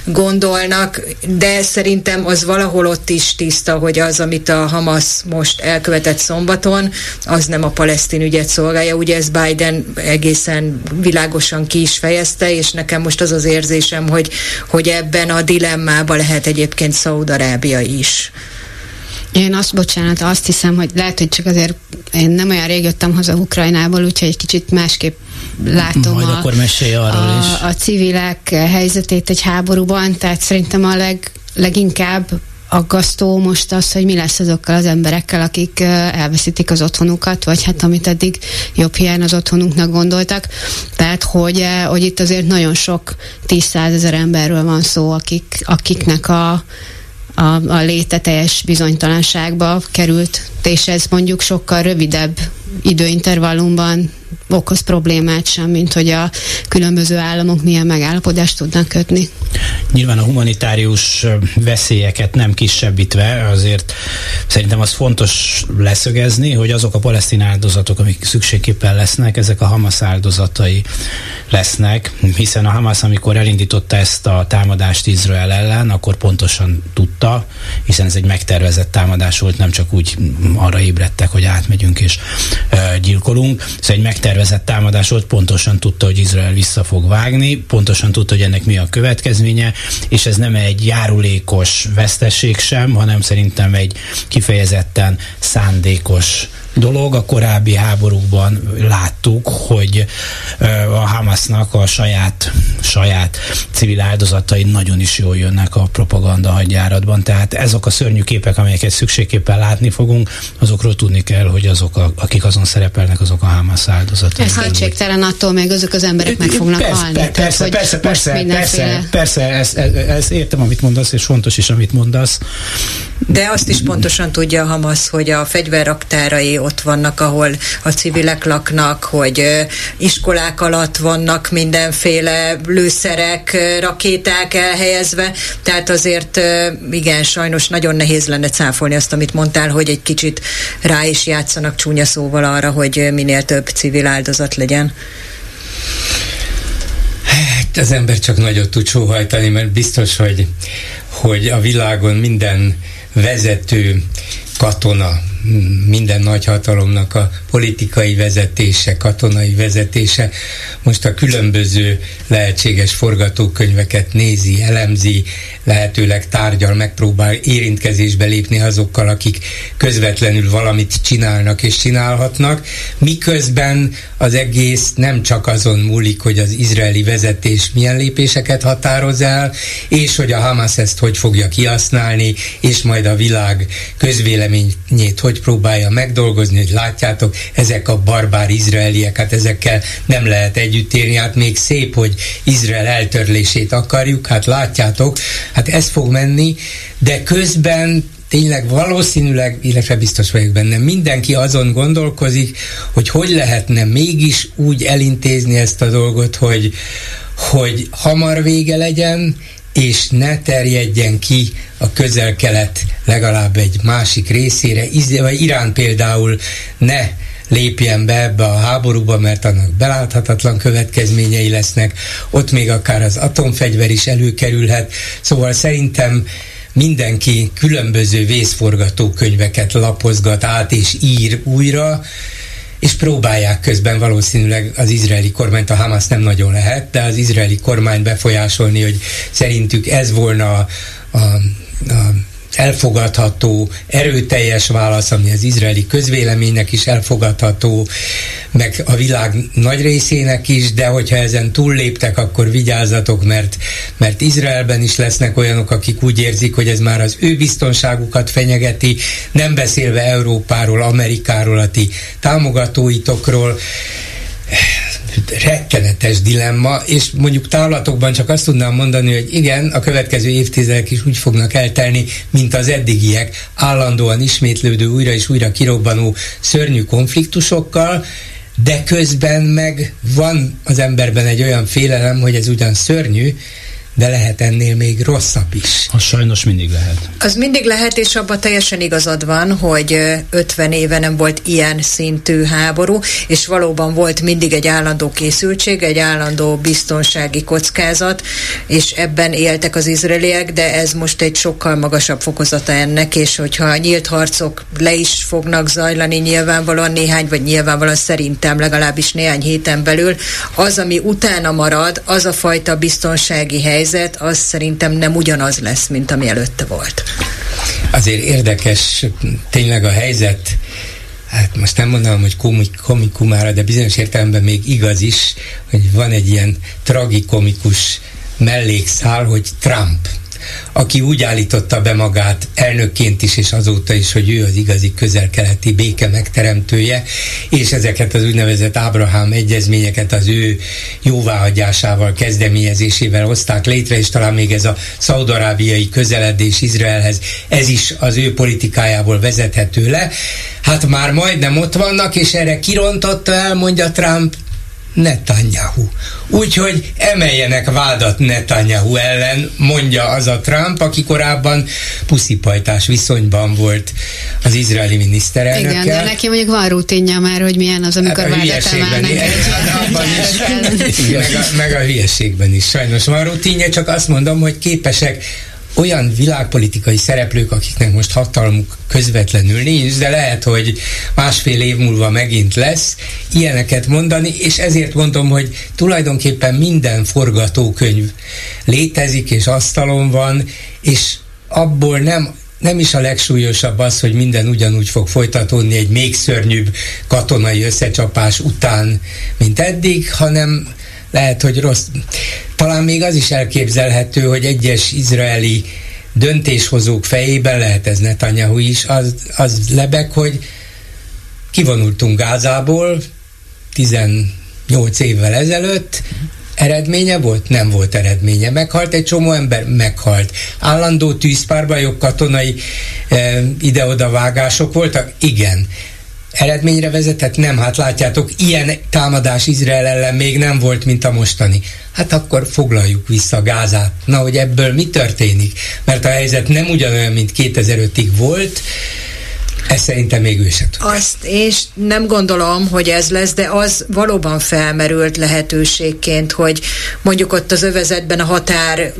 gondolnak, de szerintem az valahol ott is tiszta, hogy az, amit a Hamas most elkövetett szombaton, az nem a palesztin ügyet szolgálja. Ugye ez Biden egészen világosan ki is fejezte, és nekem most az az érzésem, hogy, hogy ebben a dilemmában lehet egyébként Szaudarábia is. Én azt, bocsánat, azt hiszem, hogy lehet, hogy csak azért én nem olyan rég jöttem haza Ukrajnából, úgyhogy egy kicsit másképp látom Majd a, akkor mesélj arról a, is. a civilek helyzetét egy háborúban, tehát szerintem a leg, leginkább aggasztó most az, hogy mi lesz azokkal az emberekkel, akik elveszítik az otthonukat, vagy hát amit eddig jobb hiány az otthonunknak gondoltak. Tehát, hogy, hogy itt azért nagyon sok tíz ezer emberről van szó, akik, akiknek a, a, a léte teljes bizonytalanságba került, és ez mondjuk sokkal rövidebb időintervallumban okoz problémát sem, mint hogy a különböző államok milyen megállapodást tudnak kötni. Nyilván a humanitárius veszélyeket nem kisebbítve, azért szerintem az fontos leszögezni, hogy azok a palesztin áldozatok, amik szükségképpen lesznek, ezek a Hamas áldozatai lesznek, hiszen a Hamas, amikor elindította ezt a támadást Izrael ellen, akkor pontosan tudta, hiszen ez egy megtervezett támadás volt, nem csak úgy arra ébredtek, hogy átmegyünk és gyilkolunk. Szóval egy megtervezett támadás volt, pontosan tudta, hogy Izrael vissza fog vágni, pontosan tudta, hogy ennek mi a következménye, és ez nem egy járulékos veszteség sem, hanem szerintem egy kifejezetten szándékos dolog. A korábbi háborúkban láttuk, hogy a Hamasnak a saját, saját civil áldozatai nagyon is jól jönnek a propaganda hadjáratban. Tehát ezek a szörnyű képek, amelyeket szükségképpen látni fogunk, azokról tudni kell, hogy azok, a, akik azon szerepelnek, azok a Hamas áldozatai. Ez kétségtelen attól még azok az emberek meg fognak persze, halni. Persze, Tehát, persze, persze, persze, mindenféle... persze, persze, ezt, ezt értem, amit mondasz, és fontos is, amit mondasz. De azt is pontosan tudja a Hamas, hogy a fegyverraktárai ott vannak, ahol a civilek laknak, hogy iskolák alatt vannak mindenféle lőszerek, rakéták elhelyezve, tehát azért igen, sajnos nagyon nehéz lenne cáfolni azt, amit mondtál, hogy egy kicsit rá is játszanak csúnya szóval arra, hogy minél több civil áldozat legyen. Hát az ember csak nagyot tud sóhajtani, mert biztos, hogy, hogy a világon minden vezető katona, minden nagyhatalomnak a politikai vezetése, katonai vezetése. Most a különböző lehetséges forgatókönyveket nézi, elemzi, lehetőleg tárgyal, megpróbál érintkezésbe lépni azokkal, akik közvetlenül valamit csinálnak és csinálhatnak, miközben az egész nem csak azon múlik, hogy az izraeli vezetés milyen lépéseket határoz el, és hogy a Hamas ezt hogy fogja kihasználni, és majd a világ közvéleményét hogy próbálja megdolgozni, hogy látjátok, ezek a barbár izraeliek, hát ezekkel nem lehet együtt élni, hát még szép, hogy Izrael eltörlését akarjuk, hát látjátok, hát ez fog menni, de közben tényleg valószínűleg, illetve biztos vagyok benne, mindenki azon gondolkozik, hogy hogy lehetne mégis úgy elintézni ezt a dolgot, hogy, hogy hamar vége legyen, és ne terjedjen ki a közel-kelet legalább egy másik részére, vagy Irán például ne lépjen be ebbe a háborúba, mert annak beláthatatlan következményei lesznek, ott még akár az atomfegyver is előkerülhet, szóval szerintem mindenki különböző vészforgatókönyveket lapozgat át és ír újra, és próbálják közben valószínűleg az izraeli kormányt, a Hamas nem nagyon lehet, de az izraeli kormány befolyásolni, hogy szerintük ez volna a, a, a elfogadható, erőteljes válasz, ami az izraeli közvéleménynek is elfogadható, meg a világ nagy részének is, de hogyha ezen túlléptek, akkor vigyázzatok, mert, mert Izraelben is lesznek olyanok, akik úgy érzik, hogy ez már az ő biztonságukat fenyegeti, nem beszélve Európáról, Amerikáról, a ti támogatóitokról rettenetes dilemma, és mondjuk távlatokban csak azt tudnám mondani, hogy igen, a következő évtizedek is úgy fognak eltelni, mint az eddigiek, állandóan ismétlődő, újra és újra kirobbanó szörnyű konfliktusokkal, de közben meg van az emberben egy olyan félelem, hogy ez ugyan szörnyű, de lehet ennél még rosszabb is. Az sajnos mindig lehet. Az mindig lehet, és abban teljesen igazad van, hogy 50 éve nem volt ilyen szintű háború, és valóban volt mindig egy állandó készültség, egy állandó biztonsági kockázat, és ebben éltek az izraeliek, de ez most egy sokkal magasabb fokozata ennek, és hogyha nyílt harcok le is fognak zajlani nyilvánvalóan néhány, vagy nyilvánvalóan szerintem legalábbis néhány héten belül, az, ami utána marad, az a fajta biztonsági helyzet, helyzet, az szerintem nem ugyanaz lesz, mint ami előtte volt. Azért érdekes tényleg a helyzet, hát most nem mondanám, hogy komik, komikumára, de bizonyos értelemben még igaz is, hogy van egy ilyen tragikomikus mellékszál, hogy Trump aki úgy állította be magát elnökként is, és azóta is, hogy ő az igazi közel-keleti béke megteremtője, és ezeket az úgynevezett Ábrahám egyezményeket az ő jóváhagyásával, kezdeményezésével hozták létre, és talán még ez a szaudarábiai közeledés Izraelhez, ez is az ő politikájából vezethető le. Hát már majdnem ott vannak, és erre kirontotta el, mondja Trump, Netanyahu. Úgyhogy emeljenek vádat Netanyahu ellen, mondja az a Trump, aki korábban puszipajtás viszonyban volt az izraeli miniszterelnökkel. Igen, de neki mondjuk van rutinja már, hogy milyen az, amikor hát vádat emelnek. Is, meg, a, meg a hülyeségben is sajnos van rutinja, csak azt mondom, hogy képesek olyan világpolitikai szereplők, akiknek most hatalmuk közvetlenül nincs, de lehet, hogy másfél év múlva megint lesz, ilyeneket mondani, és ezért mondom, hogy tulajdonképpen minden forgatókönyv létezik, és asztalon van, és abból nem nem is a legsúlyosabb az, hogy minden ugyanúgy fog folytatódni egy még szörnyűbb katonai összecsapás után, mint eddig, hanem lehet, hogy rossz. Talán még az is elképzelhető, hogy egyes izraeli döntéshozók fejében, lehet ez Netanyahu is, az, az lebeg, hogy kivonultunk Gázából 18 évvel ezelőtt, Eredménye volt? Nem volt eredménye. Meghalt egy csomó ember? Meghalt. Állandó tűzpárbajok, katonai e, ide-oda vágások voltak? Igen eredményre vezetett? Nem, hát látjátok, ilyen támadás Izrael ellen még nem volt, mint a mostani. Hát akkor foglaljuk vissza Gázát. Na, hogy ebből mi történik? Mert a helyzet nem ugyanolyan, mint 2005-ig volt, ezt szerintem még ő sem tudja. Azt és nem gondolom, hogy ez lesz, de az valóban felmerült lehetőségként, hogy mondjuk ott az övezetben a határ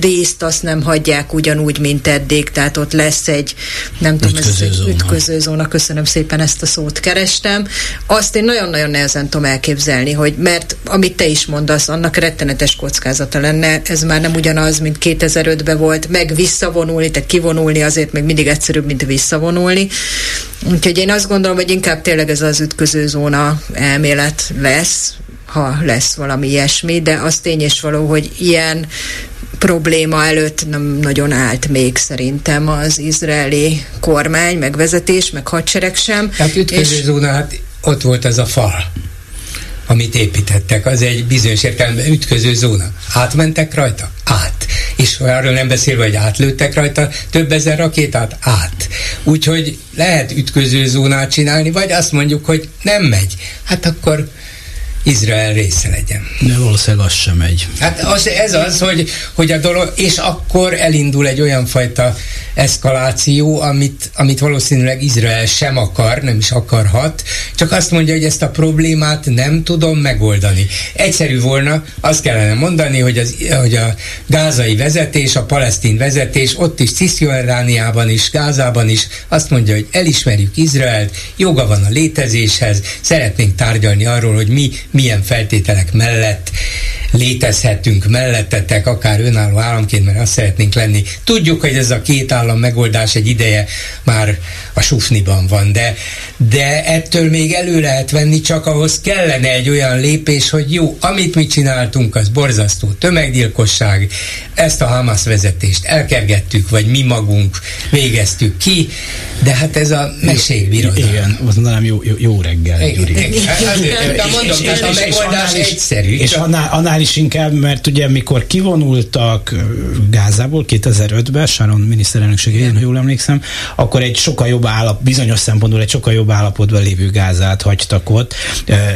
részt azt nem hagyják ugyanúgy, mint eddig, tehát ott lesz egy, nem tudom, ütköző ez egy ütköző zóna, köszönöm szépen ezt a szót kerestem. Azt én nagyon-nagyon nehezen tudom elképzelni, hogy mert amit te is mondasz, annak rettenetes kockázata lenne, ez már nem ugyanaz, mint 2005-ben volt, meg visszavonulni, tehát kivonulni azért még mindig egyszerűbb, mint visszavonulni, Úgyhogy én azt gondolom, hogy inkább tényleg ez az ütköző zóna elmélet lesz, ha lesz valami ilyesmi, de az tény és való, hogy ilyen probléma előtt nem nagyon állt még szerintem az izraeli kormány, meg vezetés, meg hadsereg sem. Hát ütköző és... zóna, hát ott volt ez a fal amit építettek, az egy bizonyos értelemben ütköző zóna. Átmentek rajta? Át. És arról nem beszélve, hogy átlőttek rajta több ezer rakétát? Át. Úgyhogy lehet ütköző zónát csinálni, vagy azt mondjuk, hogy nem megy. Hát akkor Izrael része legyen. De valószínűleg az sem megy. Hát az, ez az, hogy, hogy a dolog, és akkor elindul egy olyan fajta eszkaláció, amit, amit valószínűleg Izrael sem akar, nem is akarhat, csak azt mondja, hogy ezt a problémát nem tudom megoldani. Egyszerű volna, azt kellene mondani, hogy, az, hogy a gázai vezetés, a palesztin vezetés, ott is Cisjordániában is, Gázában is azt mondja, hogy elismerjük Izraelt, joga van a létezéshez, szeretnénk tárgyalni arról, hogy mi milyen feltételek mellett létezhetünk mellettetek, akár önálló államként, mert azt szeretnénk lenni. Tudjuk, hogy ez a két állam megoldás egy ideje már a sufniban van, de, de ettől még elő lehet venni, csak ahhoz kellene egy olyan lépés, hogy jó, amit mi csináltunk, az borzasztó tömeggyilkosság, ezt a Hamas vezetést elkergettük, vagy mi magunk végeztük ki, de hát ez a mesékbirodalom. Igen, azt mondanám, jó, jó, jó reggel, Gyuri. Mondom, és, a megoldás egyszerű. És annál, annál is inkább, mert ugye mikor kivonultak Gázából 2005-ben, Sharon miniszterelnökségén, ha jól emlékszem, akkor egy sokkal jobb állap, bizonyos szempontból egy sokkal jobb állapotban lévő Gázát hagytak ott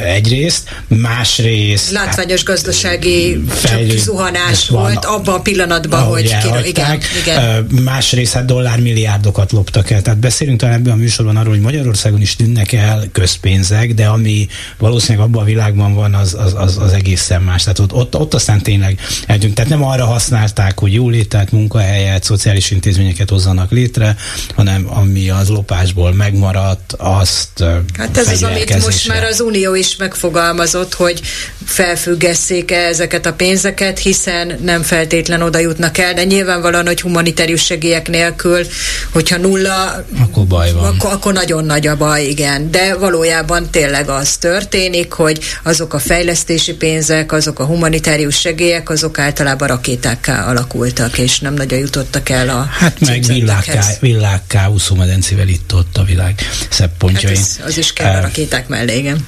egyrészt, másrészt... Látványos hát, gazdasági csak zuhanás volt abban a pillanatban, hogy kira, igen, igen. Másrészt hát dollármilliárdokat loptak el. Tehát beszélünk talán ebben a műsorban arról, hogy Magyarországon is tűnnek el közpénzek, de ami valószínűleg abban a világban van, az, az, az, az egészen más. Tehát ott, ott, ott aztán tényleg eltűnt. Tehát nem arra használták, hogy jólétet, munkahelyet, szociális intézményeket hozzanak létre, hanem ami az lopásból megmaradt, azt Hát ez az, amit most már az Unió is megfogalmazott, hogy felfüggesszék -e ezeket a pénzeket, hiszen nem feltétlen oda jutnak el, de nyilvánvalóan, hogy humanitárius segélyek nélkül, hogyha nulla, akkor baj van. Akkor, akkor nagyon nagy a baj, igen. De valójában tényleg az történik, hogy azok a fejlesztési pénzek, azok a humanitárius segélyek, azok általában rakétákká alakultak, és nem nagyon jutottak el a Hát meg villákká, villákká úszómedencével itt ott a világ szebb pontjain. Hát ez, az is kell a rakéták mellé, igen.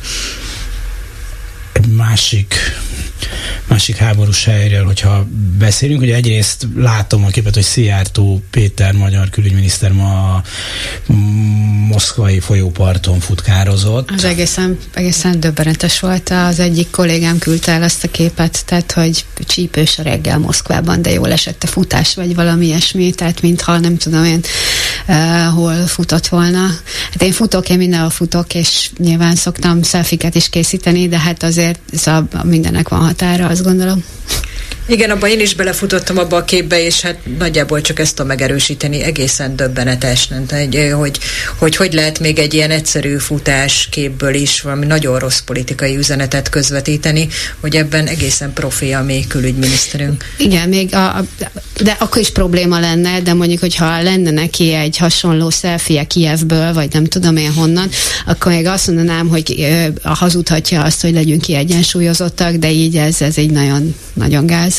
Másik másik háborús helyről, hogyha beszélünk, hogy egyrészt látom a képet, hogy Szijjártó Péter, magyar külügyminiszter ma a moszkvai folyóparton futkározott. Az egészen, egészen döbbenetes volt. Az egyik kollégám küldte el azt a képet, tehát, hogy csípős a reggel Moszkvában, de jól esett a futás, vagy valami ilyesmi, tehát mintha nem tudom én uh, hol futott volna. Hát én futok, én mindenhol futok, és nyilván szoktam szelfiket is készíteni, de hát azért szóval mindennek van határa, azt gondolom. Igen, abban én is belefutottam abba a képbe, és hát nagyjából csak ezt a megerősíteni egészen döbbenetes, hogy, hogy, hogy hogy lehet még egy ilyen egyszerű futás képből is valami nagyon rossz politikai üzenetet közvetíteni, hogy ebben egészen profi a mi külügyminiszterünk. Igen, még a, de akkor is probléma lenne, de mondjuk, hogyha lenne neki egy hasonló selfie Kievből, vagy nem tudom én honnan, akkor még azt mondanám, hogy hazudhatja azt, hogy legyünk kiegyensúlyozottak, de így ez, ez egy nagyon, nagyon gáz.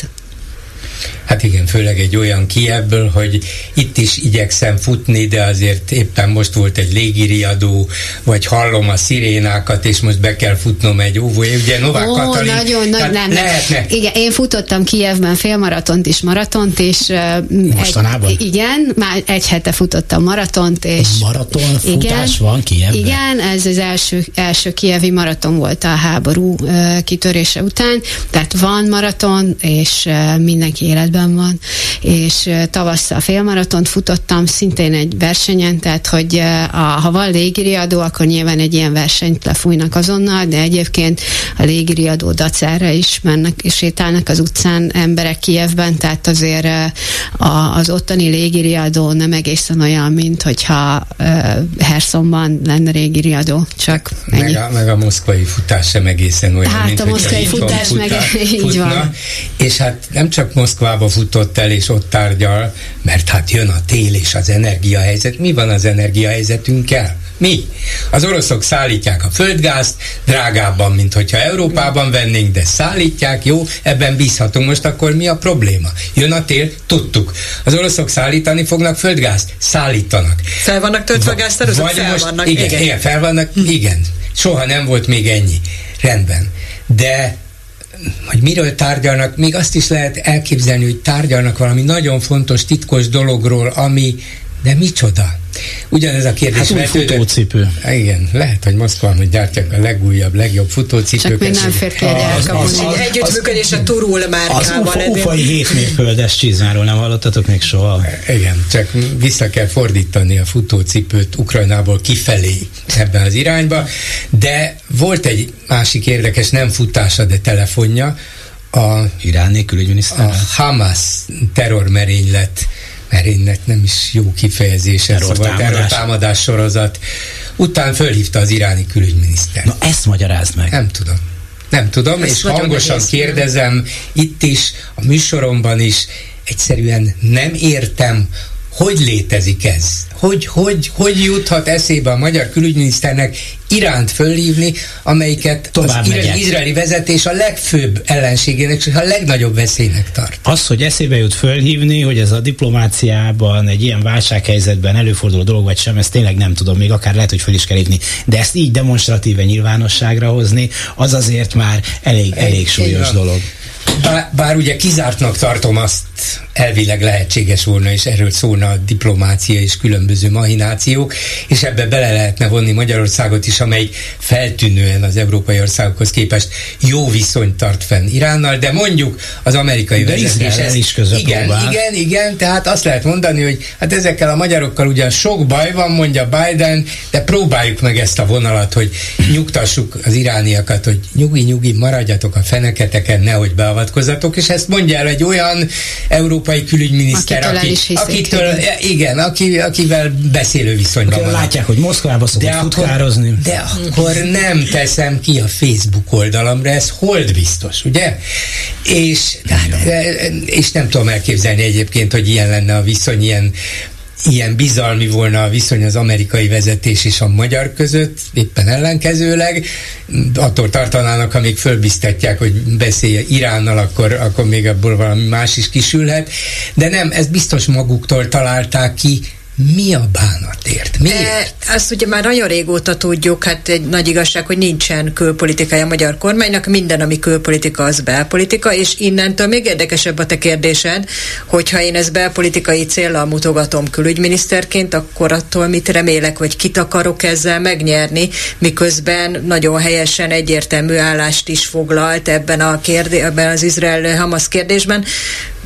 Hát igen, főleg egy olyan kiebből, hogy itt is igyekszem futni, de azért éppen most volt egy légiriadó, vagy hallom a szirénákat, és most be kell futnom egy óvó. Ugye Novák Ó, Katalin, nagyon nagy, nem, lehetne. Igen, én futottam Kievben félmaratont is, maratont is. Mostanában? Egy, igen, már egy hete futottam maratont, és... Maraton futás igen, van Kievben? Igen, ez az első, első kievi maraton volt a háború kitörése után, tehát van maraton, és mindenki életben van, és tavasszal félmaratont futottam, szintén egy versenyen, tehát hogy a, ha van légiriadó, akkor nyilván egy ilyen versenyt lefújnak azonnal, de egyébként a légiriadó dacára is mennek és sétálnak az utcán emberek Kievben, tehát azért a, az ottani légiriadó nem egészen olyan, mint hogyha Hersonban lenne légiriadó, csak ennyi. Meg a, meg a moszkvai futás sem egészen olyan, hát mint a moszkvai futás meg [LAUGHS] így van. És hát nem csak Moszkvába futott el, és ott tárgyal, mert hát jön a tél és az energiahelyzet. Mi van az energiahelyzetünkkel? Mi? Az oroszok szállítják a földgázt drágábban, mint hogyha Európában vennénk, de szállítják, jó, ebben bízhatunk. Most akkor mi a probléma? Jön a tél, tudtuk. Az oroszok szállítani fognak földgázt? Szállítanak. Fel vannak töltve a gázterőzők? Fel most, vannak. Igen, igen, igen, fel vannak, igen. Soha nem volt még ennyi. Rendben. De hogy miről tárgyalnak, még azt is lehet elképzelni, hogy tárgyalnak valami nagyon fontos, titkos dologról, ami, de micsoda? ugyanez a kérdés hát vetődött. futócipő. Igen, lehet, hogy Moszkván, hogy gyártják a legújabb, legjobb futócipőket. Csak még nem fér ki az, Együttműködés a Turul márkával. Az ufai hétmérföldes csizmáról nem hallottatok még soha? Igen, csak vissza kell fordítani a futócipőt Ukrajnából kifelé ebben az irányba, de volt egy másik érdekes, nem futása, de telefonja, a iráni külügyminiszter? A Hamas terrormerénylet merénylet nem is jó kifejezés, terror szóval támadás. támadás sorozat. Után fölhívta az iráni külügyminiszter. Na ezt magyarázd meg. Nem tudom. Nem tudom, Ezt és hangosan kérdezem itt is, a műsoromban is, egyszerűen nem értem, hogy létezik ez? Hogy, hogy, hogy juthat eszébe a magyar külügyminiszternek Iránt fölhívni, amelyiket Tovább az megyek. izraeli vezetés a legfőbb ellenségének és a legnagyobb veszélynek tart. Az, hogy eszébe jut fölhívni, hogy ez a diplomáciában egy ilyen válsághelyzetben előforduló dolog vagy sem, ezt tényleg nem tudom, még akár lehet, hogy föl is kell hívni. De ezt így demonstratíve nyilvánosságra hozni, az azért már elég, elég súlyos dolog. Bár, bár ugye kizártnak tartom azt, elvileg lehetséges volna, és erről szólna a diplomácia és különböző mahinációk, és ebbe bele lehetne vonni Magyarországot is, amely feltűnően az európai országokhoz képest jó viszonyt tart fenn Iránnal, de mondjuk az amerikai de vezetés ezt, is között igen, próbál. igen, igen, tehát azt lehet mondani, hogy hát ezekkel a magyarokkal ugyan sok baj van, mondja Biden, de próbáljuk meg ezt a vonalat, hogy nyugtassuk az irániakat, hogy nyugi-nyugi, maradjatok a feneketeken, nehogy beavatkozatok, és ezt mondja el egy olyan európai külügyminiszter, akitől, aki, akitől igen, aki, akivel beszélő viszonyban van. Látják, hogy Moszkvába szokott de futkározni. Akkor, de akkor nem teszem ki a Facebook oldalamra, ez hold biztos, ugye? És, és nem tudom elképzelni egyébként, hogy ilyen lenne a viszony, ilyen ilyen bizalmi volna a viszony az amerikai vezetés és a magyar között, éppen ellenkezőleg. Attól tartanának, ha még fölbiztetják, hogy beszélje Iránnal, akkor, akkor még abból valami más is kisülhet. De nem, ezt biztos maguktól találták ki, mi a bánatért? Miért? E, azt ugye már nagyon régóta tudjuk, hát egy nagy igazság, hogy nincsen külpolitikája a magyar kormánynak, minden, ami külpolitika, az belpolitika, és innentől még érdekesebb a te kérdésed, hogyha én ezt belpolitikai célral mutogatom külügyminiszterként, akkor attól mit remélek, hogy kit akarok ezzel megnyerni, miközben nagyon helyesen egyértelmű állást is foglalt ebben, a kérdé- ebben az Izrael-Hamas kérdésben,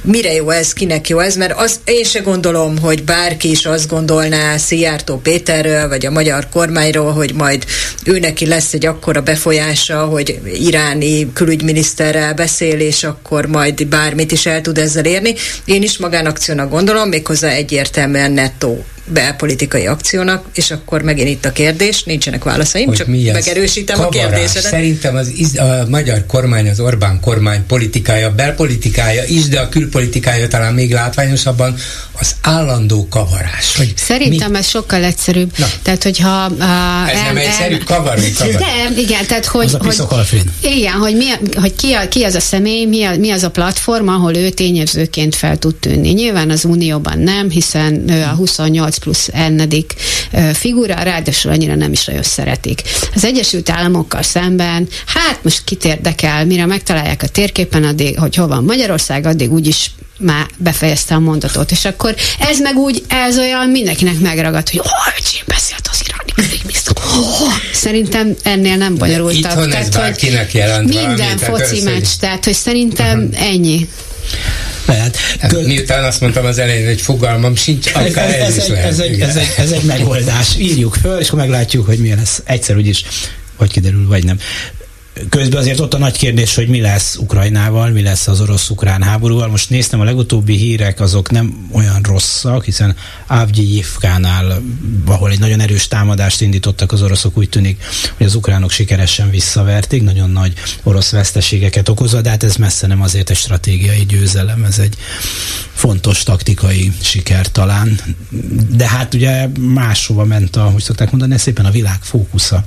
mire jó ez, kinek jó ez, mert az, én se gondolom, hogy bárki is azt gondolná Szijjártó Péterről, vagy a magyar kormányról, hogy majd ő neki lesz egy akkora befolyása, hogy iráni külügyminiszterrel beszél, és akkor majd bármit is el tud ezzel érni. Én is magánakciónak gondolom, méghozzá egyértelműen nettó belpolitikai akciónak, és akkor megint itt a kérdés, nincsenek válaszaim, hogy csak megerősítem kavarás. a kérdésedet. Szerintem az, a magyar kormány, az Orbán kormány politikája, belpolitikája is, de a külpolitikája talán még látványosabban az állandó kavarás. Hogy Szerintem mi? ez sokkal egyszerűbb. Na. Tehát, hogyha... Uh, ez el, nem egyszerű, kavarni, kavarni. De, igen, tehát, hogy... Az a hogy, igen, hogy, mi, hogy ki, a, ki az a személy, mi, a, mi az a platform, ahol ő tényezőként fel tud tűnni. Nyilván az Unióban nem, hiszen ő a 28 plusz ennedik figura, ráadásul annyira nem is nagyon szeretik. Az Egyesült Államokkal szemben, hát most kit érdekel, mire megtalálják a térképen, addig, hogy hol van Magyarország, addig úgyis már befejezte a mondatot, és akkor ez meg úgy, ez olyan mindenkinek megragad, hogy oh, öcsém beszélt az iráni Oh, szerintem ennél nem bonyolultabb. Itthon tehát, ez bárkinek jelent Minden valami, foci meccs, tehát hogy szerintem uh-huh. ennyi. Lehet. Kö... Miután azt mondtam az elején, hogy fogalmam sincs, akár ez, ez, ez, egy, ez, egy, ez, egy, ez egy megoldás. Írjuk föl, és akkor meglátjuk, hogy milyen lesz. Egyszer úgyis, hogy kiderül, vagy nem. Közben azért ott a nagy kérdés, hogy mi lesz Ukrajnával, mi lesz az orosz-ukrán háborúval. Most néztem, a legutóbbi hírek azok nem olyan rosszak, hiszen Avgyivkánál, ahol egy nagyon erős támadást indítottak az oroszok, úgy tűnik, hogy az ukránok sikeresen visszaverték, nagyon nagy orosz veszteségeket okozva, de hát ez messze nem azért egy stratégiai győzelem, ez egy fontos taktikai siker talán. De hát ugye máshova ment a, hogy szokták mondani, szépen a világ fókusza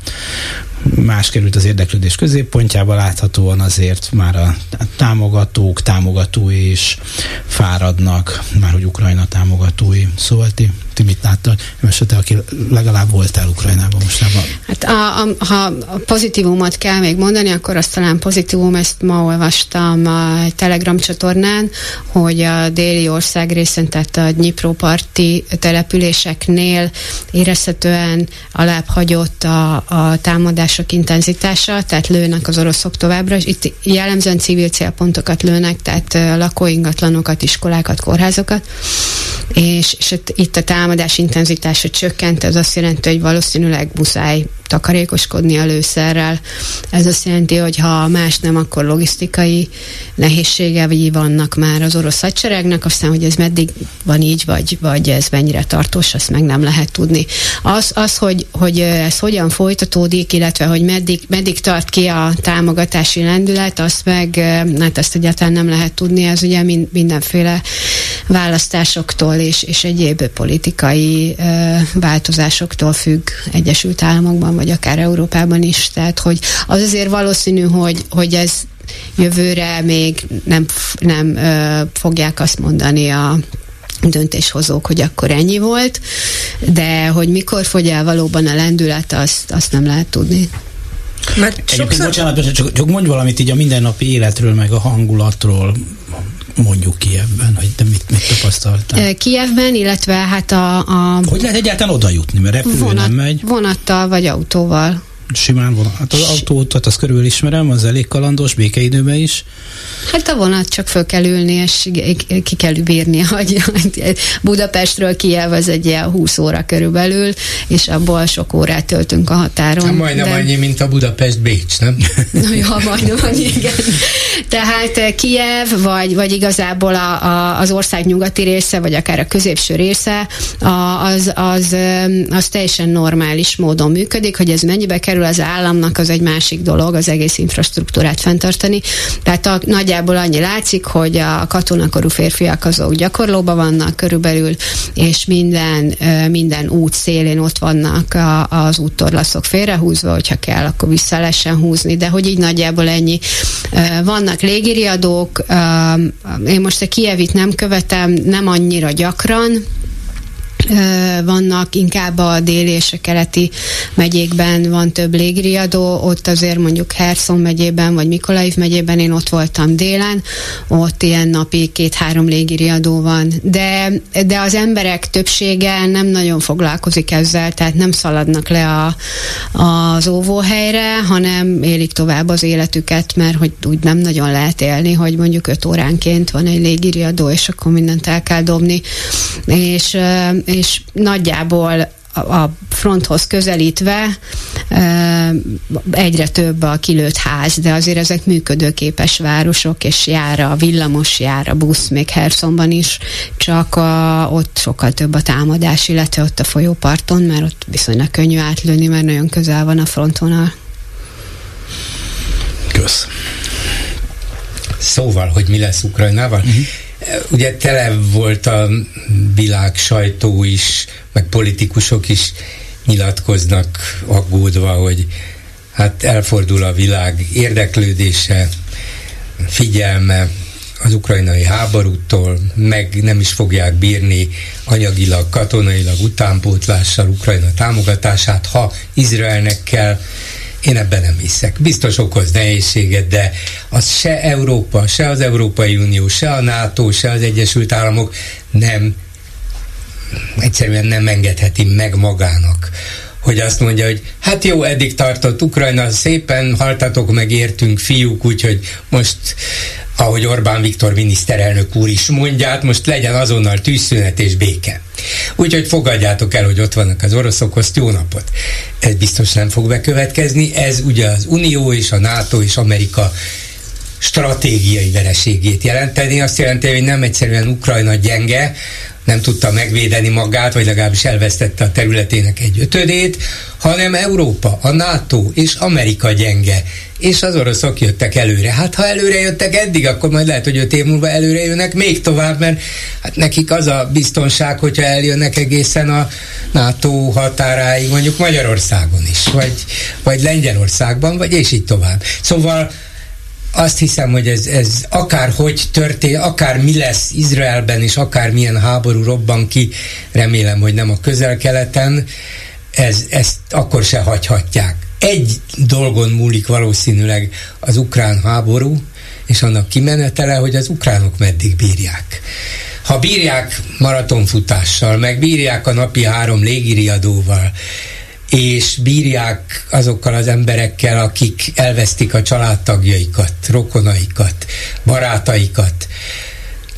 más került az érdeklődés középpontjába, láthatóan azért már a támogatók, támogatói is fáradnak, már hogy Ukrajna támogatói. Szóval ti ti mit láttak, esetleg, aki legalább voltál Ukrajnában mostában? Hát a, a, ha pozitívumot kell még mondani, akkor azt talán pozitívum, ezt ma olvastam a Telegram csatornán, hogy a déli ország részen, tehát a Dnipróparti településeknél érezhetően alább hagyott a, a támadások intenzitása, tehát lőnek az oroszok továbbra, és itt jellemzően civil célpontokat lőnek, tehát lakóingatlanokat, iskolákat, kórházokat, és, és itt a támadás intenzitása csökkent, ez azt jelenti, hogy valószínűleg muszáj takarékoskodni a lőszerrel. Ez azt jelenti, hogy ha más nem, akkor logisztikai nehézségei vannak már az orosz hadseregnek, aztán, hogy ez meddig van így, vagy, vagy ez mennyire tartós, azt meg nem lehet tudni. Az, az hogy, hogy ez hogyan folytatódik, illetve hogy meddig, meddig tart ki a támogatási lendület, azt meg, hát ezt egyáltalán nem lehet tudni, ez ugye mindenféle választásoktól és, és egyéb politikai változásoktól függ Egyesült Államokban, vagy akár Európában is. Tehát, hogy az azért valószínű, hogy, hogy ez jövőre még nem, nem ö, fogják azt mondani a döntéshozók, hogy akkor ennyi volt, de hogy mikor fogy el valóban a lendület, azt, azt nem lehet tudni. Mert sokszor... bocsánat, csak, csak mondj valamit így a mindennapi életről, meg a hangulatról, mondjuk Kievben, hogy te mit, mit tapasztaltál? Kievben, illetve hát a... a hogy lehet egyáltalán oda jutni, mert repülő vonat, nem megy? Vonattal vagy autóval simán vonat. Hát az autót, azt körül ismerem, az elég kalandos, békeidőben is. Hát a vonat csak föl kell ülni, és ki kell bírni, hogy [LAUGHS] Budapestről Kiev az egy ilyen 20 óra körülbelül, és abból sok órát töltünk a határon. Hát majdnem de... annyi, mint a Budapest-Bécs, nem? [LAUGHS] ja, majdnem annyi, igen. Tehát eh, Kiev, vagy, vagy igazából a, a, az ország nyugati része, vagy akár a középső része, a, az, az, eh, az teljesen normális módon működik, hogy ez mennyibe kerül az államnak, az egy másik dolog, az egész infrastruktúrát fenntartani. Tehát a, nagyjából annyi látszik, hogy a katonakorú férfiak azok gyakorlóban vannak körülbelül, és minden, minden út szélén ott vannak a, az úttorlaszok félrehúzva, hogyha kell, akkor vissza lehessen húzni, de hogy így nagyjából ennyi. Van vannak légiriadók, én most a Kievit nem követem, nem annyira gyakran, vannak, inkább a déli és a keleti megyékben van több légriadó, ott azért mondjuk Herson megyében, vagy Mikolaiv megyében én ott voltam délen, ott ilyen napi két-három légiriadó van, de, de az emberek többsége nem nagyon foglalkozik ezzel, tehát nem szaladnak le a, az óvóhelyre, hanem élik tovább az életüket, mert hogy úgy nem nagyon lehet élni, hogy mondjuk öt óránként van egy légiriadó, és akkor mindent el kell dobni, és és nagyjából a fronthoz közelítve egyre több a kilőtt ház, de azért ezek működőképes városok, és jár a villamos, jár a busz, még Hersonban is, csak a, ott sokkal több a támadás, illetve ott a folyóparton, mert ott viszonylag könnyű átlőni, mert nagyon közel van a frontonal. Kösz. Szóval, hogy mi lesz Ukrajnával? Uh-huh ugye tele volt a világ sajtó is, meg politikusok is nyilatkoznak aggódva, hogy hát elfordul a világ érdeklődése, figyelme az ukrajnai háborútól, meg nem is fogják bírni anyagilag, katonailag utánpótlással Ukrajna támogatását, ha Izraelnek kell én ebben nem hiszek. Biztos okoz nehézséget, de az se Európa, se az Európai Unió, se a NATO, se az Egyesült Államok nem egyszerűen nem engedheti meg magának, hogy azt mondja, hogy hát jó, eddig tartott Ukrajna, szépen haltatok meg, értünk fiúk, úgyhogy most ahogy Orbán Viktor miniszterelnök úr is mondja, hát most legyen azonnal tűzszünet és béke. Úgyhogy fogadjátok el, hogy ott vannak az oroszok, azt jó napot. Ez biztos nem fog bekövetkezni, ez ugye az Unió és a NATO és Amerika stratégiai vereségét jelenteni. Azt jelenti, hogy nem egyszerűen Ukrajna gyenge, nem tudta megvédeni magát, vagy legalábbis elvesztette a területének egy ötödét, hanem Európa, a NATO és Amerika gyenge, és az oroszok jöttek előre. Hát ha előre jöttek eddig, akkor majd lehet, hogy öt év múlva előre jönnek még tovább, mert hát nekik az a biztonság, hogyha eljönnek egészen a NATO határáig, mondjuk Magyarországon is, vagy, vagy Lengyelországban, vagy és így tovább. Szóval azt hiszem, hogy ez, ez akár hogy történt, akár mi lesz Izraelben, és akár milyen háború robban ki, remélem, hogy nem a közel-keleten, ez, ezt akkor se hagyhatják. Egy dolgon múlik valószínűleg az ukrán háború, és annak kimenetele, hogy az ukránok meddig bírják. Ha bírják maratonfutással, meg bírják a napi három légiriadóval, és bírják azokkal az emberekkel, akik elvesztik a családtagjaikat, rokonaikat, barátaikat,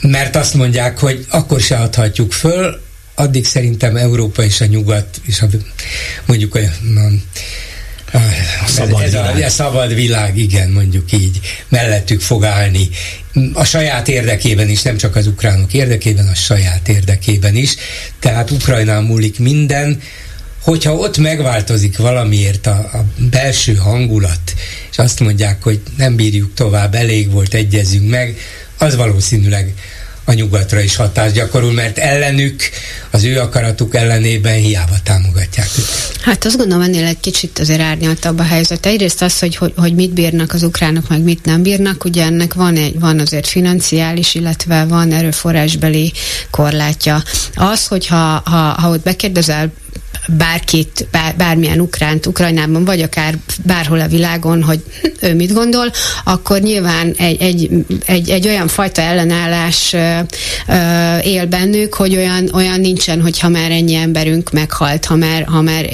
mert azt mondják, hogy akkor se adhatjuk föl, addig szerintem Európa és a nyugat, és a, mondjuk a, a, a szabad, ez világ. A, a szabad világ, igen, mondjuk így, mellettük fog állni. A saját érdekében is, nem csak az ukránok érdekében, a saját érdekében is. Tehát Ukrajnán múlik minden, hogyha ott megváltozik valamiért a, a belső hangulat, és azt mondják, hogy nem bírjuk tovább, elég volt, egyezünk meg, az valószínűleg a nyugatra is hatást gyakorol, mert ellenük, az ő akaratuk ellenében hiába támogatják őket. Hát azt gondolom, ennél egy kicsit azért árnyaltabb a helyzet. Egyrészt az, hogy, hogy, hogy mit bírnak az ukránok, meg mit nem bírnak, ugye ennek van, egy, van azért financiális, illetve van erőforrásbeli korlátja. Az, hogyha ha, ha ott bekérdezel bárkit, bár, bármilyen ukránt Ukrajnában, vagy akár bárhol a világon, hogy [LAUGHS] ő mit gondol, akkor nyilván egy, egy, egy, egy olyan fajta ellenállás ö, ö, él bennük, hogy olyan, olyan nincsen, hogyha már ennyi emberünk meghalt, ha már, ha már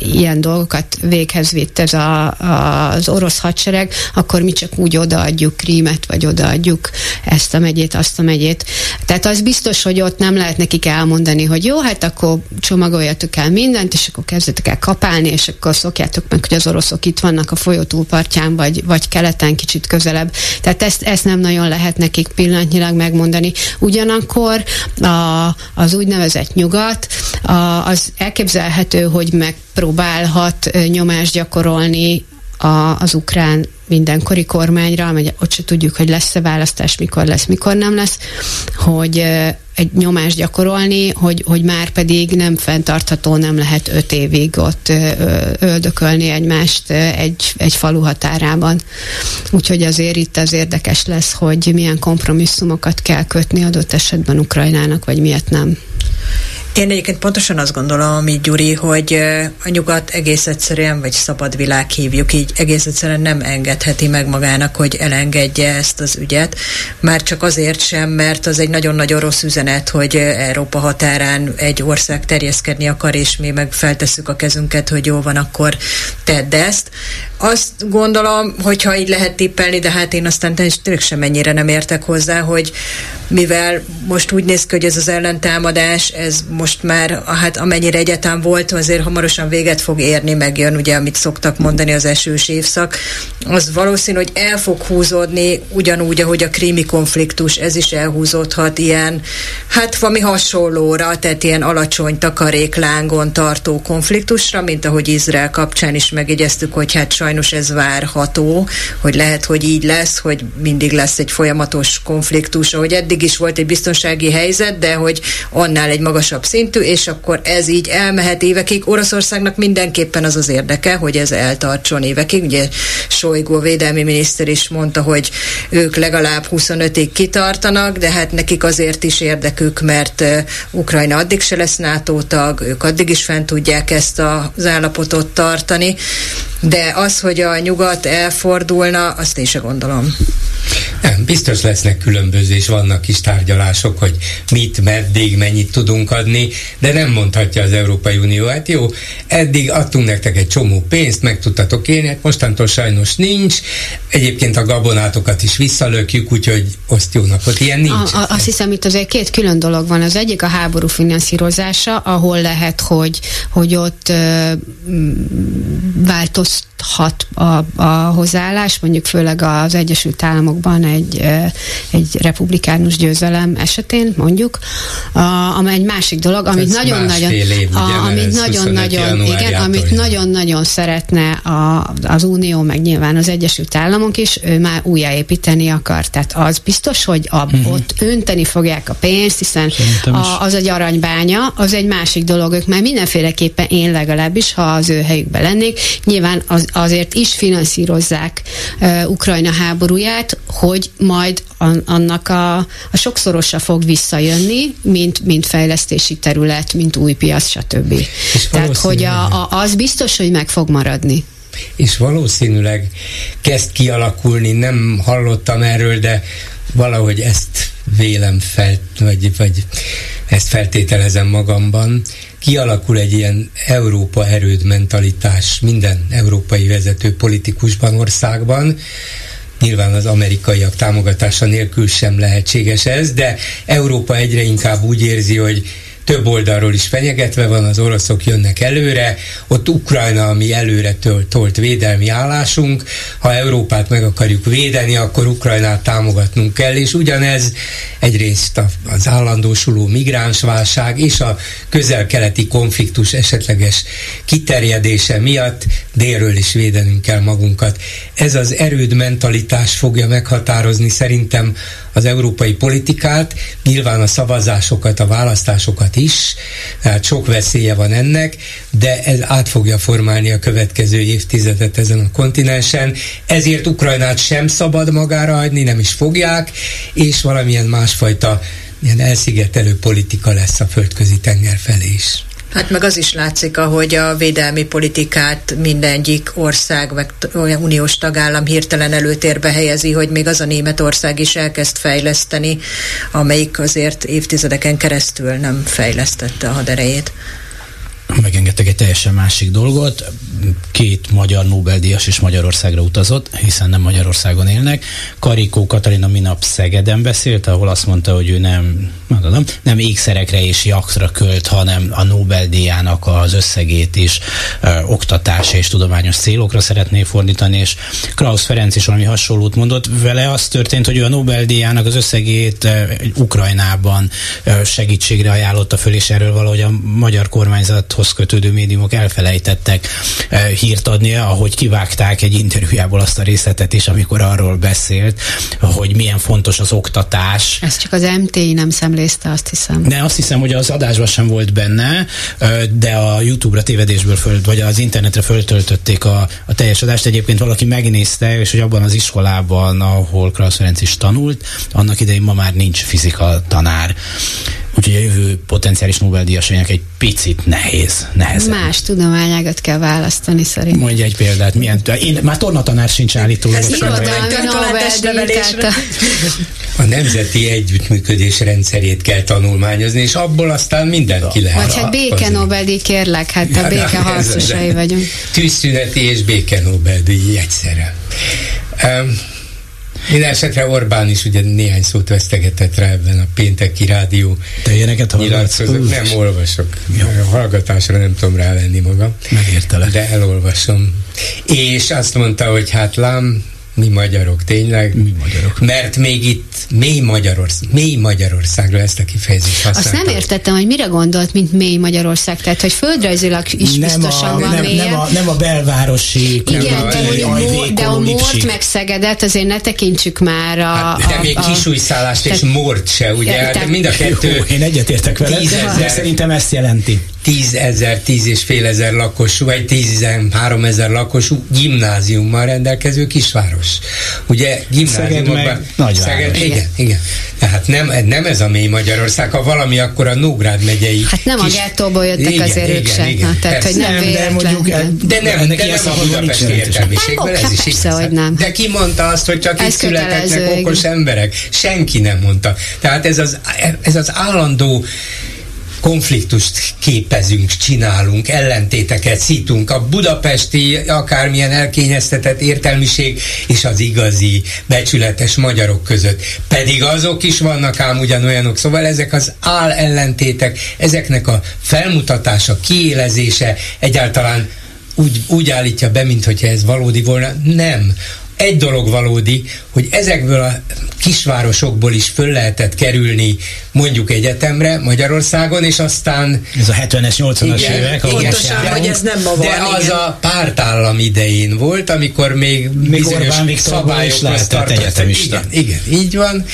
ilyen dolgokat véghez vitt ez a, a, az orosz hadsereg, akkor mi csak úgy odaadjuk Krímet, vagy odaadjuk ezt a megyét, azt a megyét. Tehát az biztos, hogy ott nem lehet nekik elmondani, hogy jó, hát akkor csomagoljatok el mind, mindent, és akkor kezdetek el kapálni, és akkor szokjátok meg, hogy az oroszok itt vannak a folyó túlpartján, vagy, vagy keleten kicsit közelebb. Tehát ezt, ezt nem nagyon lehet nekik pillanatnyilag megmondani. Ugyanakkor a, az úgynevezett nyugat, a, az elképzelhető, hogy megpróbálhat nyomást gyakorolni a, az ukrán mindenkori kormányra, amely ott se tudjuk, hogy lesz-e választás, mikor lesz, mikor nem lesz, hogy egy nyomást gyakorolni, hogy, hogy már pedig nem fenntartható, nem lehet öt évig ott öldökölni egymást egy, egy falu határában. Úgyhogy azért itt az érdekes lesz, hogy milyen kompromisszumokat kell kötni adott esetben Ukrajnának, vagy miért nem. Én egyébként pontosan azt gondolom, amit Gyuri, hogy a nyugat egész egyszerűen, vagy szabad világ hívjuk így, egész egyszerűen nem engedheti meg magának, hogy elengedje ezt az ügyet. Már csak azért sem, mert az egy nagyon-nagyon rossz üzenet, hogy Európa határán egy ország terjeszkedni akar, és mi meg feltesszük a kezünket, hogy jó van, akkor tedd ezt. Azt gondolom, hogyha így lehet tippelni, de hát én aztán tényleg sem mennyire nem értek hozzá, hogy mivel most úgy néz ki, hogy ez az ellentámadás, ez most már, hát amennyire egyetem volt, azért hamarosan véget fog érni, megjön ugye, amit szoktak mondani az esős évszak, az valószínű, hogy el fog húzódni ugyanúgy, ahogy a krími konfliktus, ez is elhúzódhat ilyen, hát valami hasonlóra, tehát ilyen alacsony takaréklángon tartó konfliktusra, mint ahogy Izrael kapcsán is megjegyeztük, hogy hát sajnos ez várható, hogy lehet, hogy így lesz, hogy mindig lesz egy folyamatos konfliktus, ahogy eddig is volt egy biztonsági helyzet, de hogy annál egy magasabb szintű, és akkor ez így elmehet évekig. Oroszországnak mindenképpen az az érdeke, hogy ez eltartson évekig. Ugye Sojgó a védelmi miniszter is mondta, hogy ők legalább 25-ig kitartanak, de hát nekik azért is érdekük, mert Ukrajna addig se lesz NATO tag, ők addig is fent tudják ezt az állapotot tartani, de az, hogy a nyugat elfordulna, azt én se gondolom. Nem, biztos lesznek különböző, és vannak is tárgyalások, hogy mit, meddig, mennyit tudunk adni, de nem mondhatja az Európai Unió, hát jó, eddig adtunk nektek egy csomó pénzt, meg tudtatok élni, hát mostantól sajnos nincs, egyébként a gabonátokat is visszalökjük, úgyhogy oszt jó napot, ilyen nincs. A, a, azt hiszem, itt azért két külön dolog van. Az egyik a háború finanszírozása, ahol lehet, hogy, hogy ott ö, just változhat a, a hozzáállás, mondjuk főleg az Egyesült Államokban egy, egy republikánus győzelem esetén, mondjuk, a, amely egy másik dolog, amit nagyon-nagyon amit nagyon-nagyon igen, amit nagyon-nagyon szeretne a, az Unió, meg nyilván az Egyesült Államok is, ő már újjáépíteni akar. Tehát az biztos, hogy a, uh-huh. ott önteni fogják a pénzt, hiszen a, az egy aranybánya, az egy másik dolog, ők már mindenféleképpen én legalábbis, ha az ő helyükben lennék, nyilván az azért is finanszírozzák uh, Ukrajna háborúját, hogy majd annak a, a sokszorosa fog visszajönni, mint, mint fejlesztési terület, mint új piac, stb. Tehát, hogy a, a, az biztos, hogy meg fog maradni és valószínűleg kezd kialakulni, nem hallottam erről, de valahogy ezt vélem fel, vagy, vagy ezt feltételezem magamban, kialakul egy ilyen Európa erőd mentalitás minden európai vezető politikusban, országban, Nyilván az amerikaiak támogatása nélkül sem lehetséges ez, de Európa egyre inkább úgy érzi, hogy több oldalról is fenyegetve van, az oroszok jönnek előre, ott Ukrajna, ami előre tölt, tolt védelmi állásunk, ha Európát meg akarjuk védeni, akkor Ukrajnát támogatnunk kell, és ugyanez egyrészt az állandósuló migránsválság és a közel-keleti konfliktus esetleges kiterjedése miatt délről is védenünk kell magunkat. Ez az erőd mentalitás fogja meghatározni szerintem az európai politikát, nyilván a szavazásokat, a választásokat is, tehát sok veszélye van ennek, de ez át fogja formálni a következő évtizedet ezen a kontinensen, ezért Ukrajnát sem szabad magára hagyni, nem is fogják, és valamilyen másfajta ilyen elszigetelő politika lesz a földközi tenger felé is. Hát meg az is látszik, ahogy a védelmi politikát mindegyik ország, meg olyan uniós tagállam hirtelen előtérbe helyezi, hogy még az a Németország is elkezd fejleszteni, amelyik azért évtizedeken keresztül nem fejlesztette a haderejét megengedtek egy teljesen másik dolgot. Két magyar Nobel-díjas is Magyarországra utazott, hiszen nem Magyarországon élnek. Karikó Katalina minap Szegeden beszélt, ahol azt mondta, hogy ő nem, mondom, nem ékszerekre és jaktra költ, hanem a Nobel-díjának az összegét is ö, oktatás és tudományos célokra szeretné fordítani, és Klaus Ferenc is valami hasonlót mondott. Vele az történt, hogy ő a Nobel-díjának az összegét ö, Ukrajnában ö, segítségre ajánlotta föl, és erről valahogy a magyar kormányzat párthoz kötődő médiumok elfelejtettek hírt adni, ahogy kivágták egy interjújából azt a részletet is, amikor arról beszélt, hogy milyen fontos az oktatás. Ez csak az MTI nem szemlézte, azt hiszem. Ne, azt hiszem, hogy az adásban sem volt benne, eh, de a YouTube-ra tévedésből föl, vagy az internetre föltöltötték a, a teljes adást. Egyébként valaki megnézte, és hogy abban az iskolában, ahol Krausz Ferenc is tanult, annak idején ma már nincs fizika tanár. Úgyhogy a jövő potenciális Nobel-díjasainak egy picit nehéz, nehezebb. Más tudományágat kell választani szerintem. Mondj egy példát, milyen, én már tornatanár sincs állítólag. Ez [LAUGHS] a, a nemzeti együttműködés rendszerét kell tanulmányozni, és abból aztán mindenki lehet. Vagy hát béke Nobel-díj kérlek, hát a béke harcosai vagyunk. Tűzszüneti és béke Nobel-díj egyszerre. Um, minden esetre Orbán is ugye néhány szót vesztegetett rá ebben a pénteki rádió Te ilyeneket Nem olvasok. Jó. A hallgatásra nem tudom rávenni magam. Megértelek. De elolvasom. És azt mondta, hogy hát lám, mi magyarok, tényleg? Mi magyarok. Mert még itt mély, Magyarország, mély Magyarországra ezt a kifejezést használtam. Azt nem értettem, hogy mire gondolt, mint mély Magyarország, tehát hogy földrajzilag is nem biztosan a, van nem, nem, a, nem a belvárosi Igen, a, de, hogy de a Mort meg Szegedet azért ne tekintsük már a... Hát, de még kisújszállást és Mort se, ugye? Ja, de mind a kettő... Jó, én egyetértek vele, de szerintem ezt jelenti tízezer, tíz és fél ezer lakosú, vagy tízezer, ezer lakosú gimnáziummal rendelkező kisváros. Ugye gimnáziumokban... Szeged Igen, igen. Tehát nem, nem ez a mély Magyarország, ha valami, akkor a Nógrád megyei... Hát nem kis... a gettóból jöttek igen, azért ők sem. Igen, tehát, hogy nem, nem de mondjuk... De nem, de nem a budapesti értelmiségből, ez is igaz. hogy nem. De ki mondta azt, hogy csak itt születetnek okos emberek? Senki nem mondta. Tehát ez az, ez az állandó konfliktust képezünk, csinálunk, ellentéteket szítunk. A budapesti akármilyen elkényeztetett értelmiség és az igazi, becsületes magyarok között. Pedig azok is vannak ám ugyanolyanok. Szóval ezek az áll ellentétek, ezeknek a felmutatása, kiélezése egyáltalán úgy, úgy állítja be, mintha ez valódi volna. Nem egy dolog valódi, hogy ezekből a kisvárosokból is föl lehetett kerülni mondjuk egyetemre Magyarországon, és aztán... Ez a 70-es, 80-as évek. Pontosan, hogy ez nem ma van. De az igen. a pártállam idején volt, amikor még, még bizonyos szabályokat tartott. Igen, igen, így van.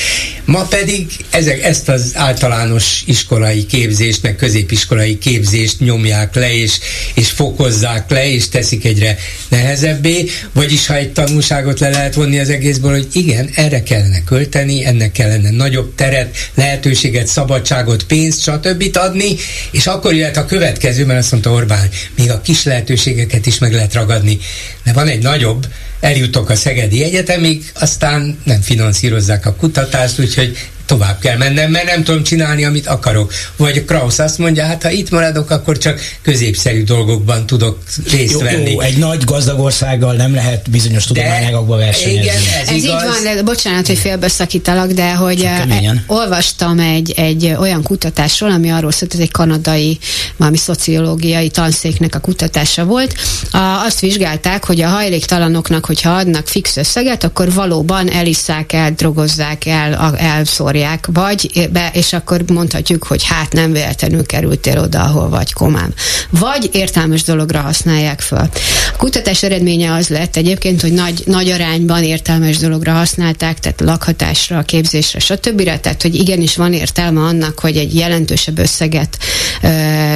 Ma pedig ezek, ezt az általános iskolai képzést, meg középiskolai képzést nyomják le, és, és fokozzák le, és teszik egyre nehezebbé, vagyis ha egy tanulságot le lehet vonni az egészből, hogy igen, erre kellene költeni, ennek kellene nagyobb teret, lehetőséget, szabadságot, pénzt, stb. adni, és akkor jöhet a következő, mert azt mondta Orbán, még a kis lehetőségeket is meg lehet ragadni. De van egy nagyobb, eljutok a Szegedi Egyetemig, aztán nem finanszírozzák a kutatást, úgyhogy tovább kell mennem, mert nem tudom csinálni, amit akarok. Vagy Krausz azt mondja, hát ha itt maradok, akkor csak középszerű dolgokban tudok részt jó, venni. Jó, egy nagy gazdag országgal nem lehet bizonyos tudományágakba versenyezni. Igen, ez, ez igaz. így van, de bocsánat, hogy félbeszakítalak, de hogy e, olvastam egy, egy olyan kutatásról, ami arról szólt, hogy egy kanadai, valami szociológiai tanszéknek a kutatása volt. A, azt vizsgálták, hogy a hajléktalanoknak, hogyha adnak fix összeget, akkor valóban elisszák el, drogozzák el, elszórják akarják, vagy be, és akkor mondhatjuk, hogy hát nem véletlenül kerültél oda, ahol vagy komám. Vagy értelmes dologra használják föl. A kutatás eredménye az lett egyébként, hogy nagy, nagy arányban értelmes dologra használták, tehát lakhatásra, képzésre, stb. Tehát, hogy igenis van értelme annak, hogy egy jelentősebb összeget,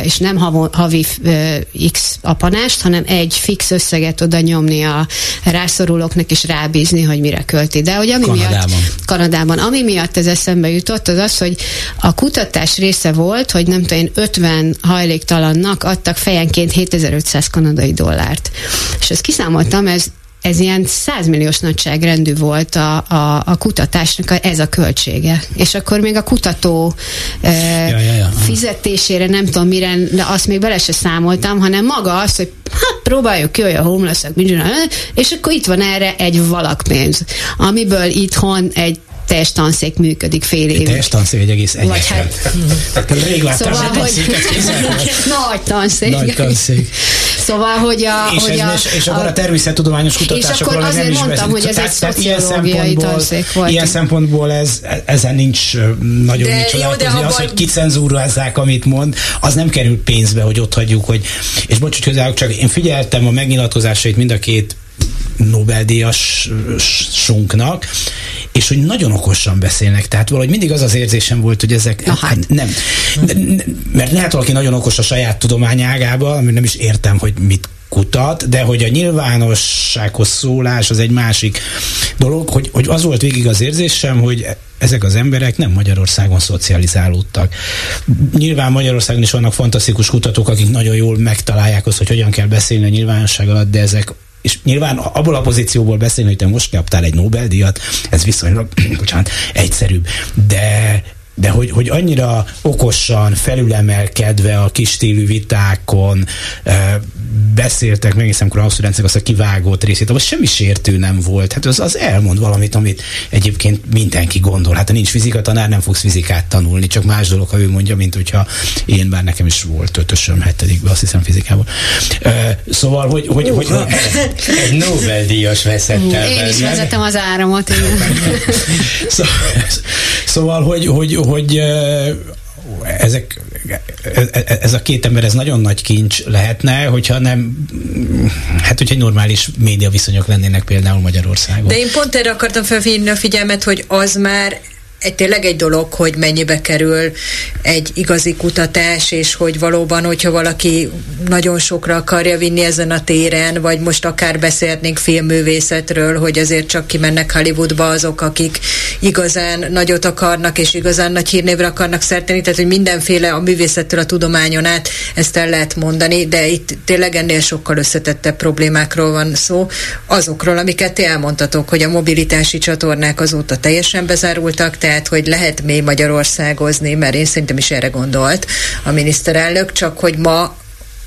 és nem havi x apanást, hanem egy fix összeget oda nyomni a rászorulóknak, és rábízni, hogy mire költi. De hogy ami Kanadában. miatt, Kanadában, ami miatt ez eszembe jutott, az az, hogy a kutatás része volt, hogy nem tudom én 50 hajléktalannak adtak fejenként 7500 kanadai dollárt. És ezt kiszámoltam, ez ez ilyen százmilliós nagyságrendű volt a, a, a kutatásnak a, ez a költsége. És akkor még a kutató e, ja, ja, ja. fizetésére nem tudom mire, de azt még bele se számoltam, hanem maga az, hogy hát próbáljuk ki, hogy a homeless és akkor itt van erre egy valakpénz, amiből itthon egy teljes tanszék működik fél évig. Teljes tanszék egy egész egyes. Hát, [LAUGHS] hát, rég szóval, hogy... [LAUGHS] Nagy tanszék. Nagy tanszék. Szóval, hogy a... És, hogy ez, a, és, és akkor a, a természettudományos kutatásokról és akkor azért nem mondtam, hogy ez egy szociológiai tanszék volt. Ilyen szempontból ez, ezen nincs nagyon de, mit csodálkozni. Az, hogy kicenzúrázzák, amit mond, az nem kerül pénzbe, hogy ott hagyjuk, hogy... És bocs, hogy csak én figyeltem a megnyilatkozásait mind a két Nobel-díjasunknak, és hogy nagyon okosan beszélnek. Tehát valahogy mindig az az érzésem volt, hogy ezek Na, hát. nem. Mert lehet valaki nagyon okos a saját tudományágába, ami nem is értem, hogy mit kutat, de hogy a nyilvánossághoz szólás az egy másik dolog, hogy, hogy az volt végig az érzésem, hogy ezek az emberek nem Magyarországon szocializálódtak. Nyilván Magyarországon is vannak fantasztikus kutatók, akik nagyon jól megtalálják azt, hogy hogyan kell beszélni a nyilvánosság alatt, de ezek és nyilván abból a pozícióból beszélni, hogy te most kaptál egy Nobel-díjat, ez viszonylag, [CLEARS THROAT] bocsánat, egyszerűbb. De de hogy, hogy annyira okosan, felülemelkedve a kis stílű vitákon e, beszéltek, meg hiszem, akkor a azt a kivágott részét, az semmi sértő nem volt. Hát az, az elmond valamit, amit egyébként mindenki gondol. Hát ha nincs fizika tanár, nem fogsz fizikát tanulni, csak más dolog, ha ő mondja, mint hogyha én, bár nekem is volt ötösöm hetedikben, azt hiszem fizikából. E, szóval, hogy... hogy, uh, hogy, hogy egy Nobel-díjas veszett el. Én is vezetem az áramot, szóval, szóval, hogy, hogy, hogy [LAUGHS] ezek, ez a két ember, ez nagyon nagy kincs lehetne, hogyha nem, hát hogyha normális média viszonyok lennének például Magyarországon. De én pont erre akartam felfigyelni a figyelmet, hogy az már egy tényleg egy dolog, hogy mennyibe kerül egy igazi kutatás, és hogy valóban, hogyha valaki nagyon sokra akarja vinni ezen a téren, vagy most akár beszélhetnénk filmművészetről, hogy azért csak kimennek Hollywoodba azok, akik igazán nagyot akarnak, és igazán nagy hírnévre akarnak szerteni, tehát hogy mindenféle a művészettől a tudományon át ezt el lehet mondani, de itt tényleg ennél sokkal összetettebb problémákról van szó, azokról, amiket ti elmondtatok, hogy a mobilitási csatornák azóta teljesen bezárultak, tehát hogy lehet mély Magyarországozni, mert én szerintem is erre gondolt a miniszterelnök, csak hogy ma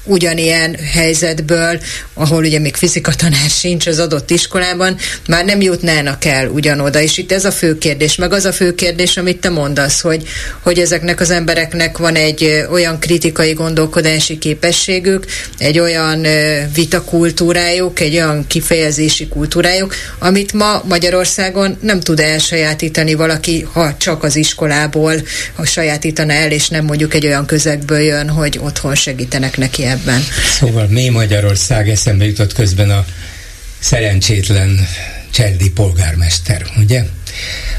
ugyanilyen helyzetből, ahol ugye még fizikatanár sincs az adott iskolában, már nem jutnának el ugyanoda. És itt ez a fő kérdés, meg az a fő kérdés, amit te mondasz, hogy, hogy ezeknek az embereknek van egy olyan kritikai gondolkodási képességük, egy olyan vitakultúrájuk, egy olyan kifejezési kultúrájuk, amit ma Magyarországon nem tud elsajátítani valaki, ha csak az iskolából ha sajátítaná el, és nem mondjuk egy olyan közegből jön, hogy otthon segítenek neki ebben. Szóval mi Magyarország eszembe jutott közben a szerencsétlen cserdi polgármester, ugye?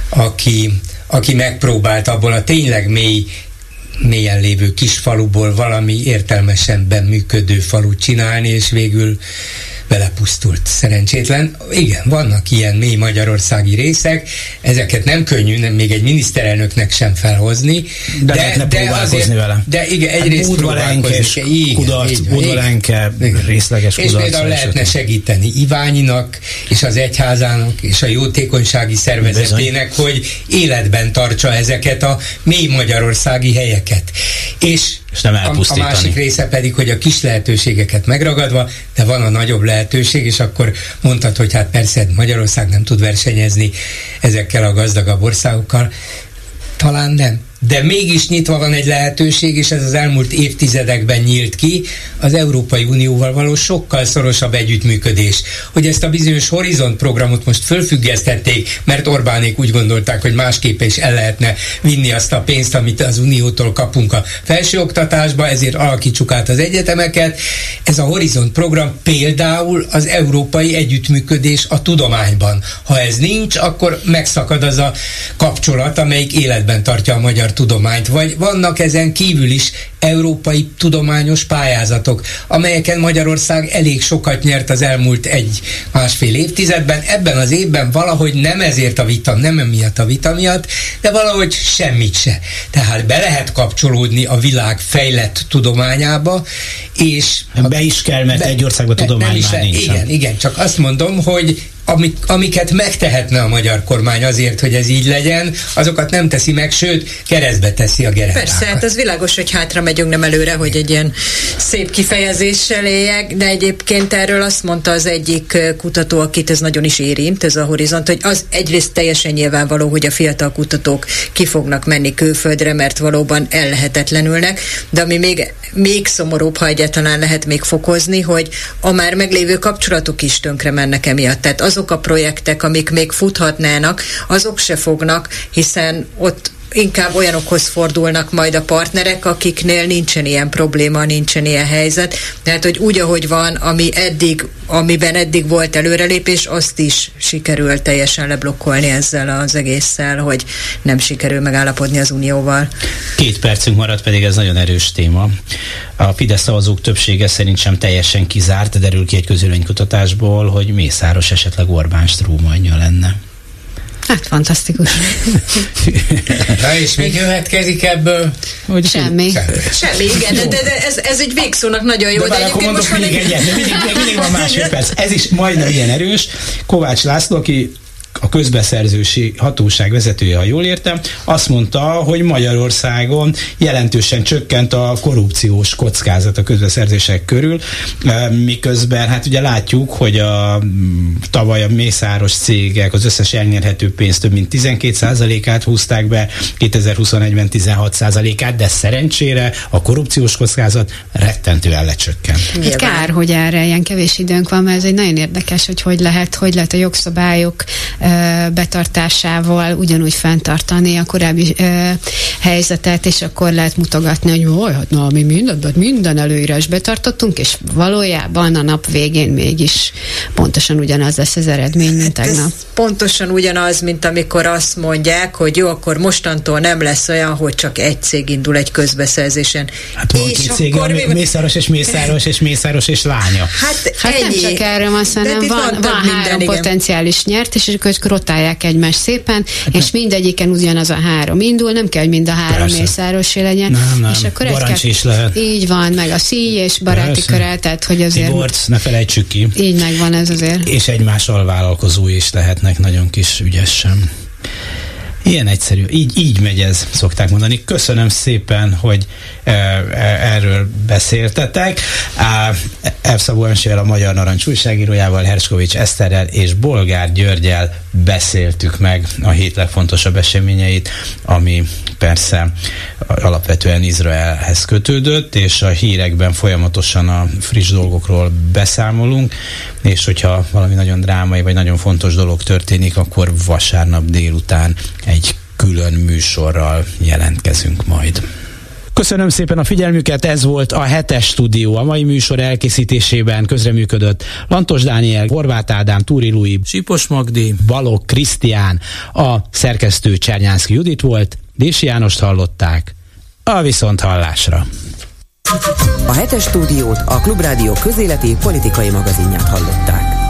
Aki aki megpróbált abból a tényleg mély mélyen lévő kis faluból valami értelmesen működő falut csinálni, és végül belepusztult szerencsétlen. Igen, vannak ilyen mély magyarországi részek, ezeket nem könnyű, nem még egy miniszterelnöknek sem felhozni. De, de lehetne de próbálkozni azért, vele. De igen, hát egyrészt hát próbálkozni. Igen, kudarc, Budvalenke, részleges És például lehetne esetleg. segíteni Iványinak, és az egyházának, és a jótékonysági szervezetének, Bizony. hogy életben tartsa ezeket a mély magyarországi helyeket. És és nem elpusztítani. A, a másik része pedig, hogy a kis lehetőségeket megragadva, de van a nagyobb lehetőség, és akkor mondtad, hogy hát persze Magyarország nem tud versenyezni ezekkel a gazdagabb országokkal. Talán nem de mégis nyitva van egy lehetőség, és ez az elmúlt évtizedekben nyílt ki, az Európai Unióval való sokkal szorosabb együttműködés. Hogy ezt a bizonyos Horizont programot most fölfüggesztették, mert Orbánék úgy gondolták, hogy másképp is el lehetne vinni azt a pénzt, amit az Uniótól kapunk a felsőoktatásba, ezért alakítsuk át az egyetemeket. Ez a Horizont program például az európai együttműködés a tudományban. Ha ez nincs, akkor megszakad az a kapcsolat, amelyik életben tartja a magyar tudományt, vagy vannak ezen kívül is európai tudományos pályázatok, amelyeken Magyarország elég sokat nyert az elmúlt egy másfél évtizedben. Ebben az évben valahogy nem ezért a vita, nem emiatt a vita miatt, de valahogy semmit se. Tehát be lehet kapcsolódni a világ fejlett tudományába, és... Be is kell, mert be, egy országban tudomány már nincs. Igen, igen, csak azt mondom, hogy amik, amiket megtehetne a magyar kormány azért, hogy ez így legyen, azokat nem teszi meg, sőt, keresztbe teszi a gerendákat. Persze, hát az világos, hogy hátra megyünk nem előre, hogy egy ilyen szép kifejezéssel éljek, de egyébként erről azt mondta az egyik kutató, akit ez nagyon is érint, ez a horizont, hogy az egyrészt teljesen nyilvánvaló, hogy a fiatal kutatók ki fognak menni külföldre, mert valóban ellehetetlenülnek, de ami még, még szomorúbb, ha egyáltalán lehet még fokozni, hogy a már meglévő kapcsolatok is tönkre mennek emiatt. Tehát az azok a projektek, amik még futhatnának, azok se fognak, hiszen ott inkább olyanokhoz fordulnak majd a partnerek, akiknél nincsen ilyen probléma, nincsen ilyen helyzet. Tehát, hogy úgy, ahogy van, ami eddig, amiben eddig volt előrelépés, azt is sikerül teljesen leblokkolni ezzel az egésszel, hogy nem sikerül megállapodni az Unióval. Két percünk maradt, pedig ez nagyon erős téma. A Fidesz szavazók többsége szerint sem teljesen kizárt, derül ki egy közülénykutatásból, hogy Mészáros esetleg Orbán strómanja lenne. Hát fantasztikus. Na és mi következik ebből? Hogy semmi. Semmi, semmi igen, de, de, ez, ez egy végszónak nagyon jó. De, de most mindig, egy... egyet, mindig, mindig van másfél perc. Ez is majdnem ilyen erős. Kovács László, aki a közbeszerzősi hatóság vezetője, ha jól értem, azt mondta, hogy Magyarországon jelentősen csökkent a korrupciós kockázat a közbeszerzések körül, e, miközben hát ugye látjuk, hogy a tavaly a mészáros cégek az összes elnyerhető pénzt több mint 12%-át húzták be, 2021-ben 16%-át, de szerencsére a korrupciós kockázat rettentően lecsökkent. Hát kár, hogy erre ilyen kevés időnk van, mert ez egy nagyon érdekes, hogy hogy lehet, hogy lehet a jogszabályok betartásával ugyanúgy fenntartani a korábbi helyzetet, és akkor lehet mutogatni, hogy jaj, hát na, mi minden, minden előírás betartottunk, és valójában a nap végén mégis pontosan ugyanaz lesz az eredmény, mint hát tegnap. Ez pontosan ugyanaz, mint amikor azt mondják, hogy jó, akkor mostantól nem lesz olyan, hogy csak egy cég indul egy közbeszerzésen. Hát van és cég, akkor mi... Mészáros és Mészáros és Mészáros és lánya. Hát, hát ennyi. nem csak erről van, hanem van, van, van három minden, potenciális nyert, és akkor rotálják egymást szépen, hát és mindegyiken ugyanaz a három indul, nem kell, hogy mind a három mészárosé legyen. Nem, nem. És akkor Barancs kell, is lehet. Így van, meg a szíj és baráti körel, tehát hogy azért... Tiborc, ne felejtsük ki. Így megvan ez azért. És egymással vállalkozói is lehetnek nagyon kis ügyesen. Ilyen egyszerű, így, így megy ez, szokták mondani. Köszönöm szépen, hogy erről beszéltetek. Elszabó Önsével, a Magyar Narancs újságírójával, Herskovics Eszterrel és Bolgár Györgyel beszéltük meg a hét legfontosabb eseményeit, ami persze alapvetően Izraelhez kötődött, és a hírekben folyamatosan a friss dolgokról beszámolunk, és hogyha valami nagyon drámai vagy nagyon fontos dolog történik, akkor vasárnap délután egy külön műsorral jelentkezünk majd. Köszönöm szépen a figyelmüket, ez volt a hetes stúdió. A mai műsor elkészítésében közreműködött Lantos Dániel, Horváth Ádám, Túri Lui, Sipos Magdi, Balog Krisztián, a szerkesztő Csernyánszki Judit volt, Dési Jánost hallották. A viszont hallásra. A hetes stúdiót a Klubrádió közéleti politikai magazinját hallották.